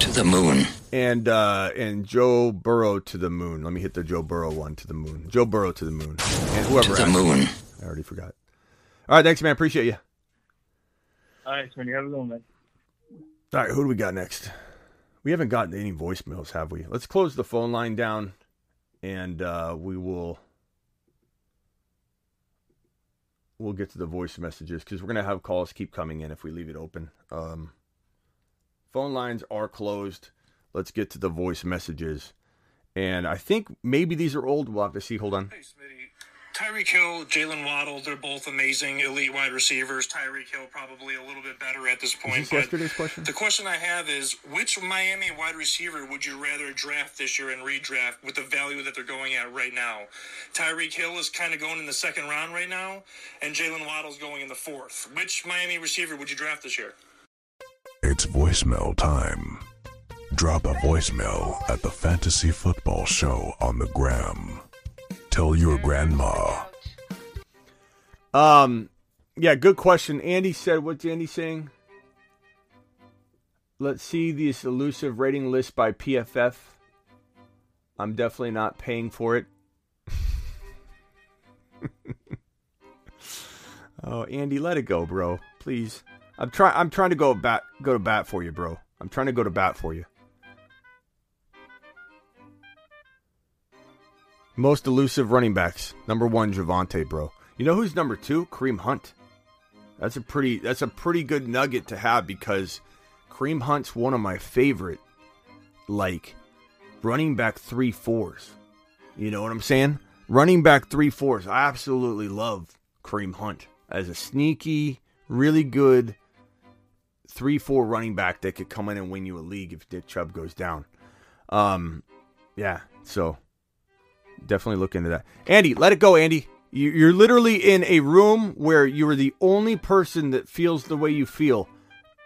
To the moon. And uh and Joe Burrow to the moon. Let me hit the Joe Burrow one to the moon. Joe Burrow to the moon. And whoever To the asked. moon. I already forgot. All right, thanks, man. Appreciate you. All right, Smitty, have a good one, man. All right, who do we got next? We haven't gotten any voicemails, have we? Let's close the phone line down, and uh, we will we'll get to the voice messages because we're gonna have calls keep coming in if we leave it open. Um, phone lines are closed. let's get to the voice messages. And I think maybe these are old. We'll have to see. Hold on. Tyreek Hill, Jaylen Waddle, they're both amazing elite wide receivers. Tyreek Hill probably a little bit better at this Is point. this but yesterday's question? the question I have is which Miami wide receiver would you rather draft this year and redraft with the value that they're going at right now? Tyreek Hill is kind of going in the second round right now, and Jaylen Waddle's going in the fourth. Which Miami receiver would you draft this year? It's voicemail time. Drop a voicemail at the Fantasy Football Show on the gram. Tell your grandma. Um, yeah, good question. Andy said, what's Andy saying? Let's see this elusive rating list by PFF. I'm definitely not paying for it. oh, Andy, let it go, bro. Please. I'm trying. I'm trying to go bat. Go to bat for you, bro. I'm trying to go to bat for you. Most elusive running backs. Number one, Javonte, bro. You know who's number two? Kareem Hunt. That's a pretty. That's a pretty good nugget to have because Kareem Hunt's one of my favorite, like, running back three fours. You know what I'm saying? Running back three fours. I absolutely love Kareem Hunt as a sneaky, really good three four running back that could come in and win you a league if Nick Chubb goes down. Um, yeah. So definitely look into that. Andy, let it go, Andy. You- You're literally in a room where you are the only person that feels the way you feel,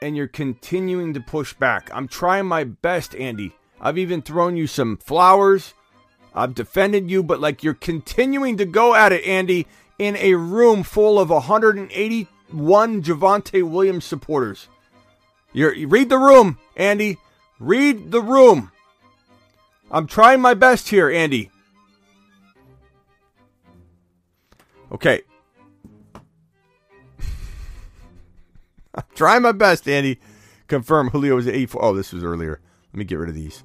and you're continuing to push back. I'm trying my best, Andy. I've even thrown you some flowers. I've defended you, but like you're continuing to go at it, Andy, in a room full of 181 Javonte Williams supporters. You're, you read the room, Andy. Read the room. I'm trying my best here, Andy. Okay. I'm trying my best, Andy. Confirm Julio was at 84. Oh, this was earlier. Let me get rid of these.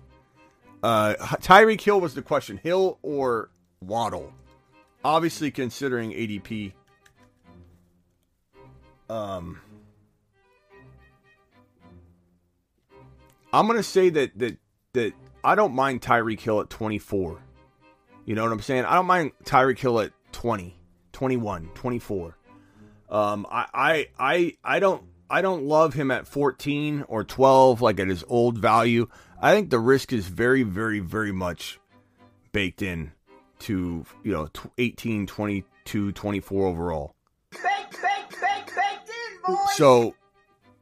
Uh, Tyreek Hill was the question. Hill or Waddle? Obviously, considering ADP. Um, I'm gonna say that that that I don't mind Tyreek Hill at 24. You know what I'm saying? I don't mind Tyreek Hill at 20, 21, 24. Um, I, I, I, I don't, I don't love him at 14 or 12, like at his old value. I think the risk is very, very, very much baked in to, you know, tw- 18, 22, 24 overall. So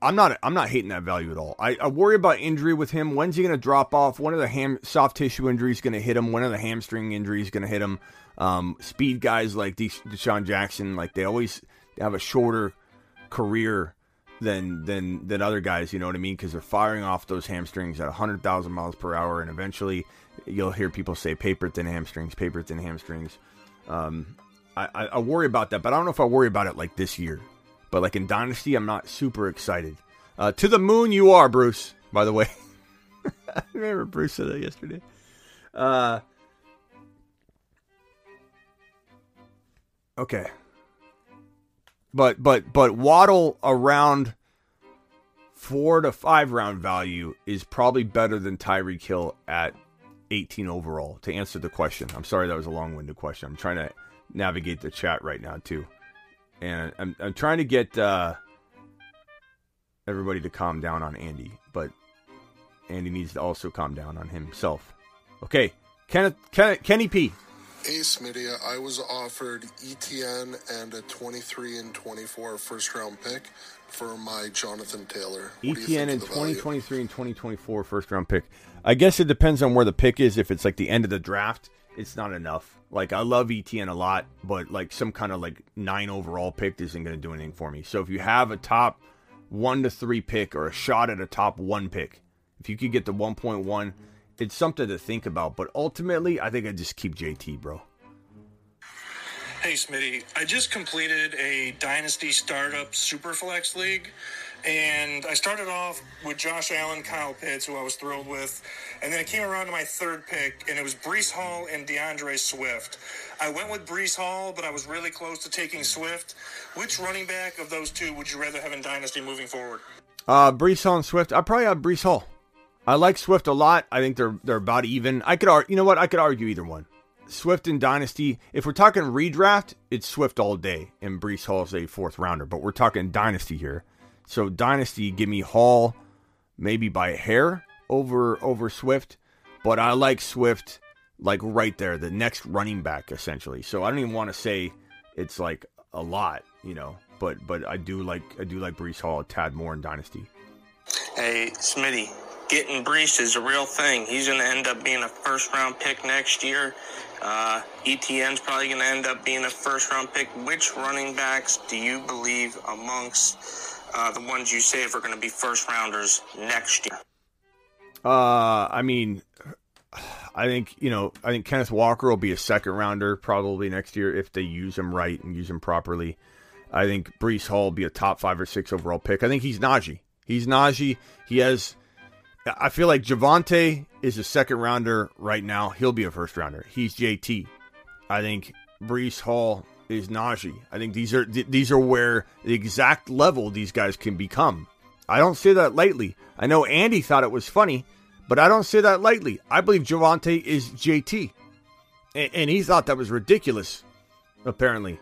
I'm not I'm not hating that value at all. I, I worry about injury with him. When's he going to drop off? When are the ham soft tissue injuries going to hit him? When are the hamstring injuries going to hit him? Um, speed guys like Desha- DeSean Jackson, like they always have a shorter career than than than other guys. You know what I mean? Because they're firing off those hamstrings at hundred thousand miles per hour, and eventually you'll hear people say paper thin hamstrings, paper thin hamstrings. Um, I, I, I worry about that, but I don't know if I worry about it like this year. But like in Dynasty, I'm not super excited. Uh, to the moon, you are, Bruce. By the way, I remember Bruce said that yesterday. Uh, okay, but but but Waddle around four to five round value is probably better than Tyreek Hill at 18 overall. To answer the question, I'm sorry that was a long winded question. I'm trying to navigate the chat right now too and I'm I'm trying to get uh, everybody to calm down on Andy, but Andy needs to also calm down on himself. Okay, Kenneth, Ken, Kenny P. Hey, Smitty, I was offered ETN and a 23 and 24 first round pick for my Jonathan Taylor. What ETN in of the value? 2023 and 2024 first round pick. I guess it depends on where the pick is. If it's like the end of the draft, it's not enough. Like I love ETN a lot, but like some kind of like nine overall pick isn't going to do anything for me. So if you have a top one to three pick or a shot at a top one pick, if you could get the 1.1, it's something to think about. But ultimately, I think I just keep JT, bro. Hey, Smitty. I just completed a Dynasty Startup Superflex League, and I started off with Josh Allen, Kyle Pitts, who I was thrilled with, and then it came around to my third pick, and it was Breece Hall and D'Andre Swift. I went with Breece Hall, but I was really close to taking Swift. Which running back of those two would you rather have in Dynasty moving forward? Uh, Breece Hall and Swift. I probably have Breece Hall. I like Swift a lot. I think they're they're about even. I could argue, you know what? I could argue either one. Swift and Dynasty. If we're talking redraft, it's Swift all day, and Breece Hall's a fourth rounder. But we're talking Dynasty here, so Dynasty, give me Hall, maybe by a hair over over Swift. But I like Swift like right there, the next running back essentially. So I don't even want to say it's like a lot, you know. But but I do like I do like Breece Hall a tad more in Dynasty. Hey, Smitty, getting Breece is a real thing. He's going to end up being a first round pick next year. Uh, ETN's probably going to end up being a first round pick. Which running backs do you believe amongst uh, the ones you say are going to be first rounders next year? Uh, I mean, I think you know, I think Kenneth Walker will be a second rounder probably next year if they use him right and use him properly. I think Breece Hall will be a top five or six overall pick. I think he's Najee. He's Najee. He has. I feel like Javonte is a second rounder right now. He'll be a first rounder. He's JT. I think Breece Hall is Najee. I think these are these are where the exact level these guys can become. I don't say that lightly. I know Andy thought it was funny, but I don't say that lightly. I believe Javonte is JT, and, and he thought that was ridiculous. Apparently,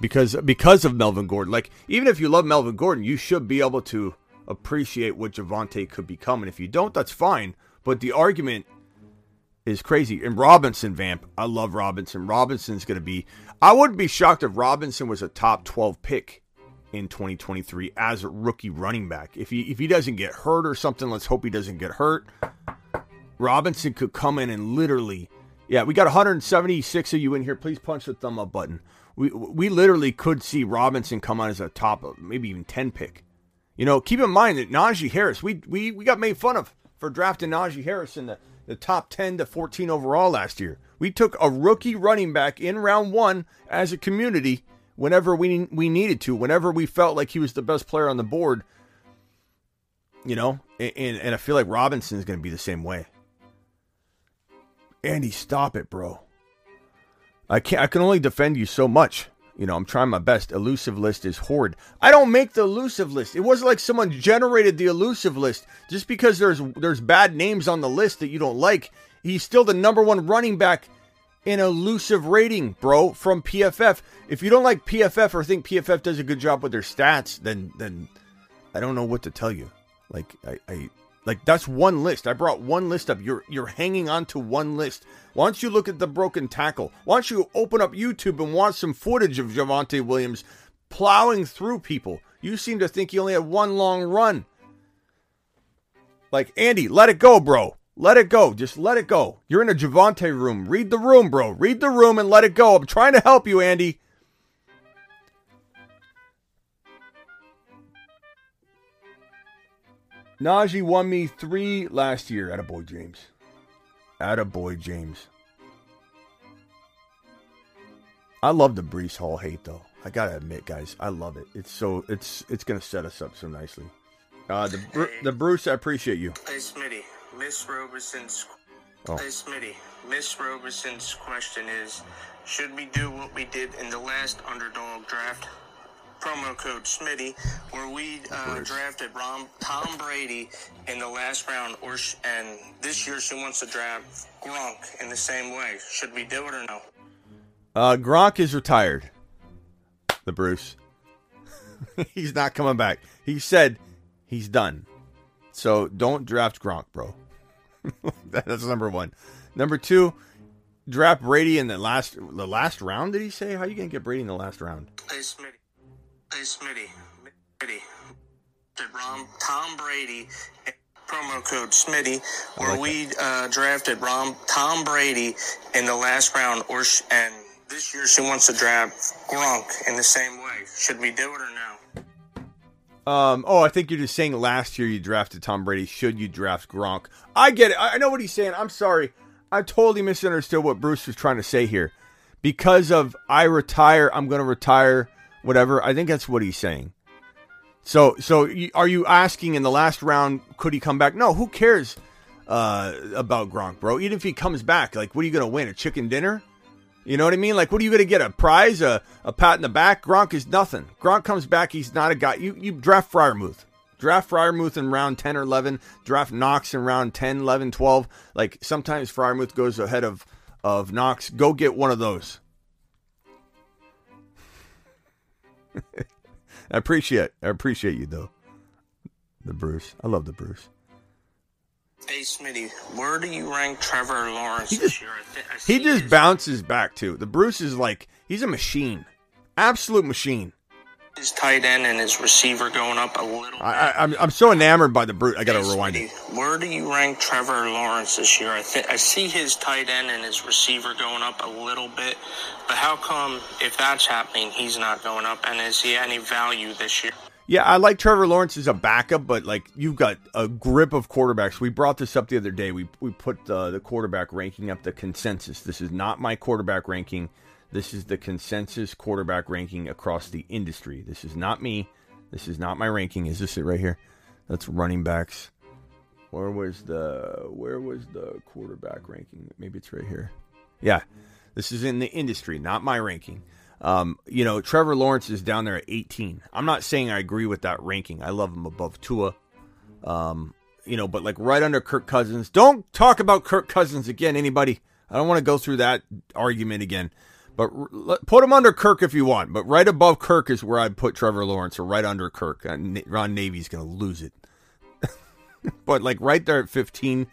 because because of Melvin Gordon. Like even if you love Melvin Gordon, you should be able to appreciate what Javonte could become. And if you don't, that's fine. But the argument is crazy. And Robinson, Vamp, I love Robinson. Robinson's going to be. I wouldn't be shocked if Robinson was a top 12 pick in 2023 as a rookie running back. If he if he doesn't get hurt or something, let's hope he doesn't get hurt. Robinson could come in and literally, yeah, we got 176 of you in here. Please punch the thumb up button. We we literally could see Robinson come on as a top, maybe even 10 pick. You know, keep in mind that Najee Harris, we we we got made fun of for drafting Najee Harris in the, the top 10 to 14 overall last year. We took a rookie running back in round one as a community whenever we we needed to, whenever we felt like he was the best player on the board. You know, and and I feel like Robinson is going to be the same way. Andy, stop it, bro. I can't. I can only defend you so much. You know, I'm trying my best. Elusive list is horde. I don't make the elusive list. It wasn't like someone generated the elusive list. Just because there's there's bad names on the list that you don't like, he's still the number one running back in elusive rating, bro, from PFF. If you don't like PFF or think PFF does a good job with their stats, then then I don't know what to tell you. Like I, I like that's one list. I brought one list up. You're you're hanging on to one list. Why don't you look at the broken tackle? Why don't you open up YouTube and watch some footage of Javonte Williams plowing through people? You seem to think he only had one long run. Like Andy, let it go, bro. Let it go. Just let it go. You're in a Javonte room. Read the room, bro. Read the room and let it go. I'm trying to help you, Andy. Najee won me three last year. At a boy, James. At a boy, James. I love the Breece Hall hate though. I gotta admit, guys, I love it. It's so it's it's gonna set us up so nicely. Uh, the Bru- the Bruce, I appreciate you. Hey, Smitty, Miss Robeson's. Oh. Hey, Smitty, Miss Robeson's question is: Should we do what we did in the last underdog draft? Promo code Smitty, where we uh, drafted Rom, Tom Brady in the last round, or sh- and this year she wants to draft Gronk in the same way. Should we do it or no? Uh, Gronk is retired. The Bruce. he's not coming back. He said he's done. So don't draft Gronk, bro. That's number one. Number two, draft Brady in the last the last round. Did he say? How you gonna get Brady in the last round? Hey, Smitty. Hey, Smitty. Smitty. Rom, Tom Brady, promo code Smitty, where we uh, drafted Rom, Tom Brady in the last round, or sh- and this year she wants to draft Gronk in the same way. Should we do it or no? Um, oh, I think you're just saying last year you drafted Tom Brady. Should you draft Gronk? I get it. I I know what he's saying. I'm sorry. I totally misunderstood what Bruce was trying to say here. Because of I retire, I'm going to retire, whatever. I think that's what he's saying. So, so are you asking in the last round could he come back? No, who cares uh, about Gronk, bro? Even if he comes back, like, what are you to win? A chicken dinner? You know what I mean? Like, what are you to get? A prize? A, a pat in the back? Gronk is nothing. Gronk comes back. He's not a guy. You, you draft Freiermuth. Draft Freiermuth in round 10 or 11. Draft Knox in round 10, 11, 12. Like sometimes Freiermuth goes ahead of, of Knox. Go get one of those. I appreciate I appreciate you though. The Bruce. I love the Bruce. Hey, Smitty, where do you rank Trevor Lawrence He this just- year? I thi- He just bounces back too. The Bruce is like he's a machine. Absolute machine. His tight end and his receiver going up a little. I, I I'm I'm so enamored by the brute. I gotta rewind it. Where do you rank Trevor Lawrence this year? I think I see his tight end and his receiver going up a little bit, but how come if that's happening, he's not going up? And is he any value this year? Yeah, I like Trevor Lawrence as a backup, but like you've got a grip of quarterbacks. We brought this up the other day. We we put the the quarterback ranking up the consensus. This is not my quarterback ranking. This is the consensus quarterback ranking across the industry. This is not me. This is not my ranking. Is this it right here? That's running backs. Where was the where was the quarterback ranking? Maybe it's right here. Yeah. This is in the industry, not my ranking. Um, you know, Trevor Lawrence is down there at 18. I'm not saying I agree with that ranking. I love him above Tua. Um, you know, but like right under Kirk Cousins. Don't talk about Kirk Cousins again, anybody. I don't want to go through that argument again. But put him under Kirk if you want. But right above Kirk is where I'd put Trevor Lawrence, or right under Kirk. Uh, Ron Navy's going to lose it. but like right there at 15,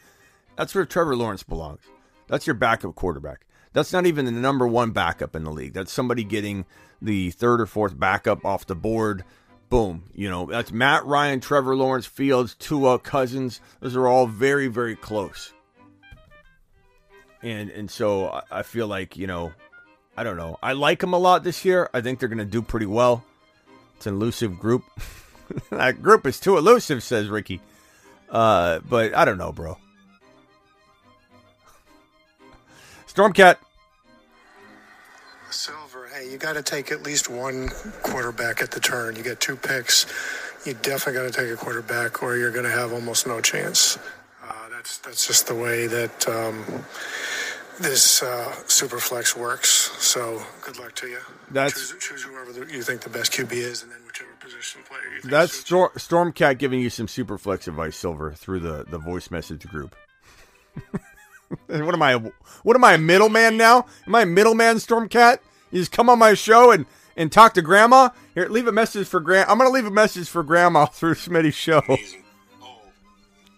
that's where Trevor Lawrence belongs. That's your backup quarterback. That's not even the number one backup in the league. That's somebody getting the third or fourth backup off the board. Boom. You know, that's Matt Ryan, Trevor Lawrence, Fields, Tua, Cousins. Those are all very, very close. And and so I- I feel like, you know, I don't know. I like them a lot this year. I think they're going to do pretty well. It's an elusive group. that group is too elusive, says Ricky. Uh, but I don't know, bro. Stormcat. Silver, hey, you got to take at least one quarterback at the turn. You get two picks. You definitely got to take a quarterback, or you're going to have almost no chance. Uh, that's that's just the way that um, this uh, super flex works. So good luck to you. That's- choose, choose whoever the, you think the best QB is, and then whichever position player you think. That's Stor- Stormcat giving you some super flex advice, Silver, through the, the voice message group. what am I? What am I, a middleman now? Am I a middleman, Stormcat? You just come on my show and, and talk to Grandma. Here, leave a message for Grand. I'm gonna leave a message for Grandma through Smitty's show.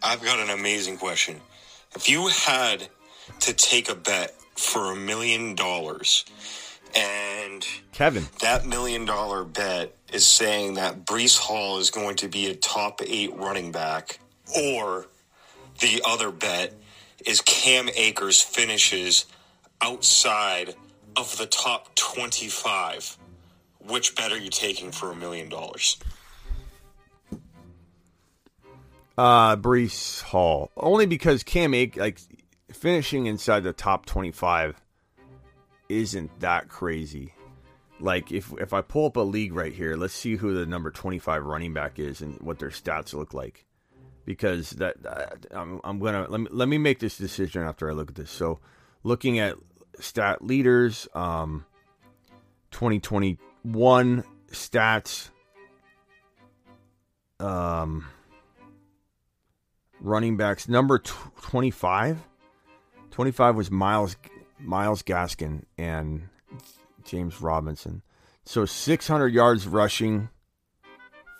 I've got an amazing question. If you had to take a bet for a million dollars and Kevin. that million dollar bet is saying that Breece Hall is going to be a top eight running back, or the other bet is Cam Akers finishes outside of the top 25, which bet are you taking for a million dollars? Uh, Breece Hall. Only because Cam Ake, like finishing inside the top 25 isn't that crazy. Like if if I pull up a league right here, let's see who the number 25 running back is and what their stats look like. Because that, I'm, I'm gonna let me let me make this decision after I look at this. So, looking at stat leaders, um, 2021 stats, um, running backs number tw- 25 25 was miles Myles Gaskin and james robinson so 600 yards rushing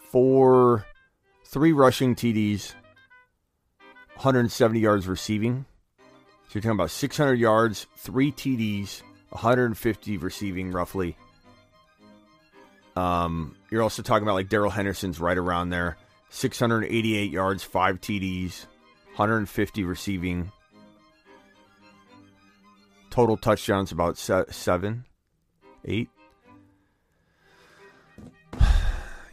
four three rushing td's 170 yards receiving so you're talking about 600 yards three td's 150 receiving roughly um, you're also talking about like Darrell Henderson's right around there. 688 yards, five TDs, 150 receiving. Total touchdowns about se- seven, eight.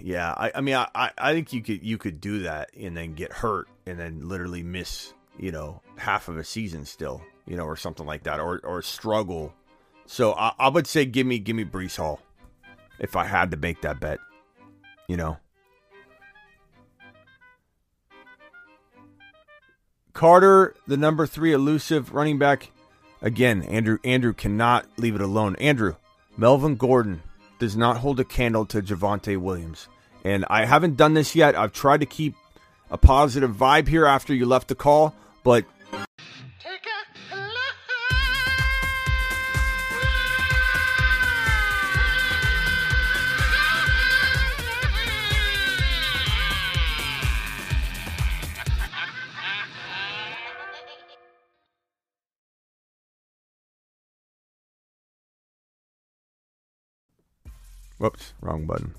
Yeah, I, I mean, I, I- I think you could you could do that and then get hurt and then literally miss you know half of a season still, you know, or something like that, or or struggle. So I, I would say give me give me Breece Hall if I had to make that bet, you know. Carter, the number three elusive running back. Again, Andrew Andrew cannot leave it alone. Andrew, Melvin Gordon does not hold a candle to Javonte Williams. And I haven't done this yet. I've tried to keep a positive vibe here after you left the call, but Whoops, wrong button.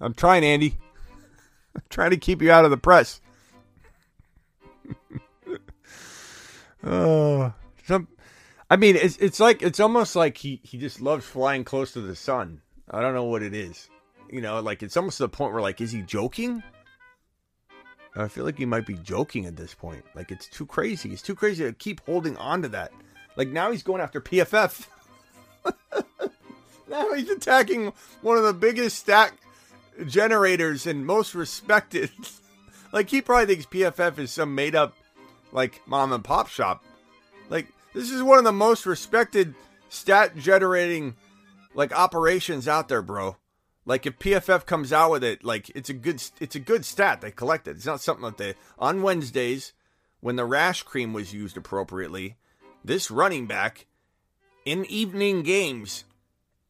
I'm trying, Andy. I'm trying to keep you out of the press. oh, some. I mean, it's it's like it's almost like he he just loves flying close to the sun. I don't know what it is. You know, like it's almost to the point where like, is he joking? I feel like he might be joking at this point. Like it's too crazy. It's too crazy to keep holding on to that. Like now he's going after PFF. now he's attacking one of the biggest stat generators and most respected. like he probably thinks PFF is some made up like mom and pop shop. Like this is one of the most respected stat generating like operations out there, bro. Like if PFF comes out with it, like it's a good it's a good stat they collected. It's not something that they on Wednesdays when the rash cream was used appropriately, this running back in evening games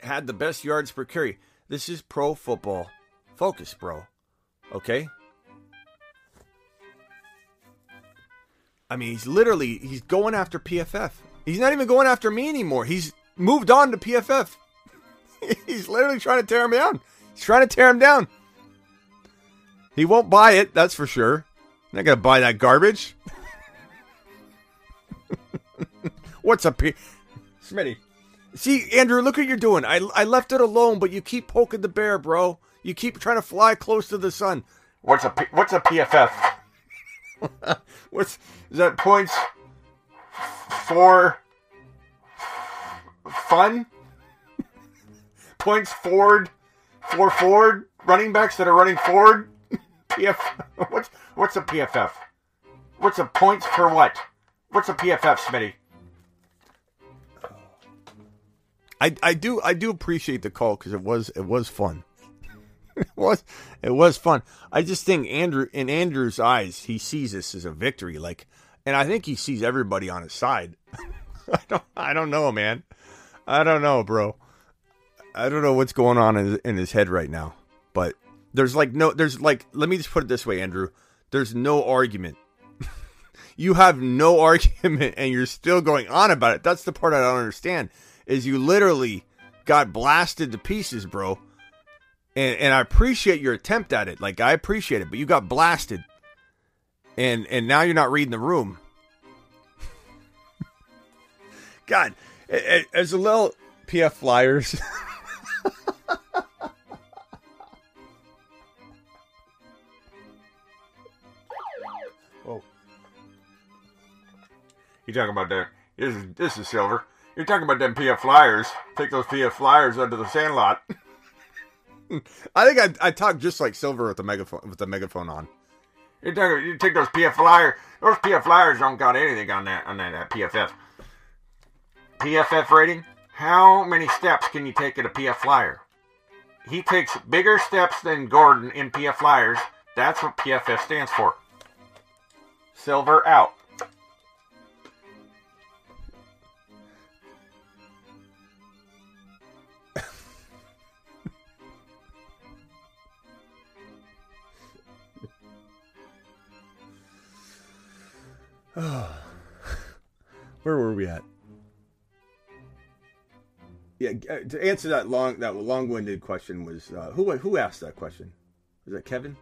had the best yards per carry. This is pro football focus, bro. Okay? I mean, he's literally he's going after PFF. He's not even going after me anymore. He's moved on to PFF. he's literally trying to tear him down. He's trying to tear him down. He won't buy it, that's for sure. Not gonna buy that garbage. What's up, P? Smitty. See, Andrew, look what you're doing. I, I left it alone, but you keep poking the bear, bro. You keep trying to fly close to the sun. What's a P- what's a PFF? what's is that points for fun? points forward for forward running backs that are running forward. PF what's what's a PFF? What's a points for what? What's a PFF, Smitty? I, I do I do appreciate the call because it was it was fun. it was it was fun. I just think Andrew in Andrew's eyes he sees this as a victory, like, and I think he sees everybody on his side. I don't I don't know, man. I don't know, bro. I don't know what's going on in, in his head right now, but there's like no there's like let me just put it this way, Andrew. There's no argument. you have no argument, and you're still going on about it. That's the part I don't understand is you literally got blasted to pieces, bro. And and I appreciate your attempt at it. Like I appreciate it, but you got blasted. And and now you're not reading the room. God, as a little PF Flyers. oh. You talking about that? This is this is silver. You're talking about them PF Flyers. Take those PF Flyers under the sandlot. I think I I talk just like Silver with the megaphone with the megaphone on. You take you take those PF Flyers. Those PF Flyers don't got anything on that on that, that PFF. PFF rating. How many steps can you take at a PF Flyer? He takes bigger steps than Gordon in PF Flyers. That's what PFF stands for. Silver out. Where were we at? Yeah, uh, to answer that long that long-winded question was uh, who who asked that question? Was that Kevin?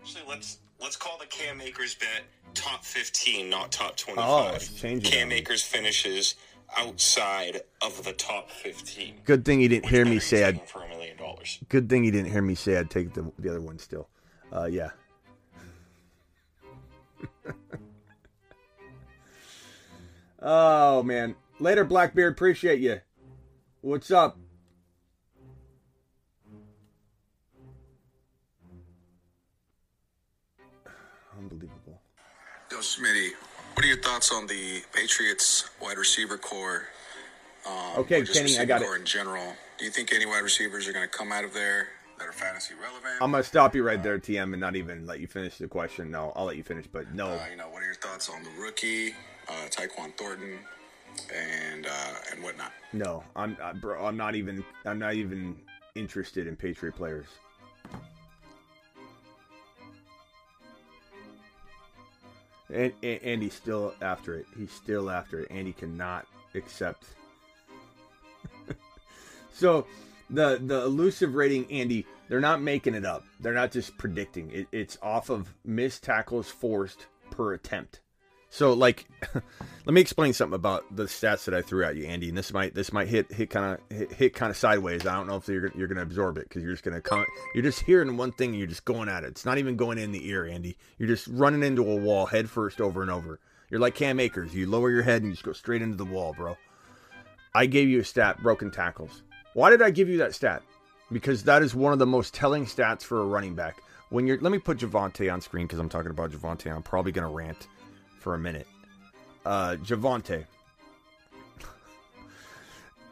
Actually, let's let's call the Cam Akers bet top fifteen, not top Oh, twenty-five. it's changing. Cam Akers finishes outside of the top fifteen. Good thing he didn't hear me say I'd. for a million dollars. Good thing he didn't hear me say I'd take the the other one still. Uh, yeah. oh man, later Blackbeard, appreciate you. What's up? Unbelievable. Yo, Smitty, what are your thoughts on the Patriots wide receiver core? Um, Okay, Kenny, I got it. core in general. Do you think any wide receivers are going to come out of there that are fantasy relevant? I'm gonna stop you right there, TM, and not even let you finish the question. No, I'll let you finish, but no. Uh, you know, what are your thoughts on the rookie, uh, Tyquan Thornton, and uh, and whatnot? No, I'm uh, bro. I'm not even. I'm not even interested in Patriot players. And, and Andy's still after it. He's still after it. Andy cannot accept. so, the the elusive rating, Andy. They're not making it up. They're not just predicting. It, it's off of missed tackles forced per attempt. So, like, let me explain something about the stats that I threw at you, Andy. And this might this might hit hit kind of hit, hit kind of sideways. I don't know if you're you're to absorb it because you're just to come. You're just hearing one thing and you're just going at it. It's not even going in the ear, Andy. You're just running into a wall head first over and over. You're like Cam Akers. You lower your head and you just go straight into the wall, bro. I gave you a stat: broken tackles. Why did I give you that stat? Because that is one of the most telling stats for a running back. When you're, let me put Javonte on screen because I'm talking about Javonte. I'm probably to rant for a minute. Uh, Javonte.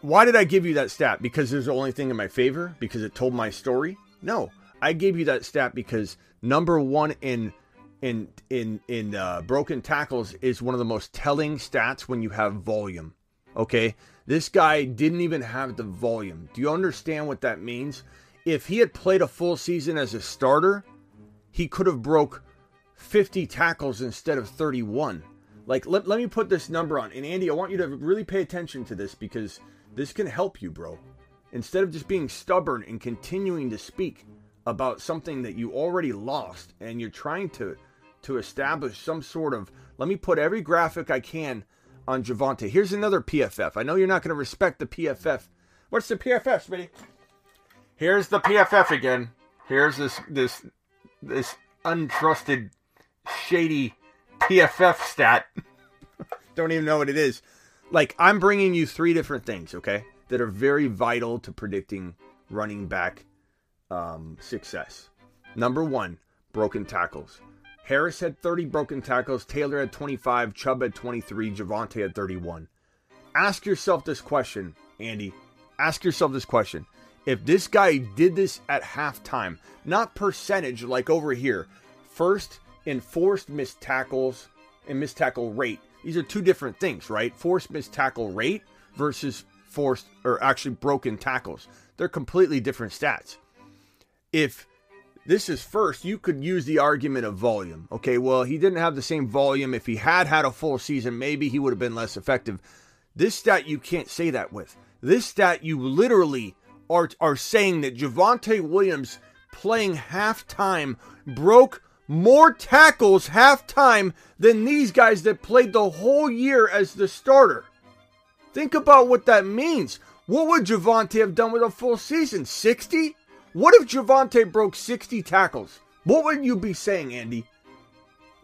Why did I give you that stat? Because there's the only thing in my favor? Because it told my story? No, I gave you that stat because number one in in in in uh, broken tackles is one of the most telling stats when you have volume. Okay, this guy didn't even have the volume. Do you understand what that means? If he had played a full season as a starter, he could have broke 50 tackles instead of 31. Like, let, let me put this number on. And Andy, I want you to really pay attention to this because this can help you, bro. Instead of just being stubborn and continuing to speak about something that you already lost and you're trying to to establish some sort of let me put every graphic I can on Javonte. Here's another PFF. I know you're not going to respect the PFF. What's the PFF, Smitty? Here's the PFF again. Here's this this this untrusted shady PFF stat. Don't even know what it is. Like I'm bringing you three different things, okay, that are very vital to predicting running back um, success. Number one, broken tackles. Harris had 30 broken tackles. Taylor had 25. Chubb had 23. Javonte had 31. Ask yourself this question, Andy. Ask yourself this question. If this guy did this at halftime, not percentage like over here, first in forced missed tackles and missed tackle rate. These are two different things, right? Forced missed tackle rate versus forced or actually broken tackles. They're completely different stats. If this is first, you could use the argument of volume. Okay, well, he didn't have the same volume. If he had had a full season, maybe he would have been less effective. This stat, you can't say that with. This stat, you literally are, are saying that Javonte Williams playing halftime broke more tackles halftime than these guys that played the whole year as the starter. Think about what that means. What would Javonte have done with a full season? 60? What if Javonte broke 60 tackles? What would you be saying, Andy?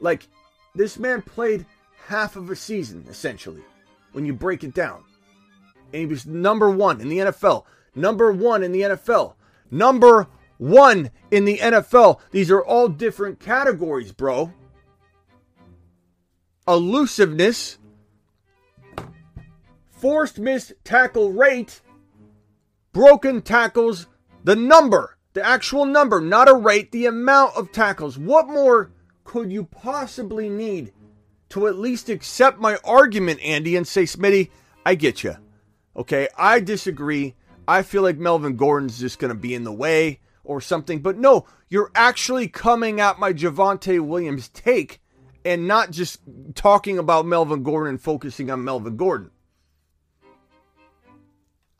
Like, this man played half of a season, essentially, when you break it down. And he was number one in the NFL. Number one in the NFL. Number one in the NFL. These are all different categories, bro. Elusiveness, forced missed tackle rate, broken tackles, the number, the actual number, not a rate, the amount of tackles. What more could you possibly need to at least accept my argument, Andy, and say, Smitty, I get you. Okay, I disagree. I feel like Melvin Gordon's just going to be in the way or something. But no, you're actually coming at my Javonte Williams take and not just talking about Melvin Gordon and focusing on Melvin Gordon.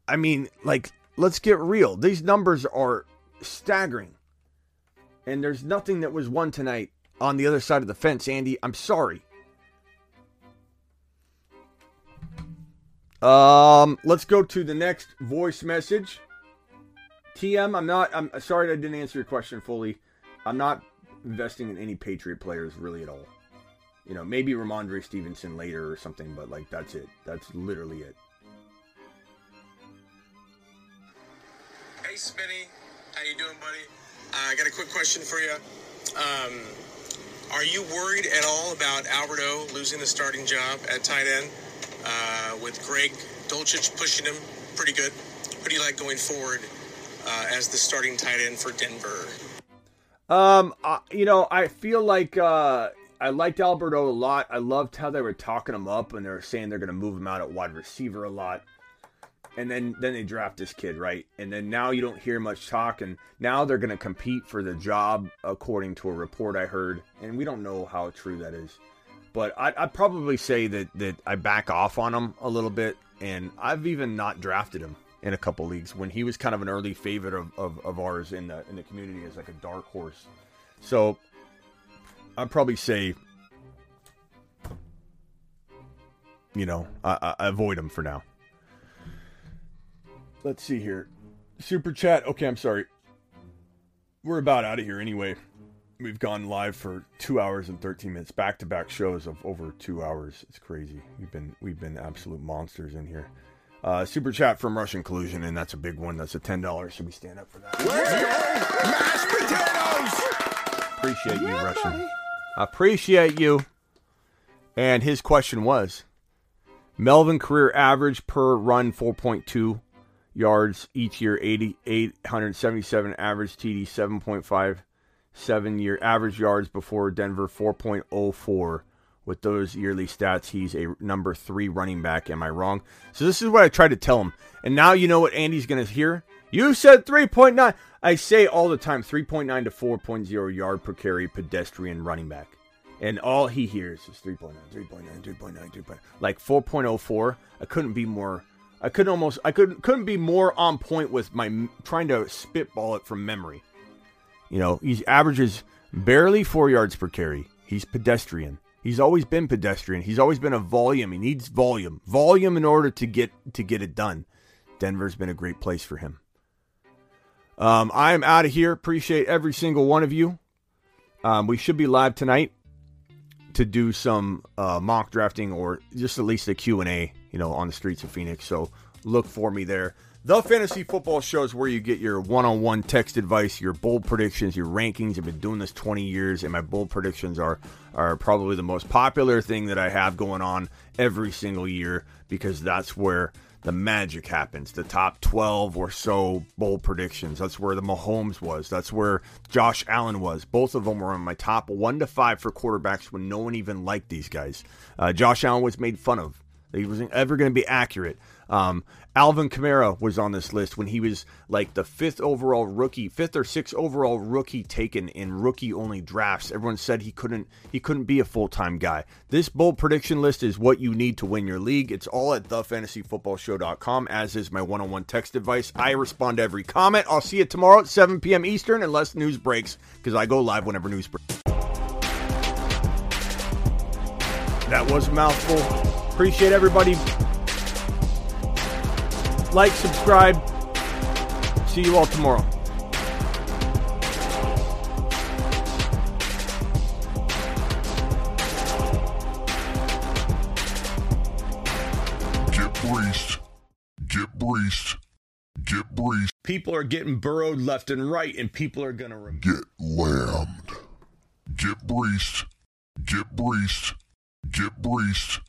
I mean, like, let's get real. These numbers are staggering. And there's nothing that was won tonight on the other side of the fence, Andy. I'm sorry. Um, let's go to the next voice message. TM, I'm not. I'm sorry I didn't answer your question fully. I'm not investing in any Patriot players really at all. You know, maybe Rhamondre Stevenson later or something, but like that's it. That's literally it. Hey, Smitty. How you doing, buddy? Uh, I got a quick question for you. Um, are you worried at all about Alberto losing the starting job at tight end uh, with Greg Dulcich pushing him pretty good. Who do you like going forward uh, as the starting tight end for Denver? Um, you know, I feel like uh, I liked Alberto a lot. I loved how they were talking him up and they were saying they're going to move him out at wide receiver a lot. And then then they draft this kid, right? And then now you don't hear much talk, and now they're going to compete for the job, according to a report I heard, and we don't know how true that is. But I, I'd probably say that that I back off on him a little bit, and I've even not drafted him in a couple leagues when he was kind of an early favorite of, of, of ours in the in the community as like a dark horse. So I'd probably say, you know, I, I avoid him for now. Let's see here. Super chat. Okay, I'm sorry. We're about out of here anyway. We've gone live for two hours and 13 minutes, back to back shows of over two hours. It's crazy. We've been we've been absolute monsters in here. Uh, super chat from Russian Collusion, and that's a big one. That's a ten dollars. Should we stand up for that? Mashed potatoes! Appreciate you, Russian. Appreciate you. And his question was Melvin career average per run 4.2 yards each year, 80, 877 average TD 7.5, seven year average yards before Denver 4.04. With those yearly stats, he's a number three running back. Am I wrong? So this is what I tried to tell him. And now you know what Andy's going to hear. You said 3.9. I say all the time 3.9 to 4.0 yard per carry pedestrian running back. And all he hears is 3.9, 3.9, 3.9, 3.9. Like 4.04. I couldn't be more. I couldn't almost. I couldn't couldn't be more on point with my trying to spitball it from memory. You know, he averages barely four yards per carry. He's pedestrian. He's always been pedestrian. He's always been a volume. He needs volume, volume in order to get to get it done. Denver's been a great place for him. Um, I am out of here. Appreciate every single one of you. Um, we should be live tonight to do some uh, mock drafting or just at least a Q&A, you know, on the streets of Phoenix. So look for me there. The Fantasy Football Show is where you get your one-on-one text advice, your bold predictions, your rankings. I've been doing this 20 years, and my bold predictions are are probably the most popular thing that I have going on every single year because that's where the magic happens. The top 12 or so bold predictions. That's where the Mahomes was. That's where Josh Allen was. Both of them were on my top one to five for quarterbacks when no one even liked these guys. Uh, Josh Allen was made fun of. He wasn't ever going to be accurate. Um, Alvin Kamara was on this list when he was like the fifth overall rookie, fifth or sixth overall rookie taken in rookie only drafts. Everyone said he couldn't he couldn't be a full time guy. This bold prediction list is what you need to win your league. It's all at thefantasyfootballshow.com, as is my one on one text advice. I respond to every comment. I'll see you tomorrow at 7 p.m. Eastern, unless news breaks, because I go live whenever news breaks. That was a mouthful. Appreciate everybody. Like, subscribe. See you all tomorrow. Get breached. Get breached. Get breached. People are getting burrowed left and right, and people are going to. Rem- Get lambed. Get breached. Get breached. Get breached.